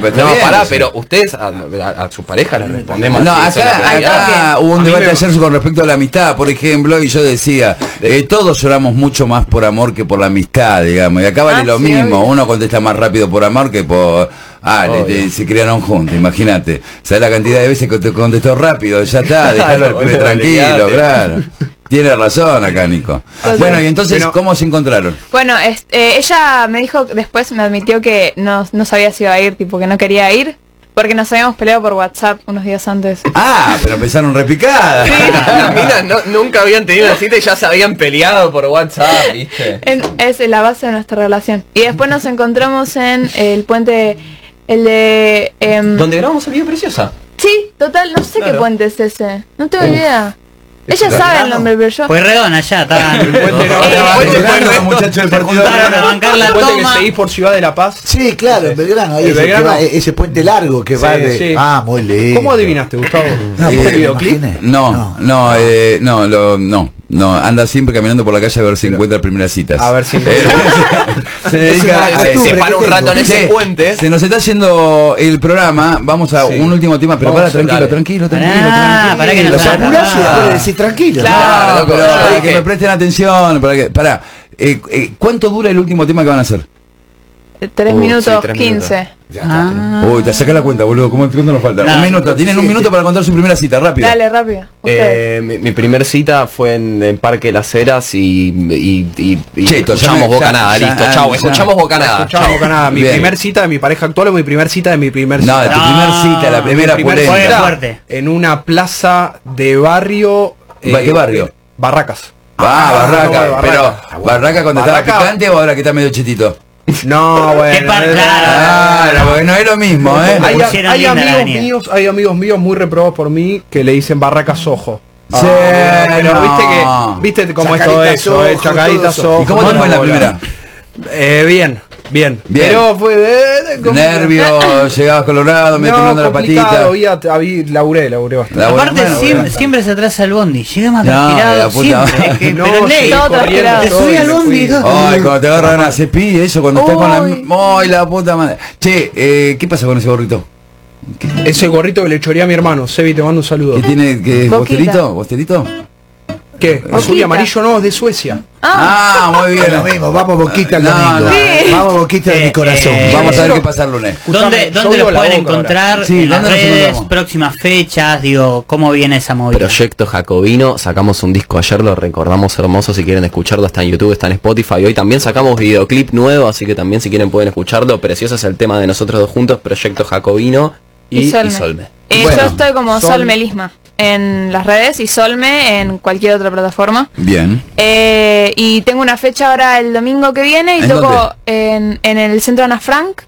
pero está no, bien, pará, sí. pero ustedes a, a- a su pareja le respondemos. No, eso acá, acá hubo un debate ayer con respecto a la amistad, por ejemplo, y yo decía, eh, todos lloramos mucho más por amor que por la amistad, digamos, y acá vale Ah, lo sí, mismo, obvio. uno contesta más rápido por amor que por... Ah, le- Obvio. le- se criaron juntos, imagínate. ¿Sabes la cantidad de veces que te contestó rápido? Ya está, (laughs) déjalo tranquilo, claro. Tiene razón acá, Nico. Bueno, y entonces, Pero- ¿cómo se encontraron? Bueno, es- eh, ella me dijo, después me admitió que no, no sabía si iba a ir, tipo que no quería ir, porque nos habíamos peleado por WhatsApp unos días antes. Ah, pero empezaron repicadas. (laughs) Las minas no- nunca habían tenido una cita y ya se habían peleado por WhatsApp, ¿viste? En- es la base de nuestra relación. Y después nos encontramos en el puente, el de... em, Donde grabamos el video preciosa. Sí, total, no sé qué puente es ese. No tengo Uf. idea. Ella Claro. sabe el nombre, pero yo... Pues redona ya, (laughs) del partido. juntaron a bancar la El puente que seguís por Ciudad de la Paz. Sí, claro, en Belgrano, ahí ese, va- ese puente largo que va de... sí. Ah, muy lindo. ¿Cómo adivinaste, Gustavo? No, Eh. No, no, eh, no, lo- no, anda siempre caminando por la calle a ver si encuentra primeras citas. A ver si (laughs) (laughs) se dedica a se un rato en ese puente. Se nos está yendo el programa. Vamos a un último tema, pero para, tranquilo, tranquilo, tranquilo, tranquilo. Para que nos para decir tranquilo. Claro, para que me presten atención, para que para eh, eh, ¿cuánto dura el último tema que van a hacer? 3 minutos 15. Ya ah. Uy, te saca la cuenta, boludo. ¿Cómo cuánto nos falta? Un minuto. Tienen un minuto para contar su primera cita, rápido. Dale, rápido. Eh, mi, mi primera cita fue en, en, Parque Las Heras y, y, y, y Cheto, escuchamos Bocanada, listo. Chao, escuchamos Bocanada. Escuchamos Bocanada. Mi primer cita de mi pareja actual o mi primer cita de mi primer cita. No, de tu primer cita, la primera primer. Fuerte. En una plaza de barrio. Eh, ¿Qué barrio? Barracas. Ah, ah Barracas. No, barraca. Pero, ¿Barracas cuando barraca. estaba picante o ahora que está medio chetito? No, (laughs) bueno. Par- claro. Claro, porque no es lo mismo, ¿eh? Hay, amigos míos, hay amigos míos muy reprobados por mí que le dicen Barracas Ojo. Sí, pero no. viste que viste cómo es todo Chacaritas eso, eh, todo eso. Ojo. ¿Y cómo te fue en la primera? Eh, bien, bien, Bien. Pero fue eh, como- Nervios, (laughs) llegabas colorado, me No, la patita. había, había, laburé, laburé bastante. La buena Aparte siempre, bueno. siempre se atrasa el bondi, llega más No, transpirado, siempre, que- No, pero ley, te subí al bondi. Ay, cuando te agarran a cepí, eso, cuando estás con la... ¡Ay, la puta madre! Che, eh, ¿qué pasa con ese gorrito? Ese gorrito que le choreé a mi hermano, Sebi, te mando un saludo. ¿Qué tiene? ¿Qué. ¿Bosterito? ¿Bosterito? ¿Qué? Azul y amarillo no, es de Suecia. Ah, muy bien. Lo mismo, vamos boquita el No, domingo. no. Sí. Vamos boquita de Eh, mi corazón. eh, Vamos a ver qué pasa el lunes. ¿Dónde, dónde los pueden encontrar Sí, en próximas fechas? Digo, ¿cómo viene esa movida? Proyecto Jacobino, sacamos un disco ayer, lo recordamos hermoso, si quieren escucharlo está en YouTube, está en Spotify, hoy también sacamos videoclip nuevo, así que también si quieren pueden escucharlo, precioso es el tema de nosotros dos juntos, Proyecto Jacobino y, Y Solme. y Solme. Eh, Bueno, yo estoy como Sol- Sol Melisma en las redes y Solme en cualquier otra plataforma. Bien. Eh, y tengo una fecha ahora el domingo que viene y ¿En toco en, en el centro Ana Frank.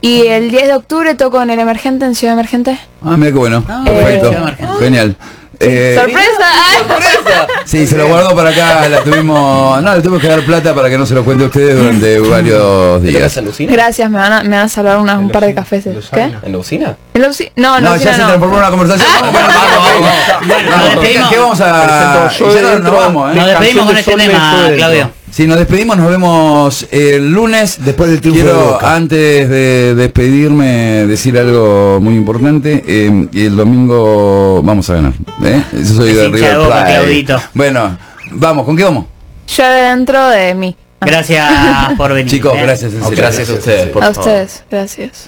Y el 10 de octubre toco en el Emergente, en Ciudad Emergente. Ah, mira qué bueno. Ah, Perfecto. eh, Genial. Eh, ¡Sorpresa! ¡Ay! (laughs) Sí, se lo guardó para acá, la tuvimos... No, le tuvimos que dar plata para que no se lo cuente a ustedes durante (laughs) varios ¿Te días. tocas en la usina? Gracias, me van a, me van a salvar unas- un par de cafés. ¿Qué? ¿En la usina? ¿En la usi- No, la No, ya usina se no. transformó en una conversación. Vamos, vamos, vamos. No, despedimos. ¿Qué vamos a...? Ya no- nos vamos, ¿eh? Nos despedimos con este tema. Claudio. Si nos despedimos, nos vemos el lunes. Después del triunfo de Quiero, Boca. antes de despedirme, decir algo muy importante. eh, y el domingo vamos a ganar. ¿eh? Eso soy de River Plate. Bueno, vamos, ¿con qué vamos? Yo dentro de mí. Gracias por venir. Chicos, ¿eh? gracias. serio. Gracias a ustedes, por a favor. ustedes, gracias.